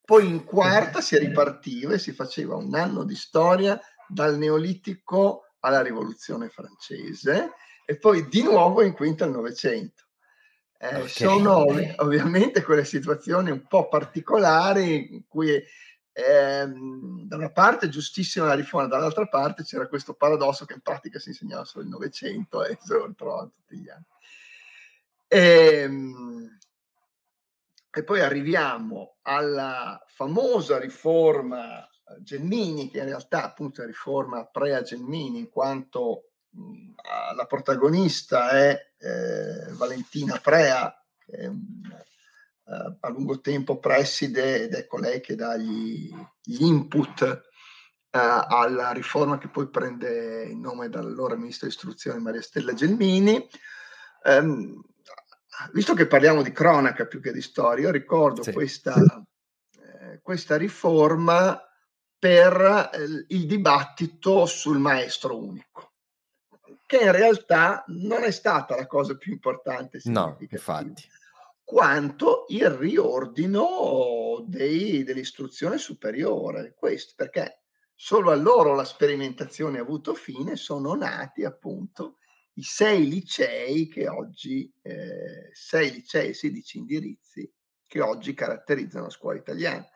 Poi in quarta si ripartiva e si faceva un anno di storia dal Neolitico alla Rivoluzione francese e poi di nuovo in quinta al Novecento. Eh, okay. Sono ovviamente quelle situazioni un po' particolari in cui ehm, da una parte giustissima la riforma, dall'altra parte c'era questo paradosso che in pratica si insegnava solo il Novecento e se lo ritrovano tutti gli anni. Ehm, e poi arriviamo alla famosa riforma Gelmini, che in realtà appunto è riforma pre-Gelmini, in quanto mh, la protagonista è eh, Valentina Prea, che è un, eh, a lungo tempo preside ed è colei che dà gli, gli input eh, alla riforma che poi prende il nome dall'allora ministro dell'istruzione Maria Stella Gelmini. Um, visto che parliamo di cronaca più che di storia, io ricordo sì. questa, eh, questa, riforma per eh, il dibattito sul maestro unico, che in realtà non è stata la cosa più importante. No, infatti. Quanto il riordino dei, dell'istruzione superiore, questo perché solo a loro la sperimentazione ha avuto fine, sono nati appunto i sei licei che oggi, eh, sei licei e 16 indirizzi che oggi caratterizzano la scuola italiana.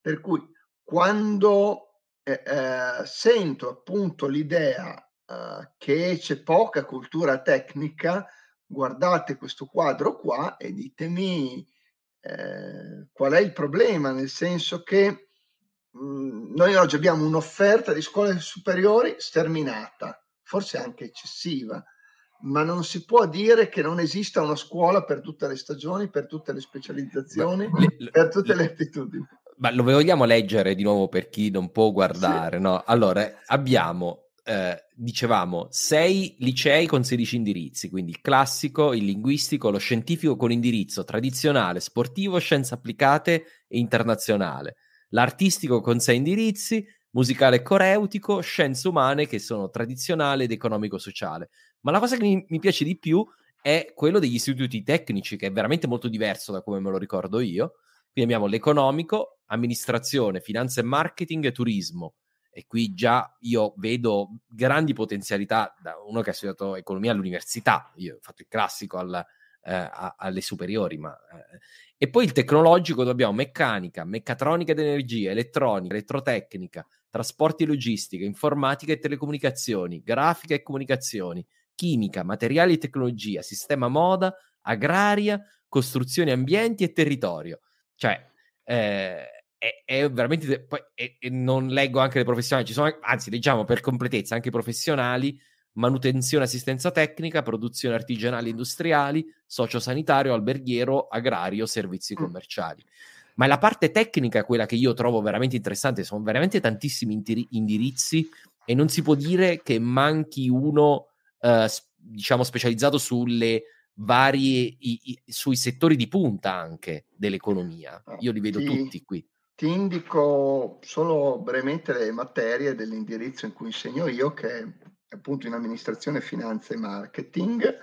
Per cui quando eh, eh, sento appunto l'idea eh, che c'è poca cultura tecnica, guardate questo quadro qua e ditemi eh, qual è il problema, nel senso che mh, mm, noi oggi abbiamo un'offerta di scuole superiori sterminata, forse anche eccessiva ma non si può dire che non esista una scuola per tutte le stagioni, per tutte le specializzazioni, le, per tutte le, le attitudini. Ma lo vogliamo leggere di nuovo per chi non può guardare, sì. no? Allora, abbiamo, eh, dicevamo, sei licei con 16 indirizzi, quindi il classico, il linguistico, lo scientifico con indirizzo tradizionale, sportivo, scienze applicate e internazionale, l'artistico con 6 indirizzi, musicale e coreutico, scienze umane che sono tradizionale ed economico-sociale. Ma la cosa che mi, mi piace di più è quello degli istituti tecnici, che è veramente molto diverso da come me lo ricordo io. Quindi abbiamo l'economico, amministrazione, finanza e marketing e turismo. E qui già io vedo grandi potenzialità da uno che ha studiato economia all'università. Io ho fatto il classico al, eh, alle superiori, ma... Eh. E poi il tecnologico dove abbiamo meccanica, meccatronica ed energia, elettronica, elettrotecnica, trasporti e logistica, informatica e telecomunicazioni, grafica e comunicazioni, chimica, materiali e tecnologia, sistema moda, agraria, costruzioni ambienti e territorio. Cioè, eh, è, è, veramente... Poi, e, e non leggo anche le professionali, ci sono, anzi, leggiamo per completezza anche i professionali, manutenzione, assistenza tecnica, produzione artigianali industriali, sociosanitario, alberghiero, agrario, servizi mm. commerciali. Ma è la parte tecnica quella che io trovo veramente interessante, sono veramente tantissimi indirizzi e non si può dire che manchi uno eh, diciamo specializzato sulle varie i, i, sui settori di punta anche dell'economia. Io li vedo ti, tutti qui. Ti indico solo brevemente le materie dell'indirizzo in cui insegno io, che è appunto in amministrazione, finanza e marketing.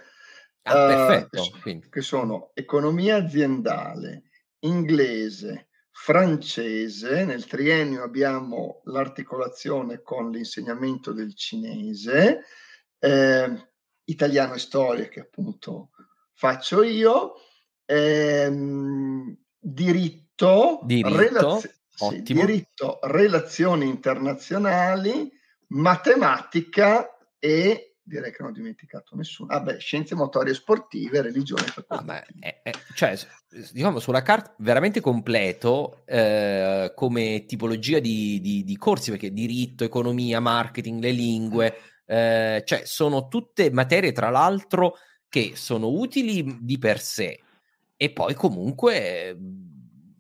Ah, uh, perfetto. Che sono economia aziendale, inglese, francese, nel triennio abbiamo l'articolazione con l'insegnamento del cinese, eh, italiano e storia che appunto faccio io, ehm, diritto, diritto, relaz- sì, diritto, relazioni internazionali, matematica e direi che non ho dimenticato nessuno. Ah beh, scienze motorie sportive, religione ah, eh, eh, cioè, diciamo, sulla carta veramente completo eh, come tipologia di, di, di, corsi, perché diritto, economia, marketing, le lingue, eh, cioè sono tutte materie tra l'altro che sono utili di per sé e poi comunque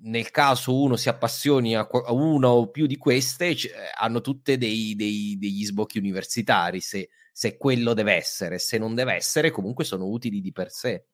nel caso uno si appassioni a, a una o più di queste c- hanno tutte dei, dei, degli sbocchi universitari se, se quello deve essere se non deve essere comunque sono utili di per sé.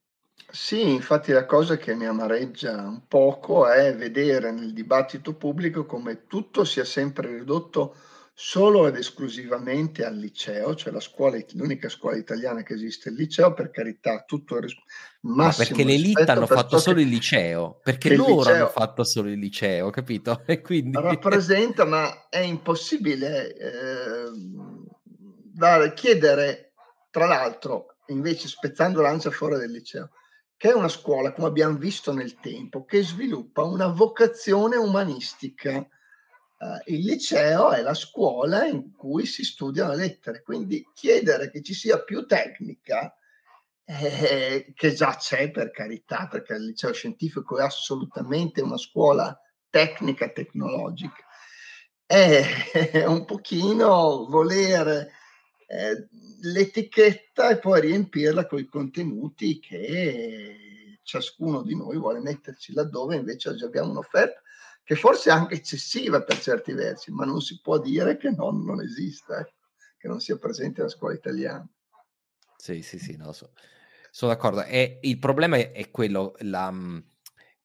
Sì, infatti la cosa che mi amareggia un poco è vedere nel dibattito pubblico come tutto sia sempre ridotto solo ed esclusivamente al liceo, cioè la scuola, l'unica scuola italiana che esiste il liceo, per carità, tutto il ris- Ma perché l'elite hanno fatto solo il liceo, perché loro liceo hanno fatto solo il liceo, capito? E quindi... Rappresenta, ma è impossibile eh, dare, chiedere, tra l'altro, invece spezzando l'ansia fuori del liceo, che è una scuola, come abbiamo visto nel tempo, che sviluppa una vocazione umanistica. Uh, il liceo è la scuola in cui si studiano le lettere, quindi chiedere che ci sia più tecnica, eh, che già c'è per carità, perché il liceo scientifico è assolutamente una scuola tecnica tecnologica, è un pochino voler eh, l'etichetta e poi riempirla con i contenuti che ciascuno di noi vuole metterci laddove invece oggi abbiamo un'offerta che forse è anche eccessiva per certi versi, ma non si può dire che non, non esista, eh, che non sia presente la scuola italiana. Sì, sì, sì, no, so, sono d'accordo. E il problema è, è quello, la,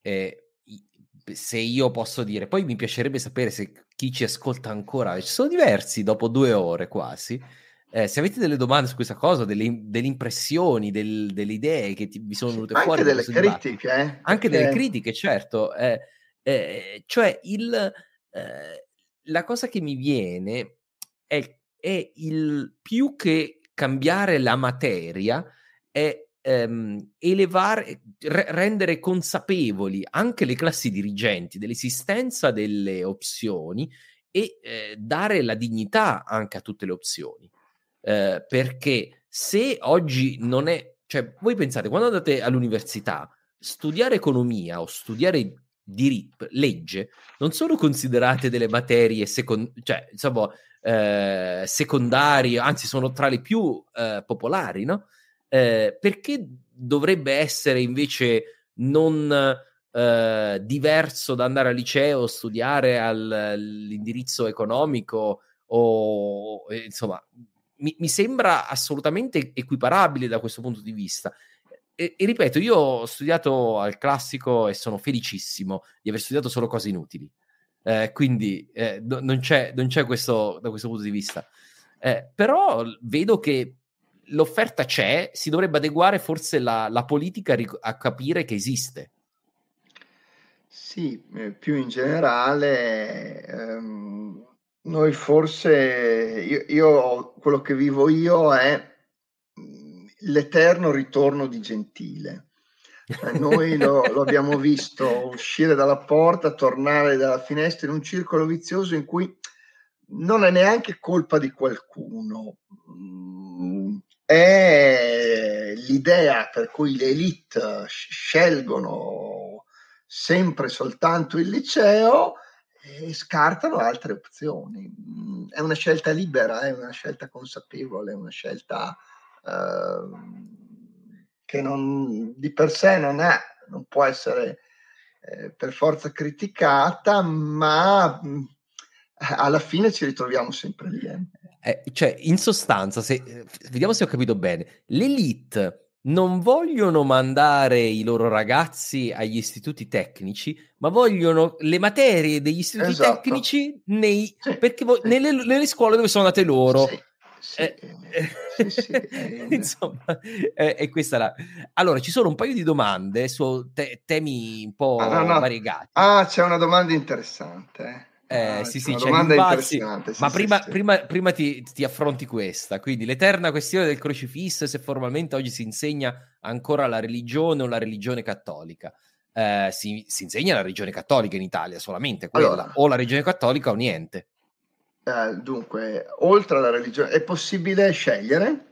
eh, se io posso dire, poi mi piacerebbe sapere se chi ci ascolta ancora, ci sono diversi dopo due ore quasi, eh, se avete delle domande su questa cosa, delle, delle impressioni, del, delle idee che ti, vi sono venute anche fuori, delle critiche, eh? anche delle critiche, certo. Eh, eh, cioè, il, eh, la cosa che mi viene è, è, il più che cambiare la materia, è ehm, elevare, re, rendere consapevoli anche le classi dirigenti dell'esistenza delle opzioni e eh, dare la dignità anche a tutte le opzioni. Eh, perché se oggi non è, cioè voi pensate, quando andate all'università, studiare economia o studiare diritto, legge, non sono considerate delle materie second- cioè, insomma, eh, secondarie, anzi sono tra le più eh, popolari, no? Eh, perché dovrebbe essere invece non eh, diverso da andare al liceo, studiare al, all'indirizzo economico o insomma mi, mi, sembra assolutamente equiparabile da questo punto di vista. E, e, ripeto, io ho studiato al classico e sono felicissimo di aver studiato solo cose inutili. Eh, quindi eh, no, non, c'è, non c'è, questo da questo punto di vista. Eh, però vedo che l'offerta c'è, si dovrebbe adeguare forse la, la politica a, capire che esiste. Sì, eh, più in generale, ehm, noi forse, io, io, quello che vivo io è l'eterno ritorno di Gentile. Eh, noi lo, lo, abbiamo visto uscire dalla porta, tornare dalla finestra in un circolo vizioso in cui non è neanche colpa di qualcuno. Mm, è l'idea per cui le elite scelgono sempre soltanto il liceo e scartano altre opzioni. Mm, è una scelta libera, è una scelta consapevole, è una scelta eh, che non, di per sé non, è, non può essere eh, per forza criticata, ma mm, alla fine ci ritroviamo sempre lì. Eh. Eh, cioè, in sostanza, se, vediamo se ho capito bene, l'elite non vogliono mandare i loro ragazzi agli istituti tecnici, ma vogliono le materie degli istituti esatto. tecnici nei, sì, perché vo- sì. nelle, nelle, scuole dove sono andate loro. Sì, sì, eh, eh, insomma, è, questa la... Allora, ci sono un paio di domande su te- temi un po' ah, no, no. variegati. Ah, c'è una domanda interessante. Eh. Eh, ah, sì, sì, c'è Balzi, sì, ma sì, prima, sì. prima, prima ti, ti, affronti questa, quindi l'eterna questione del crocifisso se formalmente oggi si insegna ancora la religione o la religione cattolica. Eh, si, si, insegna la religione cattolica in Italia solamente quella, allora, o la religione cattolica o niente. Eh, dunque, oltre alla religione, è possibile scegliere.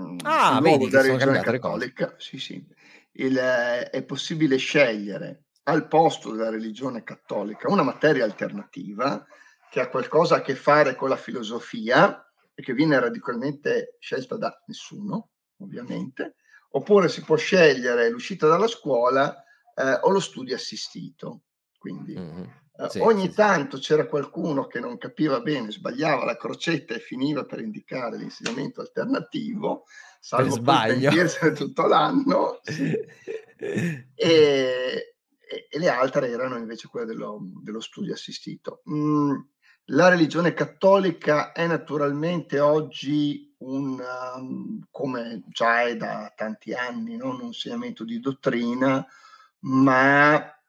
Mm, ah, vedi che sono cambiate cose. Sì, sì. Il, eh, è possibile scegliere al posto della religione cattolica una materia alternativa che ha qualcosa a che fare con la filosofia, e che viene radicalmente scelta da nessuno, ovviamente, oppure si può scegliere l'uscita dalla scuola eh, o lo studio assistito. Quindi mm-hmm. Eh, sì, ogni sì, tanto sì. c'era qualcuno che non capiva bene, sbagliava la crocetta e finiva per indicare l'insegnamento alternativo, salvo poi tutto l'anno. e, e, le altre erano invece quelle dello, dello studio assistito. Mm, la religione cattolica è naturalmente oggi un, um, come già è da tanti anni, non un insegnamento di dottrina, ma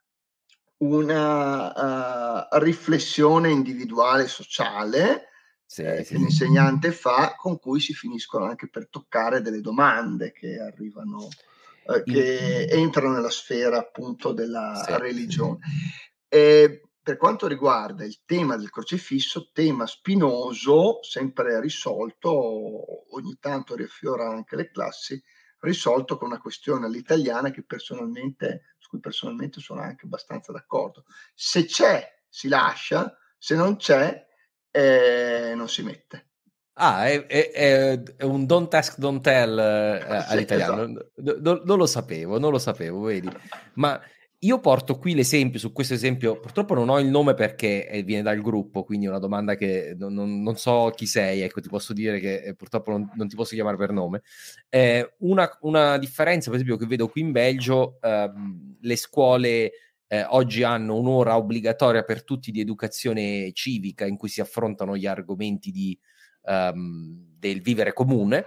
una uh, riflessione individuale sociale sì, eh, sì, che l'insegnante fa, con cui si finiscono anche per toccare delle domande che arrivano, eh, che entrano nella sfera appunto della sì, religione. E per quanto riguarda il tema del crocifisso, tema spinoso, sempre risolto, ogni tanto riaffiora anche le classi, risolto con una questione all'italiana che personalmente, su cui personalmente sono anche abbastanza d'accordo. Se c'è, si lascia, se non c'è, eh, non si mette. Ah, è, è, è, un don't ask, don't tell eh, all'italiano. Esatto. non lo sapevo, non lo sapevo, vedi. Ma io porto qui l'esempio, su questo esempio, purtroppo non ho il nome perché eh, viene dal gruppo, quindi è una domanda che non, non, non so chi sei, ecco, ti posso dire che eh, purtroppo non, non, ti posso chiamare per nome. Eh, una, una, differenza, per esempio, che vedo qui in Belgio, ehm, le scuole eh, oggi hanno un'ora obbligatoria per tutti di educazione civica in cui si affrontano gli argomenti di, ehm, del vivere comune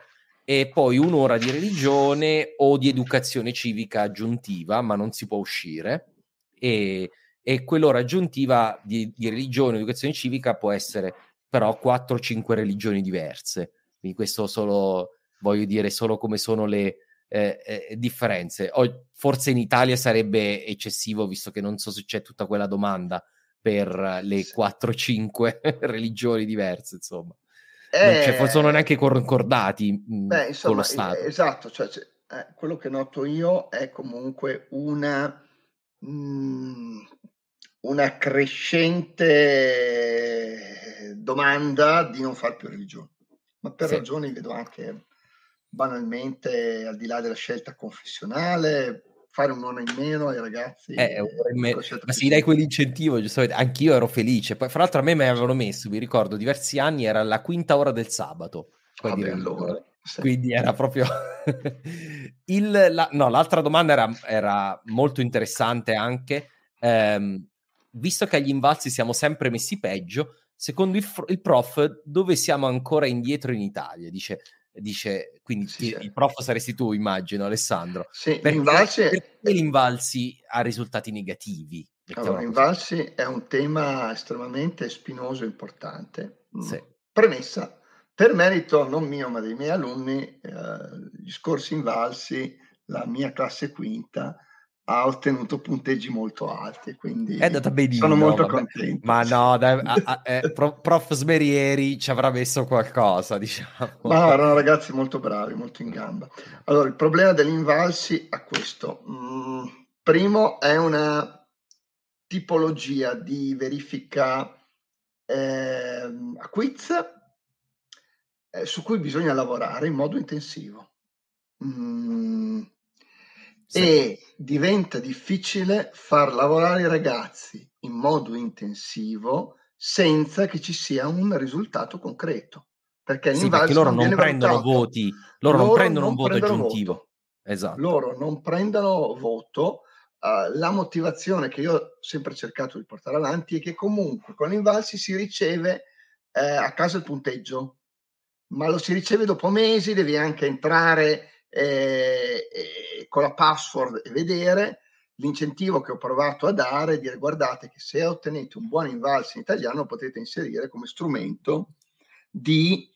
e poi un'ora di religione o di educazione civica aggiuntiva, ma non si può uscire. E, e quell'ora aggiuntiva di, di religione o educazione civica può essere però 4-5 religioni diverse. Quindi questo solo, voglio dire, solo come sono le eh, eh, differenze. O, forse in Italia sarebbe eccessivo, visto che non so se c'è tutta quella domanda per le 4-5 religioni diverse, insomma. Eh, non sono neanche concordati beh, insomma, con lo Stato. Esatto, cioè, cioè, eh, quello che noto io è comunque una, mh, una crescente domanda di non fare più religione, ma per sì. ragioni vedo anche banalmente al di là della scelta confessionale, fare un'ora in meno ai ragazzi. Eh, me- ma se gli dai quell'incentivo, giustamente, anch'io ero felice. Poi, fra l'altro, a me mi avevano messo, mi ricordo, diversi anni, era la quinta ora del sabato. Beh, allora, sì. Quindi era proprio... Il, la, no, l'altra domanda era, era molto interessante anche. Ehm, visto che agli invalsi siamo sempre messi peggio, secondo il, il prof, dove siamo ancora indietro in Italia? Dice, dice quindi sì, il, sì. il prof saresti tu immagino Alessandro sì, perché, Invalsi perché l'Invalsi ha risultati negativi allora, Invalsi è un tema estremamente spinoso e importante mm. sì. premessa per merito non mio ma dei miei alunni eh, gli scorsi Invalsi la mia classe quinta ha ottenuto punteggi molto alti, quindi è andata benissimo. Sono molto vabbè. contento. Ma no, dai, a, a, eh, prof Smerieri ci avrà messo qualcosa, diciamo. Ma no, erano ragazzi molto bravi, molto in gamba. Allora, il problema dell'invalsi è questo. Mm, primo è una tipologia di verifica eh, a quiz eh, su cui bisogna lavorare in modo intensivo. Mm. E diventa difficile far lavorare i ragazzi in modo intensivo senza che ci sia un risultato concreto. Perché, sì, perché loro non, non prendono voti, loro, loro, non prendono non un voto aggiuntivo. Voto. Esatto. Loro non prendono voto. Uh, la motivazione che io ho sempre cercato di portare avanti è che comunque con l'Invalsi si riceve eh, a casa il punteggio, ma lo si riceve dopo mesi, devi anche entrare eh, eh, con la password e vedere l'incentivo che ho provato a dare è dire guardate che se ottenete un buon invalso in italiano potete inserire come strumento di,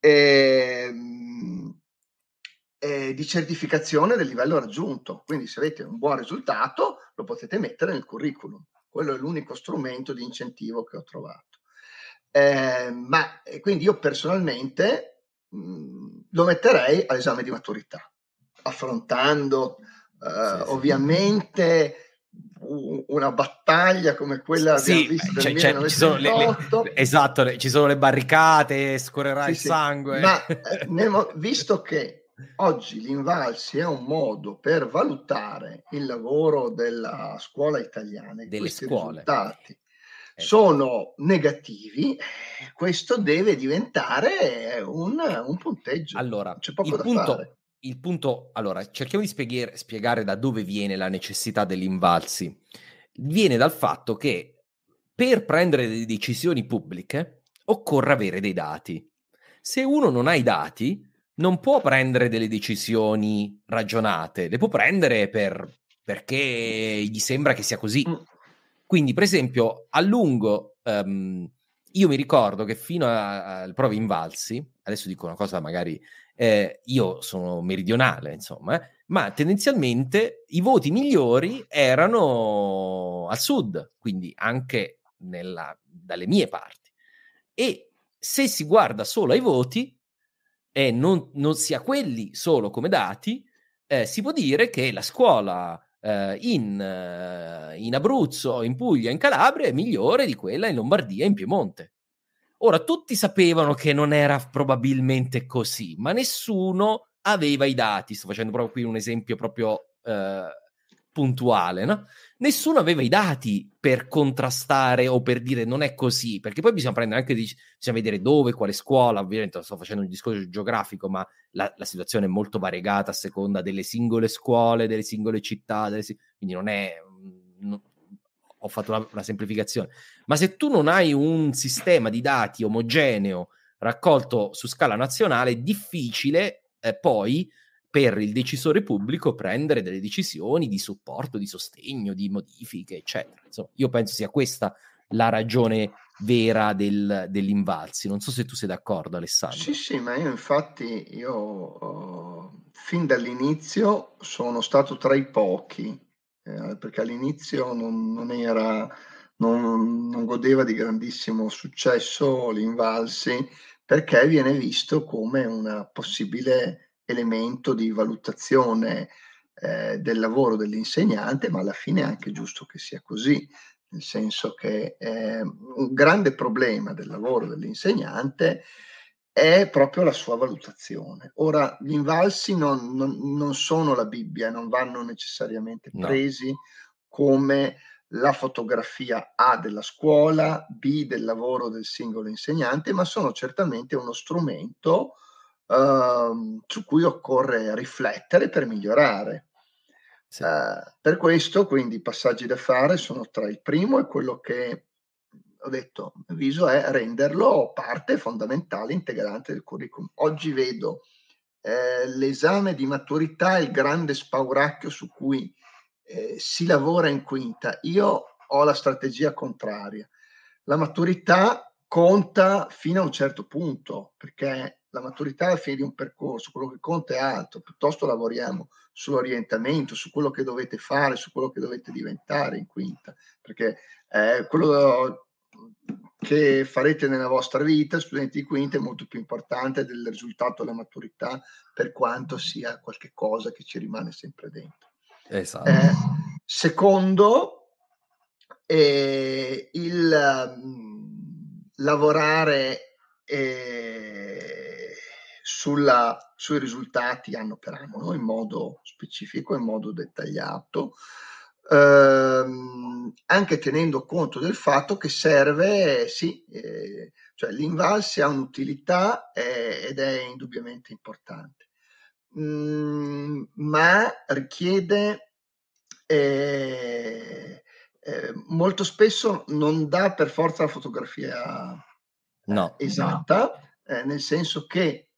eh, eh, di certificazione del livello raggiunto. Quindi se avete un buon risultato lo potete mettere nel curriculum. Quello è l'unico strumento di incentivo che ho trovato. Eh, ma quindi io personalmente lo metterei all'esame di maturità, affrontando eh, sì, ovviamente una battaglia come quella sì, vista del cioè, cioè, ci sono le, le, esatto, le, ci sono le barricate, scorrerà sì, il sangue. Ma eh, visto che oggi l'Invalsi è un modo per valutare il lavoro della scuola italiana, delle scuole. risultati. Sono negativi, questo deve diventare un, un punteggio. Allora, c'è poco da punto, fare. Il punto, allora, cerchiamo di spiegare, spiegare da dove viene la necessità degli invalsi. Viene dal fatto che per prendere delle decisioni pubbliche occorre avere dei dati. Se uno non ha i dati, non può prendere delle decisioni ragionate, le può prendere per, perché gli sembra che sia così. Mm. Quindi, per esempio, a lungo, um, io mi ricordo che fino alle prove invalsi, adesso dico una cosa magari, eh, io sono meridionale, insomma, eh, ma tendenzialmente i voti migliori erano al sud, quindi anche nella, dalle mie parti. E se si guarda solo ai voti e non, non si ha quelli solo come dati, eh, si può dire che la scuola eh, in, eh, in Abruzzo, in Puglia, in Calabria è migliore di quella in Lombardia, in Piemonte. Ora, tutti sapevano che non era probabilmente così, ma nessuno aveva i dati. Sto facendo proprio qui un esempio proprio eh, puntuale, no? Nessuno aveva i dati per contrastare o per dire non è così, perché poi bisogna prendere anche, bisogna vedere dove, quale scuola, ovviamente sto facendo un discorso geografico, ma la, la situazione è molto variegata a seconda delle singole scuole, delle singole città, delle, quindi non è... Non, ho fatto una, una semplificazione, ma se tu non hai un sistema di dati omogeneo raccolto su scala nazionale, è difficile eh, poi per il decisore pubblico prendere delle decisioni di supporto, di sostegno, di modifiche, eccetera. Insomma, io penso sia questa la ragione vera del, dell'invalsi. Non so se tu sei d'accordo, Alessandro. Sì, sì, ma io infatti, io oh, fin dall'inizio sono stato tra i pochi, eh, perché all'inizio non, non era, non, non godeva di grandissimo successo l'invalsi, perché viene visto come una possibile elemento di valutazione eh, del lavoro dell'insegnante, ma alla fine è anche giusto che sia così, nel senso che eh, un grande problema del lavoro dell'insegnante è proprio la sua valutazione. Ora, gli invalsi non, non, non sono la Bibbia, non vanno necessariamente presi no. come la fotografia A della scuola, B del lavoro del singolo insegnante, ma sono certamente uno strumento uh, su cui occorre riflettere per migliorare. Sì. Uh, per questo, quindi, i passaggi da fare sono tra il primo e quello che ho detto, a avviso è renderlo parte fondamentale, integrante del curriculum. Oggi vedo eh, l'esame di maturità, il grande spauracchio su cui eh, si lavora in quinta. Io ho la strategia contraria. La maturità conta fino a un certo punto, perché la maturità alla fine di un percorso, quello che conta è altro, piuttosto lavoriamo sull'orientamento, su quello che dovete fare, su quello che dovete diventare in quinta, perché eh, quello che farete nella vostra vita, studenti di quinta, è molto più importante del risultato della maturità, per quanto sia qualche cosa che ci rimane sempre dentro. Esatto. Eh, secondo, eh, il um, lavorare eh, sulla, sui risultati anno per anno, no? in modo specifico, in modo dettagliato, ehm, anche tenendo conto del fatto che serve, sì, eh, cioè l'invalsi ha un'utilità eh, ed è indubbiamente importante, mm, ma richiede... Eh, eh, molto spesso non dà per forza la fotografia no, esatta, no. Eh, nel senso che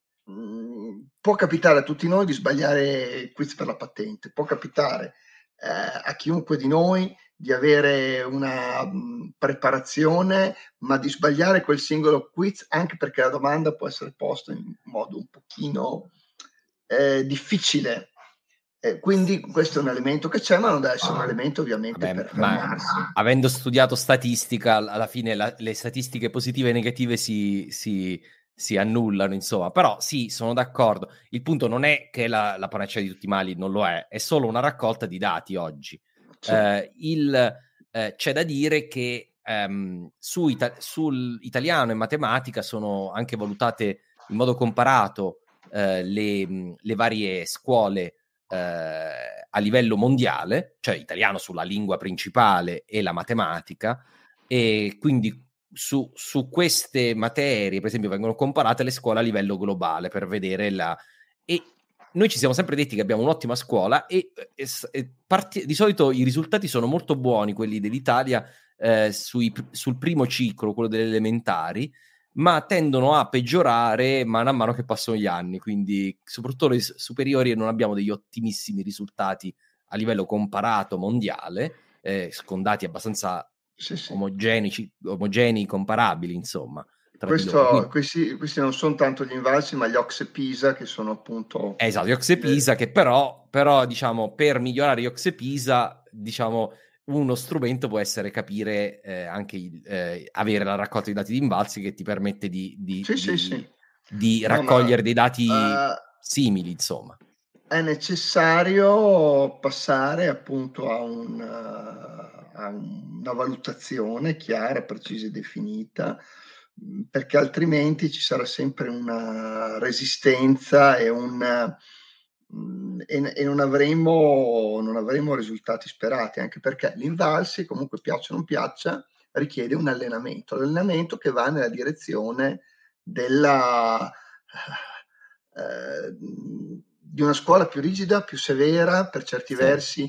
può capitare a tutti noi di sbagliare il quiz per la patente, può capitare eh, a chiunque di noi di avere una mh, mhmm, preparazione, ma di sbagliare quel singolo quiz anche perché la domanda può essere posta in modo un pochino eh, difficile. Eh, quindi questo è un elemento che c'è, ma non deve essere un elemento ovviamente Vabbè, per fermarsi. Avendo studiato statistica, alla fine la, le statistiche positive e negative si, si si annullano, insomma. Però sì, sono d'accordo. Il punto non è che la, la panacea di tutti i mali non lo è, è solo una raccolta di dati oggi. Sì. Eh, il, eh, c'è da dire che ehm, su ita- sul italiano e matematica sono anche valutate in modo comparato eh, le, le, varie scuole eh, a livello mondiale, cioè italiano sulla lingua principale e la matematica, e quindi su, su, queste materie, per esempio, vengono comparate le scuole a livello globale per vedere la... E noi ci siamo sempre detti che abbiamo un'ottima scuola e, e, e parti... di solito i risultati sono molto buoni, quelli dell'Italia, eh, sui, sul primo ciclo, quello delle elementari, ma tendono a peggiorare mano a mano che passano gli anni, quindi soprattutto le superiori non abbiamo degli ottimissimi risultati a livello comparato mondiale, eh, con abbastanza sì, sì. Omogenei, omogenei, comparabili, insomma. Questo, questi, questi, non sono tanto gli invalsi, ma gli Ox Pisa che sono appunto... Esatto, gli Ox Pisa che però, però, diciamo, per migliorare gli Ox Pisa, diciamo, uno strumento può essere capire eh, anche eh, avere la raccolta di dati di invalsi che ti permette di, di, sì, di, sì, di no, raccogliere ma, dei dati uh, simili, insomma. È necessario passare appunto a, un, uh, a una valutazione chiara, precisa e definita, perché altrimenti ci sarà sempre una resistenza e un Mhmm, e, e non, avremo, non avremo risultati sperati, anche perché l'invalsi, comunque piaccia o non piaccia, richiede un allenamento, l'allenamento che va nella direzione della, eh, di una scuola più rigida, più severa, per certi sì. versi,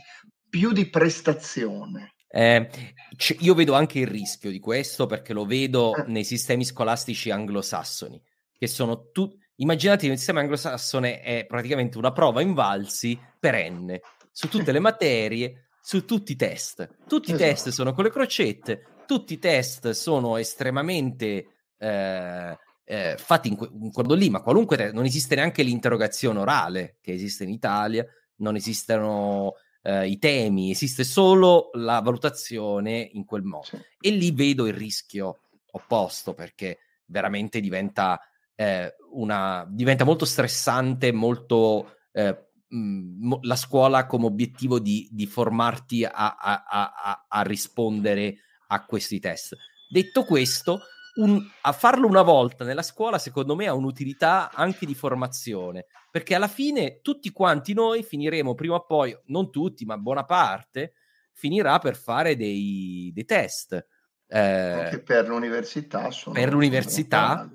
più di prestazione. Eh, c- io vedo anche il rischio di questo perché lo vedo eh. nei sistemi scolastici anglosassoni, che sono tutti Immaginate il sistema anglosassone è praticamente una prova in valsi perenne su tutte le materie, su tutti i test. Tutti esatto. i test sono con le crocette, tutti i test sono estremamente eh, eh, fatti in, que- in, quello lì, ma qualunque test, non esiste neanche l'interrogazione orale che esiste in Italia, non esistono eh, i temi, esiste solo la valutazione in quel modo. Sì. E lì vedo il rischio opposto perché veramente diventa eh, una, diventa molto stressante, molto eh, mh, la scuola come obiettivo di, di formarti a, a, a, a, rispondere a questi test. Detto questo, un, a farlo una volta nella scuola, secondo me, ha un'utilità anche di formazione, perché alla fine tutti quanti noi finiremo prima o poi, non tutti, ma buona parte, finirà per fare dei, dei test. Eh, anche per l'università. per l'università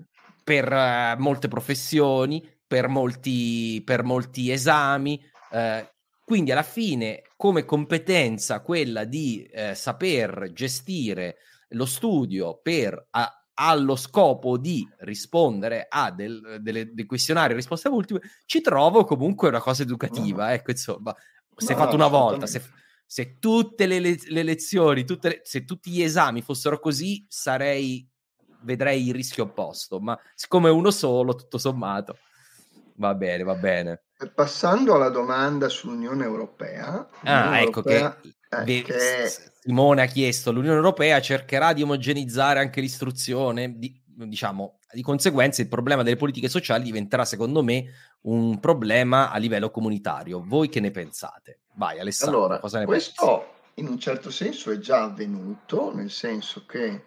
per uh, molte professioni, per molti, per molti esami. Uh, quindi alla fine, come competenza, quella di uh, saper gestire lo studio per a, allo scopo di rispondere a del, delle, dei questionari risposte multiple, ci trovo comunque una cosa educativa. No. Ecco, insomma, se no, fatto una volta, se, se, tutte le, le, le lezioni, tutte le, se tutti gli esami fossero così, sarei vedrei il rischio opposto, ma siccome uno solo, tutto sommato, va bene, va bene. Passando alla domanda sull'Unione Europea. Ah, ecco Europea, che, eh, che, Simone ha chiesto, l'Unione Europea cercherà di omogenizzare anche l'istruzione, di, diciamo, di conseguenza il problema delle politiche sociali diventerà secondo me un problema a livello comunitario. Voi che ne pensate? Vai Alessandro, allora, cosa ne questo pensi? in un certo senso è già avvenuto, nel senso che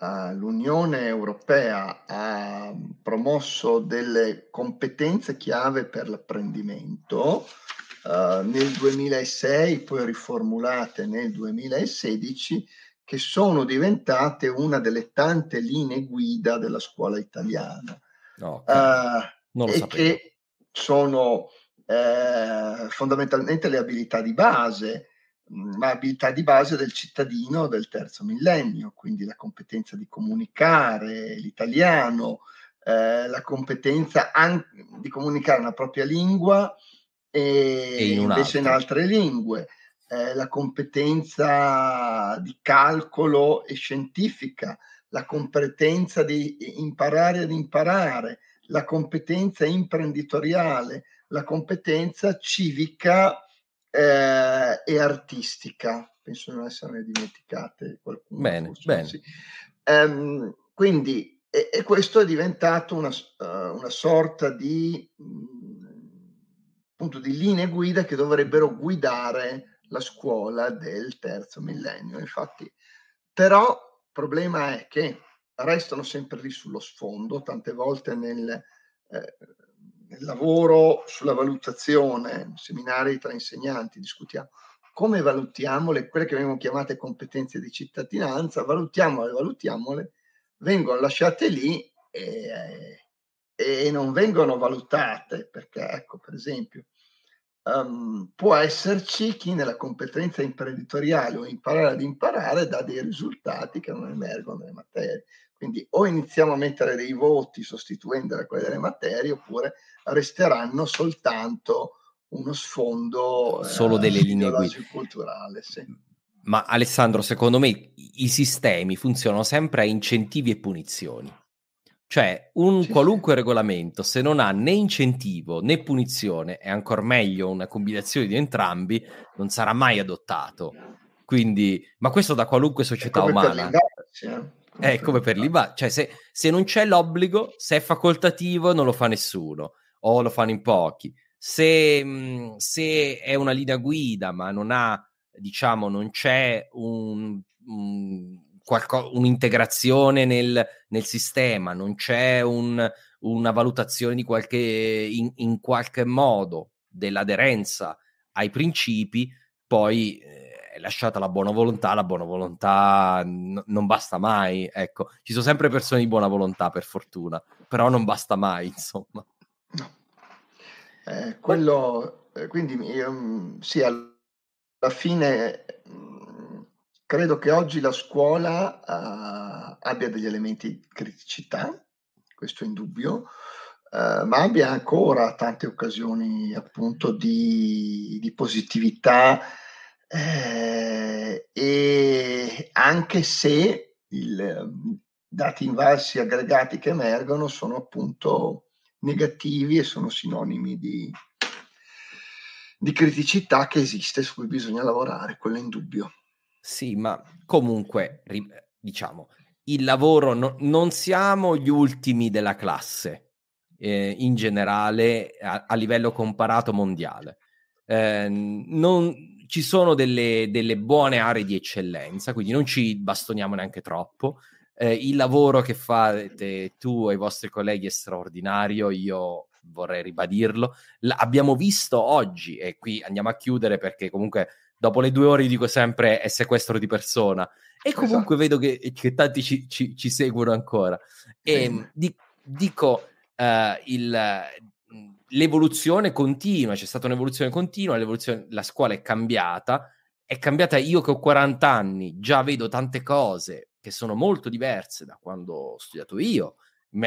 uh, l'Unione Europea ha promosso delle competenze chiave per l'apprendimento uh, nel 2006, poi riformulate nel 2016, che sono diventate una delle tante linee guida della scuola italiana. Okay. Uh, e sapevo. che sono eh, fondamentalmente le abilità di base ma abilità di base del cittadino del terzo millennio, quindi la competenza di comunicare l'italiano, eh, la competenza an- di comunicare la propria lingua e, e in invece in altre lingue, eh, la competenza di calcolo e scientifica, la competenza di imparare ad imparare, la competenza imprenditoriale, la competenza civica eh, e artistica, penso non esserne dimenticate qualcuno. Bene, forse, bene. Sì. Um, quindi, e, e, questo è diventato una, uh, una sorta di, mh, mm, appunto, di linee guida che dovrebbero guidare la scuola del terzo millennio. Infatti, però il problema è che restano sempre lì sullo sfondo, tante volte nel, eh, nel lavoro sulla valutazione, seminari tra insegnanti, discutiamo come valutiamo le, quelle che vengono chiamate competenze di cittadinanza, valutiamole, valutiamole, vengono lasciate lì e, e non vengono valutate, perché ecco, per esempio, um, può esserci chi nella competenza imprenditoriale o imparare ad imparare dà dei risultati che non emergono nelle materie. Quindi o iniziamo a mettere dei voti sostituendo quelli delle materie oppure resteranno soltanto uno sfondo solo eh, delle linee guida culturale. Sì. Ma Alessandro, secondo me i sistemi funzionano sempre a incentivi e punizioni. Cioè, un sì, qualunque sì. regolamento, se non ha né incentivo né punizione, e ancora meglio una combinazione di entrambi, non sarà mai adottato. Quindi, ma questo da qualunque società umana. Eh. È come per l'IVA, cioè se, se non c'è l'obbligo, se è facoltativo non lo fa nessuno, o lo fanno in pochi. Se, mhmm, se è una linea guida, ma non ha, diciamo, non c'è un, un qualco, un'integrazione nel, nel, sistema, non c'è un, una valutazione di qualche, in, in, qualche modo dell'aderenza ai principi, poi eh, lasciata la buona volontà, la buona volontà n- non basta mai, ecco, ci sono sempre persone di buona volontà per fortuna, però non basta mai, insomma. Eh, quello, eh, quindi io, sì, alla fine Credo che oggi la scuola uh, abbia degli elementi di criticità, questo è indubbio, uh, ma abbia ancora tante occasioni appunto di, di positività eh, e anche se i dati invalsi aggregati che emergono sono appunto negativi e sono sinonimi di, di criticità che esiste, su cui bisogna lavorare, quello è indubbio. Sì, ma comunque, diciamo, il lavoro no, non siamo gli ultimi della classe eh, in generale a, a, livello comparato mondiale. Eh, non, ci sono delle, delle, buone aree di eccellenza, quindi non ci bastoniamo neanche troppo. Eh, il lavoro che fate tu e i vostri colleghi è straordinario, io vorrei ribadirlo. L- abbiamo visto oggi, e qui andiamo a chiudere perché comunque dopo le due ore dico sempre è sequestro di persona. E comunque esatto. vedo che, che tanti ci, ci, ci, seguono ancora. E di, dico, uh, il, l'evoluzione continua, c'è stata un'evoluzione continua, la scuola è cambiata, è cambiata io che ho 40 anni, già vedo tante cose che sono molto diverse da quando ho studiato io.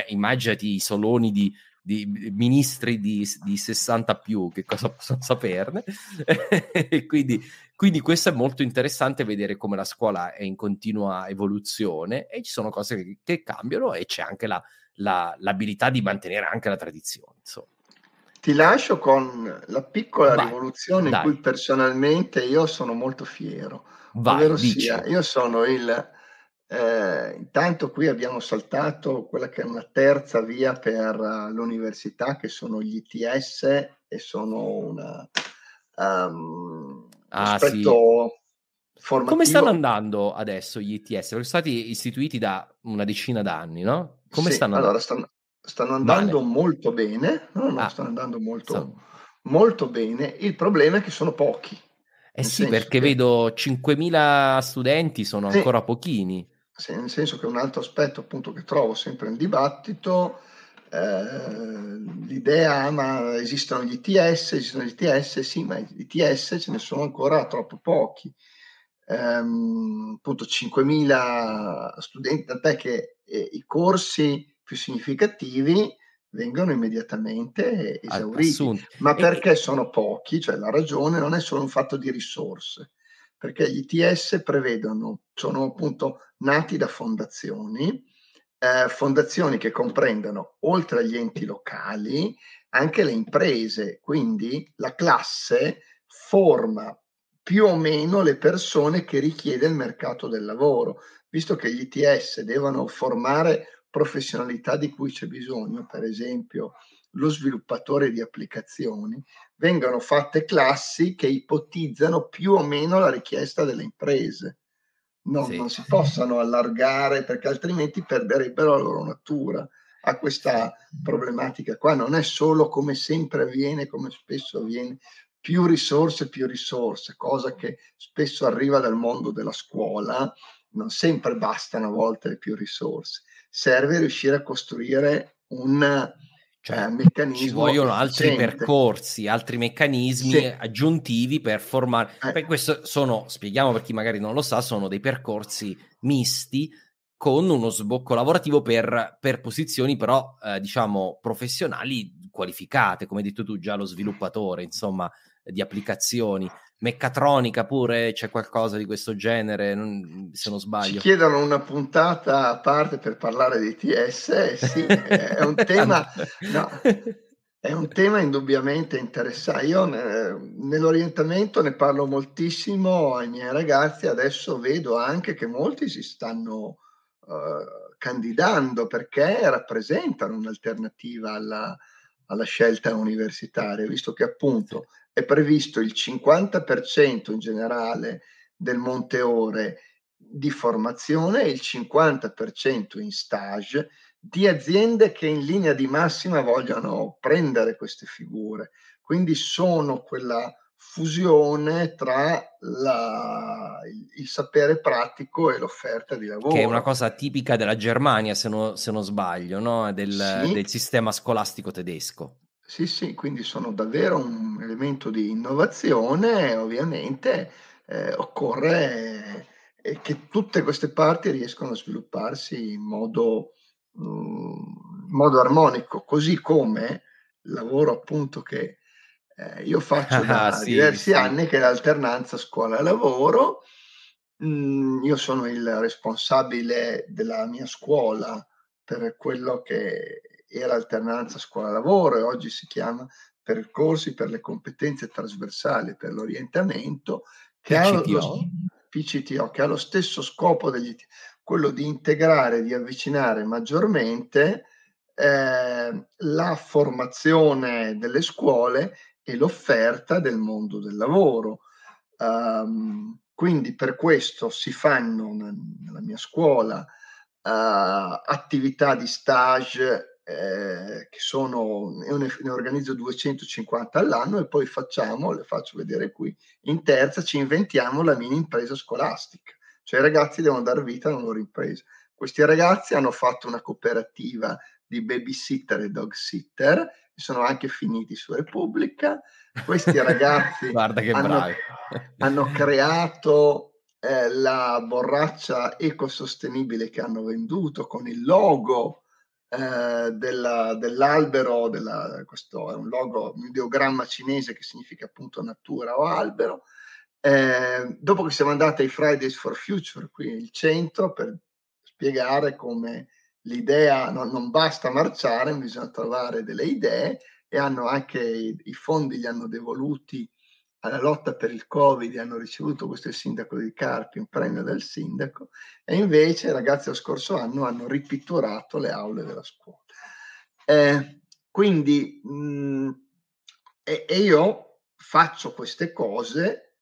Immaginati i soloni di, di ministri di, di 60 più, che cosa possono saperne. quindi, quindi questo è molto interessante vedere come la scuola è in continua evoluzione e ci sono cose che, che cambiano e c'è anche la, la, l'abilità di mantenere anche la tradizione. Insomma. Ti lascio con la piccola Vai, rivoluzione dai. in cui personalmente io sono molto fiero. Vai, sia, io sono il eh, intanto qui abbiamo saltato quella che è una terza via per uh, l'università, che sono gli ITS e sono una, um, ah, aspetto sì. formativo. Come stanno andando adesso gli ITS? Sono stati istituiti da una decina d'anni, no? Come sì, stanno allora, stanno, stanno andando vale. molto bene, no, no, ah, stanno andando molto, so. molto bene. Il problema è che sono pochi. Eh sì, perché che... vedo 5.000 studenti, sono sì. ancora pochini nel senso che un altro aspetto appunto che trovo sempre nel dibattito, eh, l'idea, ma esistono gli ITS, esistono gli ITS, sì, ma gli ITS ce ne sono ancora troppo pochi. Um, appunto 5.000 studenti, tant'è che eh, i corsi più significativi vengono immediatamente esauriti. Assunto. Ma perché sono pochi? Cioè la ragione non è solo un fatto di risorse, perché gli ITS prevedono, sono appunto nati da fondazioni, eh, fondazioni che comprendono, oltre agli enti locali, anche le imprese, quindi la classe forma più o meno le persone che richiede il mercato del lavoro, visto che gli ITS devono formare professionalità di cui c'è bisogno, per esempio lo sviluppatore di applicazioni, vengono fatte classi che ipotizzano più o meno la richiesta delle imprese. No, sì. Non si possano allargare perché altrimenti perderebbero la loro natura a questa problematica qua. Non è solo come sempre avviene, come spesso avviene, più risorse, più risorse, cosa che spesso arriva dal mondo della scuola. Non sempre bastano a volte le più risorse. Serve riuscire a costruire un cioè, meccanismo ci vogliono altri percorsi, altri meccanismi sì. aggiuntivi per formare. Eh. Per questo sono, spieghiamo per chi magari non lo sa, sono dei percorsi misti con uno sbocco lavorativo per, per posizioni però eh, diciamo professionali qualificate, come hai detto tu già lo sviluppatore, insomma, di applicazioni meccatronica pure c'è qualcosa di questo genere, non, se non sbaglio. Ci chiedono una puntata a parte per parlare di TS, eh, sì, è un tema, no, è un tema indubbiamente interessante. Io eh, nell'orientamento ne parlo moltissimo ai miei ragazzi, adesso vedo anche che molti si stanno uh, candidando perché rappresentano un'alternativa alla, alla scelta universitaria, visto che appunto è previsto il 50% in generale del monte ore di formazione e il 50% in stage di aziende che in linea di massima vogliono prendere queste figure. Quindi sono quella fusione tra la, il, il, sapere pratico e l'offerta di lavoro. Che è una cosa tipica della Germania, se, no, se non sbaglio, no? del, sì. del sistema scolastico tedesco. Sì, sì, quindi sono davvero un elemento di innovazione, ovviamente eh, occorre eh, che tutte queste parti riescano a svilupparsi in modo, mh, mm, modo armonico, così come il lavoro appunto che eh, io faccio da ah, sì, diversi sì. anni, che è l'alternanza scuola-lavoro. Mm, io sono il responsabile della mia scuola per quello che era alternanza scuola-lavoro e oggi si chiama percorsi per le competenze trasversali per l'orientamento, che ha, lo, PCTO, che ha lo stesso scopo degli, quello di integrare, di avvicinare maggiormente eh, la formazione delle scuole e l'offerta del mondo del lavoro. Um, quindi per questo si fanno nella mia scuola uh, attività di stage eh, che sono, io ne, ne, organizzo 250 all'anno e poi facciamo, le faccio vedere qui, in terza ci inventiamo la mini impresa scolastica, cioè i ragazzi devono dare vita alla loro impresa. Questi ragazzi hanno fatto una cooperativa di babysitter e dog sitter, sono anche finiti su Repubblica. Questi ragazzi hanno, hanno, creato eh, la borraccia ecosostenibile che hanno venduto con il logo eh, della, dell'albero, della, questo è un logo, un ideogramma cinese che significa appunto natura o albero. Eh, dopo che siamo andati ai Fridays for Future, qui il centro, per spiegare come l'idea non, non basta marciare, bisogna trovare delle idee e hanno anche i, i fondi li hanno devoluti alla lotta per il Covid hanno ricevuto questo il sindaco di Carpi, un premio del sindaco, e invece i ragazzi lo scorso anno hanno ripitturato le aule della scuola. Eh, quindi mh, mm, e, e, io faccio queste cose,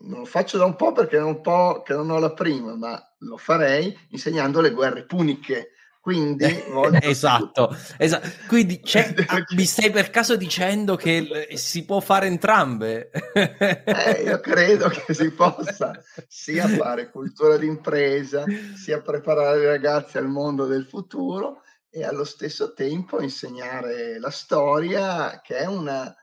non lo faccio da un po' perché è un po' che non ho la prima, ma lo farei insegnando le guerre puniche quindi esatto, esatto. Quindi mi stai per caso dicendo che si può fare entrambe? eh, io credo che si possa sia fare cultura d'impresa, sia preparare i ragazzi al mondo del futuro e allo stesso tempo insegnare la storia, che è una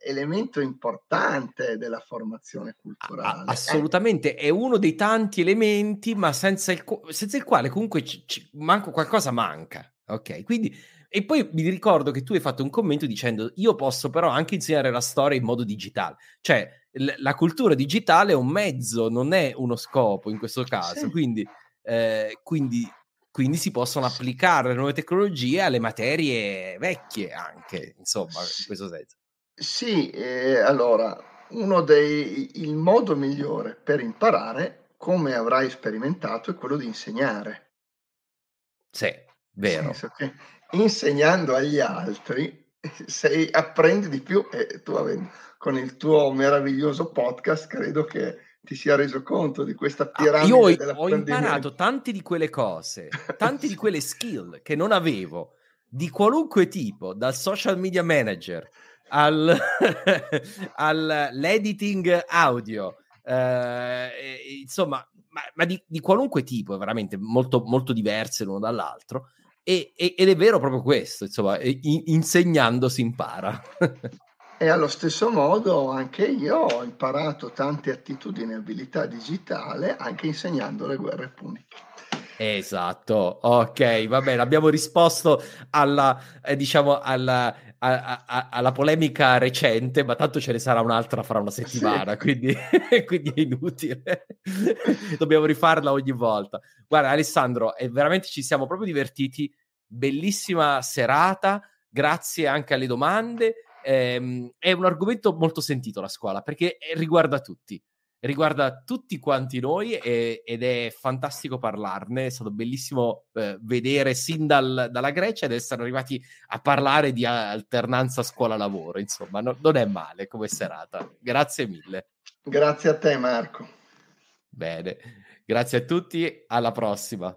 elemento importante della formazione culturale. Assolutamente, è uno dei tanti elementi, ma senza il, senza il quale comunque ci, ci manco, qualcosa manca. Ok, quindi e poi mi ricordo che tu hai fatto un commento dicendo io posso però anche insegnare la storia in modo digitale. Cioè, l- la cultura digitale è un mezzo, non è uno scopo in questo caso. Sì. Quindi, eh, quindi, quindi, si possono applicare le nuove tecnologie alle materie vecchie anche, insomma, in questo senso. Sì, ehm, allora, uno dei il modo migliore per imparare, come avrai sperimentato, è quello di insegnare. Sì, vero. che insegnando agli altri sei, apprendi di più e tu con il tuo meraviglioso podcast credo che ti sia reso conto di questa piramide ah, io ho, ho imparato tante di quelle cose, tante di quelle skill che non avevo di qualunque tipo, dal social media manager al, all'editing audio, eh, insomma, ma, ma di, di, qualunque tipo, veramente molto, molto diverse l'uno dall'altro. E, e, ed è vero proprio questo, insomma, in, insegnando si impara. E allo stesso modo anche io ho imparato tante attitudini e abilità digitale anche insegnando le guerre puniche. Esatto, ok, va bene, abbiamo risposto alla, eh, diciamo, alla, a, a, alla polemica recente, ma tanto ce ne sarà un'altra fra una settimana, sì. quindi, quindi, è inutile. Dobbiamo rifarla ogni volta. Guarda, Alessandro, eh, veramente ci siamo proprio divertiti, bellissima serata, grazie anche alle domande ehm, è un argomento molto sentito la scuola perché riguarda tutti, riguarda tutti quanti noi e, ed è fantastico parlarne, è stato bellissimo eh, vedere sin dal, dalla Grecia ed essere arrivati a parlare di alternanza scuola-lavoro, insomma, no, non è male come serata. Grazie mille. Grazie a te Marco. Bene, grazie a tutti, alla prossima.